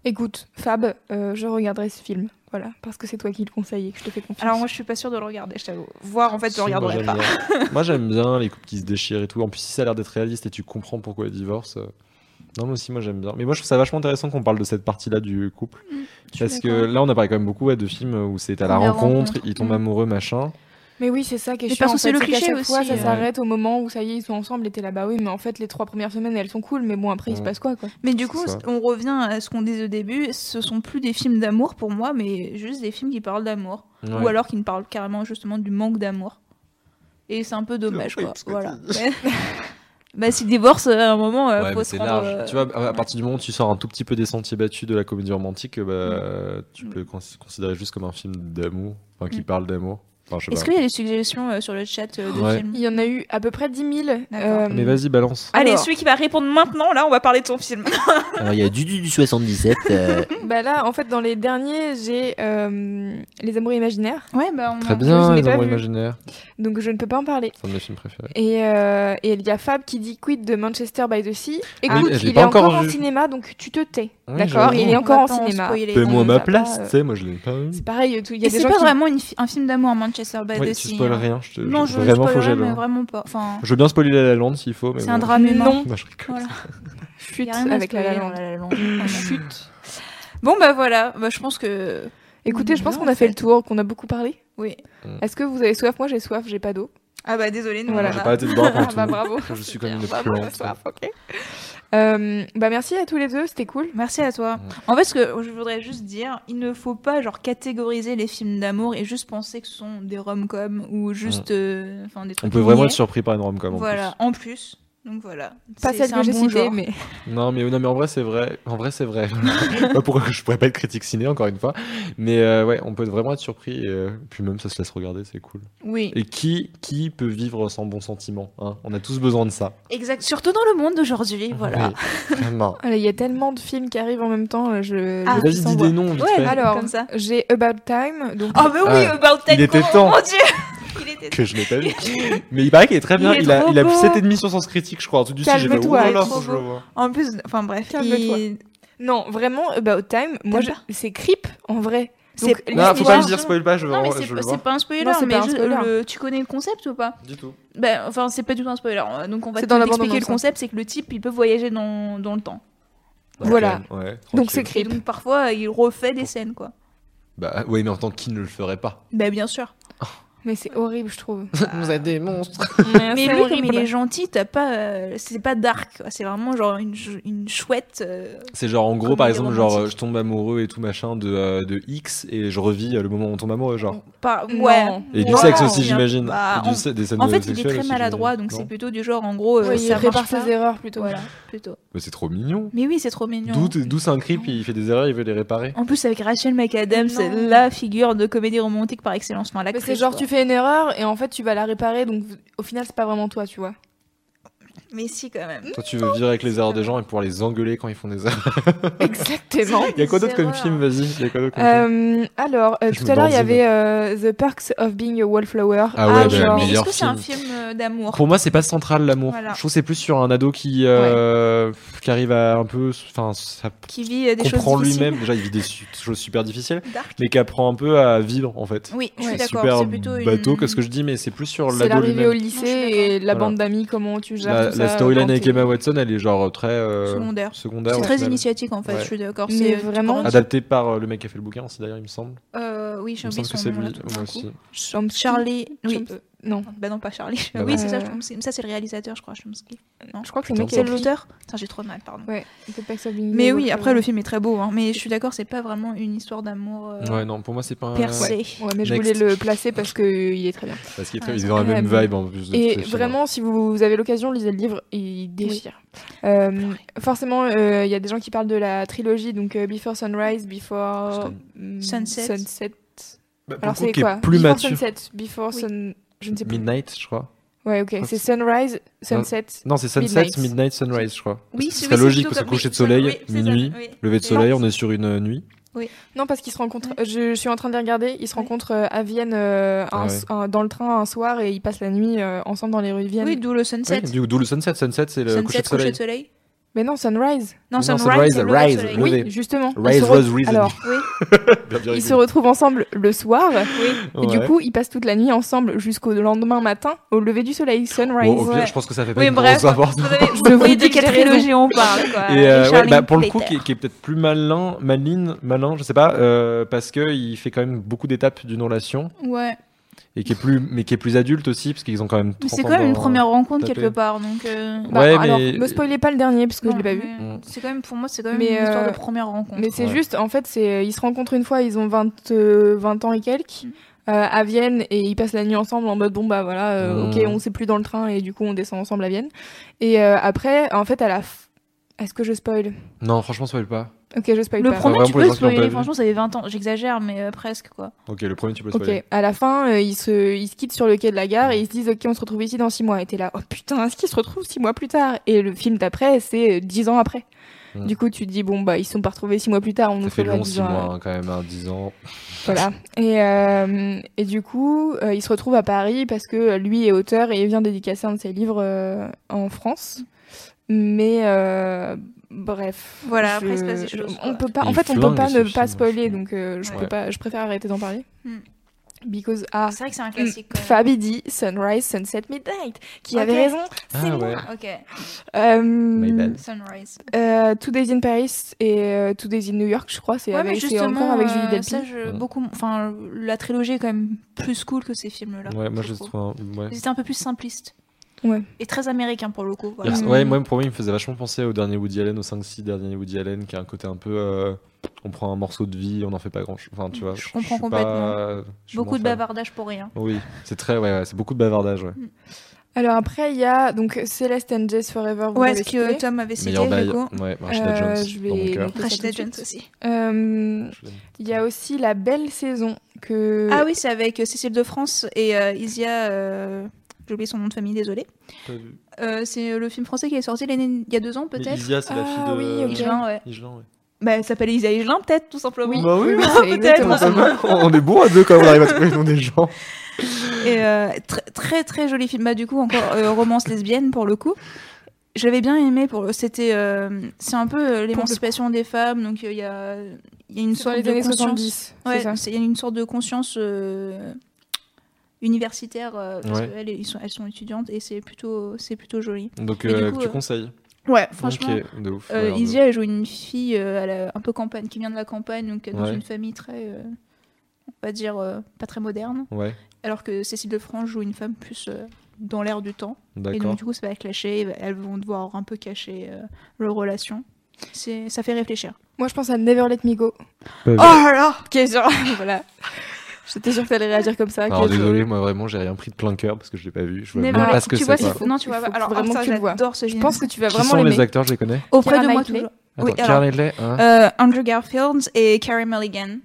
Écoute, Fab, euh, je regarderai ce film. Voilà, parce que c'est toi qui le conseille et que je te fais confiance.
Alors moi, je suis pas sûre de le regarder, je t'avoue. Voir, en fait, je
Si,
le
moi,
regarderai
j'aime
pas.
bien. Moi j'aime bien les couples qui se déchirent et tout. En plus, si ça a l'air d'être réaliste et tu comprends pourquoi ils divorcent. euh, Non, mais aussi, moi j'aime bien. Mais moi je trouve ça vachement intéressant qu'on parle de cette partie-là du couple.
Mm,
Parce que là, on a parlé quand même beaucoup ouais, de films où c'est à la rencontre,
rencontre.
ils tombent
Mm.
amoureux, machin.
Mais oui, c'est ça qui est
Mais
chiant.
parce que c'est le cliché
chaque fois,
aussi,
ça
euh.
s'arrête au moment où ça y est, ils sont ensemble et t'es là, bah oui, mais en fait, les trois premières semaines, elles sont cool, mais bon, après, il se passe quoi, quoi.
Mais du coup, on revient à ce qu'on disait au début. Ce sont plus des films d'amour pour moi, mais juste des films qui parlent d'amour.
Ouais.
Ou alors qui ne parlent carrément justement du manque d'amour. Et c'est un peu dommage, quoi. Voilà. bah, si le divorce, à un moment, euh,
Ouais,
faut
mais
se
c'est
rendre,
large.
euh,
Tu vois, à à partir du moment où tu sors un tout petit peu des sentiers battus de la comédie romantique, bah, tu peux cons- considérer juste comme un film d'amour, enfin qui
Mm.
parle d'amour. Enfin,
Est-ce
pas.
qu'il y a des suggestions euh, sur le chat euh, de
Ouais.
films
Il y en a eu à peu près 10 000.
D'accord.
euh,
Mais vas-y, balance.
Allez,
Alors.
celui qui va répondre maintenant, là, on va parler de son film.
Alors, il y a du du du 77. euh,
Bah là, en fait, dans les derniers, j'ai euh, Les Amours Imaginaires.
ouais, bah on
Très bien, les
pas
amours imaginaires.
Donc je ne peux pas en parler.
C'est un de mes films préférés.
Et euh, et il y a Fab qui dit Quid de Manchester by the Sea.
Ah,
Écoute,
l'ai
il
pas
est encore,
encore
en cinéma, donc tu te tais.
Oui,
D'accord. Il est encore en
pas
cinéma. On
ma place,
pas,
tu sais, moi je l'ai pas vu.
C'est pareil, tout- il y a
Et
des
c'est
gens
pas
qui...
vraiment un film d'amour by the
tu
Sea,
spoil
hein.
rien, je te
Non,
je-
je
vraiment faut j'aille
mais vraiment pas. Enfin,
Je veux bien spoiler La La Land s'il faut, mais
c'est
bon.
un drame humain.
Non.
Moi, je.
Voilà.
Chute
rien
avec La La
spoiler
Land.
dans La La Land. Vraiment. Chute. Bon bah voilà, bah, je pense que.
Écoutez, je pense qu'on a fait le tour, qu'on a beaucoup parlé.
Oui.
Est-ce que vous avez soif? Moi j'ai soif, j'ai pas d'eau.
Ah bah désolé, nous
Voilà.
J'ai
a-
pas arrêté de boire
Ah
tout.
bah bravo.
Je suis une
bravo,
plante.
soif, ok. Euh, bah merci à tous les deux, c'était cool.
Merci à toi. En fait, ce que je voudrais juste dire, il ne faut pas genre catégoriser les films d'amour et juste penser que ce sont des rom-coms ou juste, euh, enfin des trucs.
On peut vraiment être surpris par une rom-com. en
Voilà, en plus. Donc voilà.
Pas celle que j'ai
bon
citée, mais.
Non, mais non, mais en vrai c'est vrai. En vrai c'est vrai. Pas Pourquoi je pourrais pas être critique ciné encore une fois. Mais euh, ouais, on peut vraiment être surpris. Et, euh, puis même ça se laisse regarder, c'est cool.
Oui.
Et qui qui peut vivre sans bons sentiments hein? On a tous besoin de ça.
Exact. Surtout dans le monde d'aujourd'hui, voilà.
Oui, vraiment.
Il y a tellement de films qui arrivent en même temps. euh, Je...
Ah.
Vas-y, dis des noms, vite
Ouais,
fait.
alors,
Comme ça.
j'ai About Time. Donc...
Oh mais oui,
Ah,
About Time.
il était
oh,
temps.
Mon dieu.
Que je n'ai pas vu. Mais il paraît qu'il est très
Il
bien.
est
Il, a,
trop
il a
beau.
7,5 sur Sens Critique, je crois. Un truc du style. J'ai fait,
Calme-toi,
oh.
En plus, enfin bref,
Calme-toi.
il-
Non, vraiment, About Time, moi, je... C'est creep en vrai.
C'est-
Donc,
Non,
faut pas me dire spoil pas, je veux
Non mais
vraiment-
c'est pas- un spoiler,
Non, c'est
mais
un spoiler.
le- tu connais le concept ou pas
Du tout.
Ben, enfin, c'est pas du tout un spoiler. euh, Donc, on va
C'est
te
dans la
expliquer
bande-annonce,
le concept c'est que le type, il peut voyager dans, dans le temps.
Voilà.
Ouais,
Donc c'est creep.
donc, parfois, il refait des scènes, quoi.
Bah oui, mais en tant que qui ne le ferait pas
Ben, bien sûr.
Mais c'est horrible, je trouve.
Vous êtes des monstres.
Mais
c'est
lui, comme il est gentil, t'as pas. euh, c'est pas dark. C'est vraiment genre une, une chouette. euh,
C'est genre en gros par exemple genre
romantique.
je tombe amoureux et tout machin de, euh, de X et je revis le moment où on tombe amoureux genre.
Pas,
Non.
ouais.
Et du
Ouais,
sexe aussi j'imagine.
bah,
des scènes
En fait, il est très
aussi,
maladroit, donc c'est plutôt du genre, en gros, euh,
il répare ses erreurs plutôt.
Voilà, plutôt.
Mais c'est trop mignon.
Mais oui, c'est trop mignon.
D'où c'est un creep, il fait des erreurs, il veut les réparer.
En plus, avec Rachel McAdams, c'est la figure de comédie romantique par excellence. Enfin,
Mais c'est genre tu fais une erreur et en fait tu vas la réparer donc au final c'est pas vraiment toi tu vois.
Mais si, quand même.
Toi tu veux vivre avec les erreurs des gens et pouvoir les engueuler quand ils font des erreurs.
Exactement.
Il y a quoi d'autre comme film Vas-y, il y a quoi d'autre comme film
Euh, alors euh, tout à l'heure il y avait euh, The Perks of Being a Wallflower.
Ah ouais, bah,
genre-
mais est-ce que c'est un
film.
d'amour
Pour moi, c'est pas central l'amour.
Voilà.
Je trouve que c'est plus sur un ado qui euh, qui arrive à un peu, enfin, ça
Qui vit des choses
comprend lui-même. Déjà, il vit des choses super difficiles,
Dark.
mais qui apprend un peu à vivre en fait.
Oui, je suis
C'est
d'accord.
super
C'est plutôt une...
bateau que ce que je dis, mais c'est plus sur
C'est
l'ado
l'arrivée au
lui-même.
lycée
Non, je suis
et la bande d'amis comment tu gères
La,
ça.
storyline avec Emma Watson, elle est genre très euh,
Secondaire.
secondaire,
C'est très
final.
initiatique, en fait,
Ouais.
je suis d'accord. C'est
vraiment-
Adapté par euh, le mec qui a fait le bouquin aussi d'ailleurs, il me semble.
Euh, oui, j'ai oublié
semble que
son
c'est
nom. Charlie. Oui.
Non.
Bah non, pas Charlie.
Bah
oui, c'est ça,
Euh.
Ça, c'est le réalisateur, je crois, Chomsky. Non
Je crois que c'est le mec qui
C'est l'auteur Putain, j'ai trop de mal, pardon.
Ouais.
Mais oui, après, le film est très beau. hein. Mais je suis d'accord, c'est pas vraiment une histoire d'amour euh,
Ouais, non, pour moi c'est pas un.
percée.
Ouais, mais je
Next.
voulais le placer parce que il est très bien.
Parce qu'il est très- il est
c'est
dans la même vibe en plus. de
Et vraiment, si vous avez l'occasion, lisez le livre, il déchire. Euh, forcément, euh, il y a des gens qui parlent de la trilogie, donc euh, Before Sunrise, Before mm,
Sunset.
Sunset.
Bah,
Alors c'est quoi
plus
Before
mature.
Sunset, Before
Oui.
Sun... Je ne sais plus.
Midnight, je crois.
Ouais, ok. C'est Sunrise, Sunset.
Non, c'est Sunset,
Midnight.
Midnight, Sunrise, je crois.
Oui,
ce
c'est-
serait
oui,
logique, parce que coucher de
oui,
soleil,
oui, ça,
minuit,
oui.
lever de soleil,
non.
on est sur une euh, nuit.
Non, parce qu'ils se rencontrent. Je, je suis en train de les regarder. Ils se rencontrent euh, à Vienne euh, un
Ah ouais.
s- un- dans le train un soir et ils passent la nuit euh, ensemble dans les rues de Vienne.
Oui, d'où le sunset.
Oui, du- D'où le sunset. Sunset, c'est le
Sunset,
coucher de soleil.
de soleil.
Mais non, Sunrise.
Non,
Non,
sunrise,
sunrise, rise,
Oui, justement.
Rise was
re-
risen.
Alors,
bien
ils se retrouvent ensemble le soir. Et du coup, ils passent toute la nuit ensemble jusqu'au lendemain matin, au lever du soleil, sunrise.
Bon, au pire,
Ouais.
je pense que ça fait pas
Oui,
une
bref.
grosse
Je
vous voyez
vous
de
dis
quelle trilogie on parle, quoi.
Et euh, ouais, bah, pour le coup, qui est, qui est peut-être plus malin, malin, malin, je sais pas, euh, parce que il fait quand même beaucoup d'étapes d'une relation
Ouais.
Et qui est plus, mais qui est plus adulte aussi, parce qu'ils ont quand même.
Mais
30
c'est quand même une première rencontre
tapé.
quelque part, donc. euh,
Bah,
Ouais,
alors,
mais-
me spoilez pas le dernier, parce que je l'ai pas vu.
mais C'est quand même, pour moi, c'est quand même
Mais,
une histoire
euh,
de première rencontre.
Mais c'est
Ouais.
juste, en fait, c'est ils se rencontrent une fois, ils ont 20, euh, 20 ans et quelques.
Mm.
euh, à Vienne et ils passent la nuit ensemble en mode bon bah voilà euh,
Mm.
ok on sait plus dans le train et du coup on descend ensemble à Vienne et euh, après en fait à la f- est-ce que je spoil?
Non, franchement, spoil pas.
Ok je spoil
Le
pas
premier,
vraiment
tu peux spoiler, franchement, ça fait 20 ans. J'exagère, mais euh, presque, quoi.
Ok, le premier, tu peux
Ok,
spoiler.
à la fin, euh, ils, se, ils se quittent sur le quai de la gare et ils se disent Ok, on se retrouve ici dans 6 mois. Et t'es là, oh putain, est-ce qu'ils se retrouvent 6 mois plus tard? Et le film d'après, c'est 10 ans après.
Mm.
Du coup, tu te dis Bon, bah, ils se sont pas retrouvés 6 mois plus tard, on nous
Ça fait
retrouvera
long,
10
6
ans.
mois, hein, quand même, hein, 10 ans.
Voilà. Et, euh, et du coup, euh, il se retrouve à Paris parce que lui est auteur et il vient dédicacer un de ses livres euh, en France. Mais euh, bref.
Voilà,
je-
après, il se passe des choses,
On
quoi.
peut pas, en fait, on peut pas ne pas spoiler, donc euh, je,
Ouais.
peux pas, je préfère arrêter d'en parler.
Hmm.
Because ah,
C'est vrai que c'est un classique. quand même.
Fabi dit Sunrise, Sunset, Midnight, qui avait raison.
Ah
C'est
ouais.
moi.
Ok.
Euh,
My bad.
Sunrise.
euh, Two Days in Paris et euh, Two Days in New York, je crois. C'est
Ouais, mais
avec, encore avec Julie Delpy.
ça, je, beaucoup, enfin, la trilogie est quand même plus cool que ces films-là.
Ouais, moi je
trouve.
trouve. un- Ouais.
Ils étaient un peu plus simplistes.
Ouais.
Et très américains pour le coup. voilà.
Ouais, moi pour moi il me faisait vachement penser au dernier Woody Allen, au 5-6 dernier Woody Allen, qui a un côté un peu. euh, on prend un morceau de vie, on n'en fait pas grand chose. Enfin, tu vois.
Je comprends complètement.
pas- je
Beaucoup de bavardage pour rien.
Oui, c'est très. Ouais, ouais, c'est beaucoup de bavardage, ouais.
Alors après, il y a donc Celeste and Jess Forever. vous
Ouais, ce que
cité.
Tom avait cité, du coup.
Ouais, Rashida
Euh,
Jones.
je
dans mon
vais
Rashida Jones aussi.
Euh, Il y a aussi La Belle Saison que.
Ah oui, c'est avec euh, Cécile de France et euh, Isia. J'ai oublié son nom de famille, désolé. Euh, c'est le film français qui est sorti l'année il y a deux ans peut-être?
Isia, c'est la fille
Ah
de.
oui, ok.
Higelin, ouais.
Higelin, ouais.
Bah, elle s'appelle Isia Higelin, peut-être, tout simplement.
Oui.
Bah oui,
oui,
Ah,
c'est
peut-être.
On est bon à deux quand on arrive à trouver les noms des gens.
Et euh, très, très très joli film. Bah, du coup, encore euh, romance lesbienne pour le coup. Je l'avais bien aimé. Pour c'était euh, c'est un peu l'émancipation des femmes. Donc euh, il y a il y a une sorte de conscience.
70, c'est
Ouais,
ça?
c'est- il y a une sorte de conscience euh, universitaire euh, parce
Ouais.
qu'elles sont elles sont étudiantes et c'est plutôt c'est plutôt joli.
Donc euh,
coup,
tu
euh,
conseilles
Ouais, franchement.
Ok, de ouf.
Euh,
Ouais,
Isia, elle joue une fille euh, elle un peu campagne, qui vient de la campagne, donc dans
Ouais.
une famille très, euh, on va dire, euh, pas très moderne.
Ouais,
Alors que Cécile de France joue une femme plus euh, dans l'air du temps. Et donc, du coup, ça va clasher, elles vont devoir un peu cacher euh, leur relation. C'est, ça fait réfléchir.
Moi, je pense à Never Let Me Go.
Pas.
Oh là là
est sur- voilà. J'étais sûre que t'allais réagir comme ça.
Alors désolé, moi vraiment j'ai rien pris de plein cœur parce que je l'ai pas vu. Je vois même pas ce que c'est.
Non, tu vois, alors,
vraiment tu le vois.
j'adore ce
Je
film.
pense que tu vas
Qui
vraiment
sont les acteurs, je les connais?
Auprès de moi toujours.
Attends,
Oui, alors,
hein.
euh, Andrew Garfield et Carey Mulligan.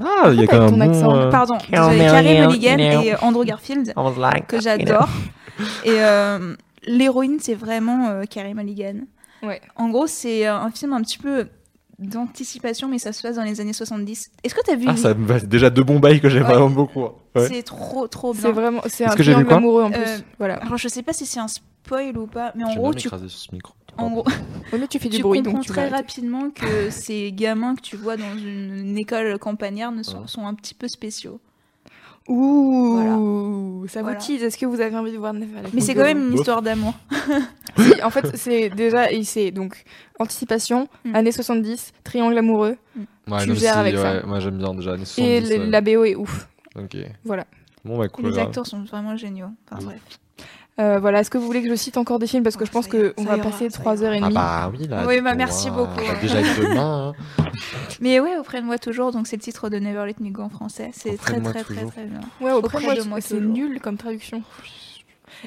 Ah, il y a quand même un
ton accent
bon. euh,
Pardon,
Carey
désolé, Carey
Mulligan, you
et Andrew Garfield,
like,
que j'adore. Et euh, l'héroïne, c'est vraiment euh, Carey Mulligan.
Ouais.
En gros, c'est euh, un film un petit peu d'anticipation, mais ça se passe dans les années 70. Est-ce que t'as vu
Ah, ça me va déjà deux bons bails que j'aime
Ouais.
vraiment beaucoup. hein. Ouais.
C'est trop, trop bien.
C'est vraiment, c'est un triangle amoureux en plus.
Euh,
voilà.
Alors, je sais pas si c'est un spoil ou pas, mais en gros, tu,
ce micro.
en gros,
Ouais, mais tu fais du
tu
bruit,
comprends
donc tu
très rapidement que ces gamins que tu vois dans une, une école campagnarde ne sont,
Ouais.
sont un petit peu spéciaux.
Ouh, ça vous
Voilà.
tease. Est-ce que vous avez envie de voir Never Let
Mais c'est quand même une histoire d'amour.
En fait, c'est déjà, et c'est donc anticipation,
Mm.
années 70, triangle amoureux,
Ouais,
Tu gères
si,
avec
ouais,
ça.
Moi j'aime bien déjà. années
et
70,
le-
ouais.
la BO est ouf.
Ok.
Voilà.
Bon, bah cool.
Les acteurs sont vraiment géniaux. Enfin, bref.
Euh, voilà. Est-ce que vous voulez que je cite encore des films? Parce que
Oh,
je pense qu'on va
ira,
passer
ça
3 heures et
Ah
demie.
bah oui, là.
Oui, bah, merci
coup,
beaucoup.
bah, déjà demain. hein.
Mais ouais, auprès de moi toujours, donc c'est le titre de Never Let Me Go en français. C'est très très très très bien.
Ouais, auprès,
de moi
c'est nul comme traduction.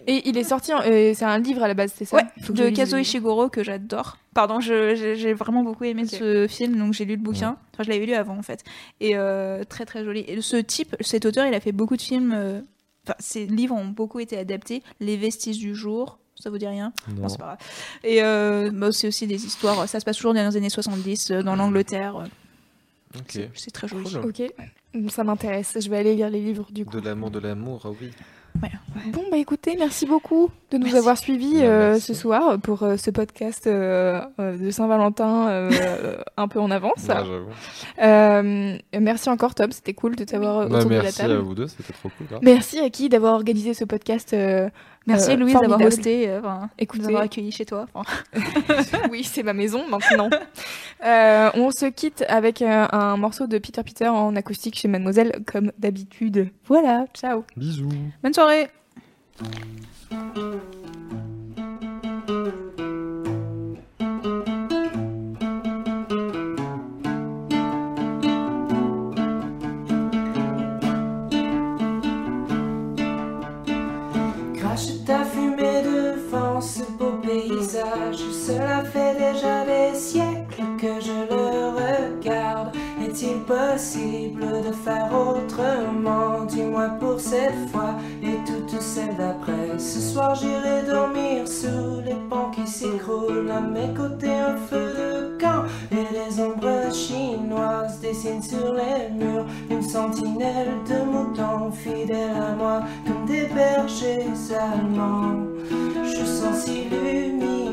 Et il est sorti, en- euh, c'est un livre à la base, c'est ça?
Ouais, de Kazuo. Ishiguro que j'adore. Pardon, je- j'ai vraiment beaucoup aimé ce film, donc j'ai lu le bouquin. Enfin, je l'avais lu avant en fait. Et euh, très très joli. Et ce type, cet auteur, il a fait beaucoup de films. Enfin, ses livres ont beaucoup été adaptés. Les vestiges du jour, ça vous dit rien?
Non.
c'est pas grave. Et euh, bah, c'est aussi des histoires. Ça se passe toujours dans les années 70, euh, dans l'Angleterre. euh,
Ok.
C'est- C'est très joli.
Cool.
Ok, ça m'intéresse. Je vais aller lire les livres du coup.
De l'amour, de l'amour, ah oui.
Bon, bah écoutez, merci beaucoup de nous
Merci.
avoir suivis
Bah,
euh,
merci.
ce soir pour euh, ce podcast euh, de Saint-Valentin euh, un peu en avance.
Ouais.
Euh, merci encore, Tom, c'était cool de t'avoir
Bah,
autour de la
merci
table.
à vous deux, c'était trop cool. grave.
Merci à qui d'avoir organisé ce podcast.
Merci
euh,
Louise d'avoir hosté, euh, enfin, de
Écoutez.
nous avoir accueillis chez toi. Enfin,
oui, c'est ma maison maintenant. Euh, on se quitte avec euh, un morceau de Peter Peter en acoustique chez Mademoiselle, comme d'habitude. Voilà, ciao.
Bisous.
bonne soirée.
Fait déjà des siècles que je le regarde. Est-il possible de faire autrement? Dis-moi pour cette fois et toutes celles d'après. Ce soir j'irai dormir sous les pans qui s'écroulent. À mes côtés un feu de camp et les ombres chinoises dessinent sur les murs une sentinelle de moutons fidèles à moi comme des bergers allemands. Je sens s'illuminer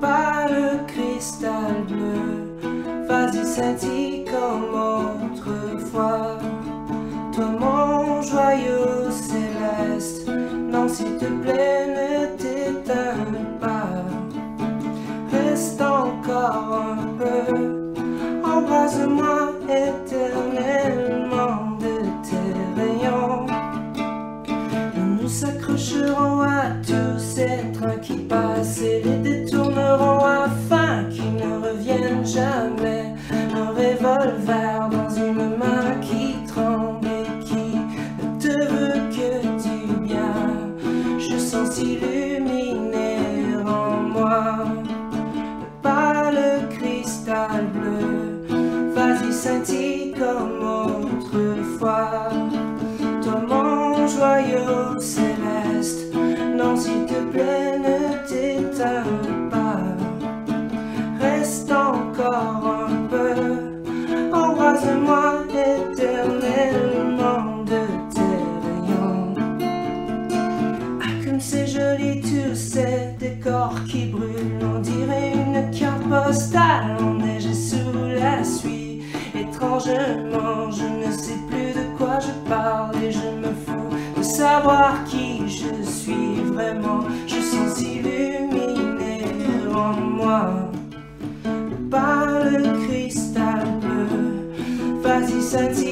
pas le cristal bleu. Vas-y, scintille comme autrefois. Toi, mon joyeux céleste, non, s'il te plaît, ne t'éteins pas. Reste encore un peu, embrasse-moi éternellement. je sens s'illuminer en moi par le cristal bleu. Vas-y.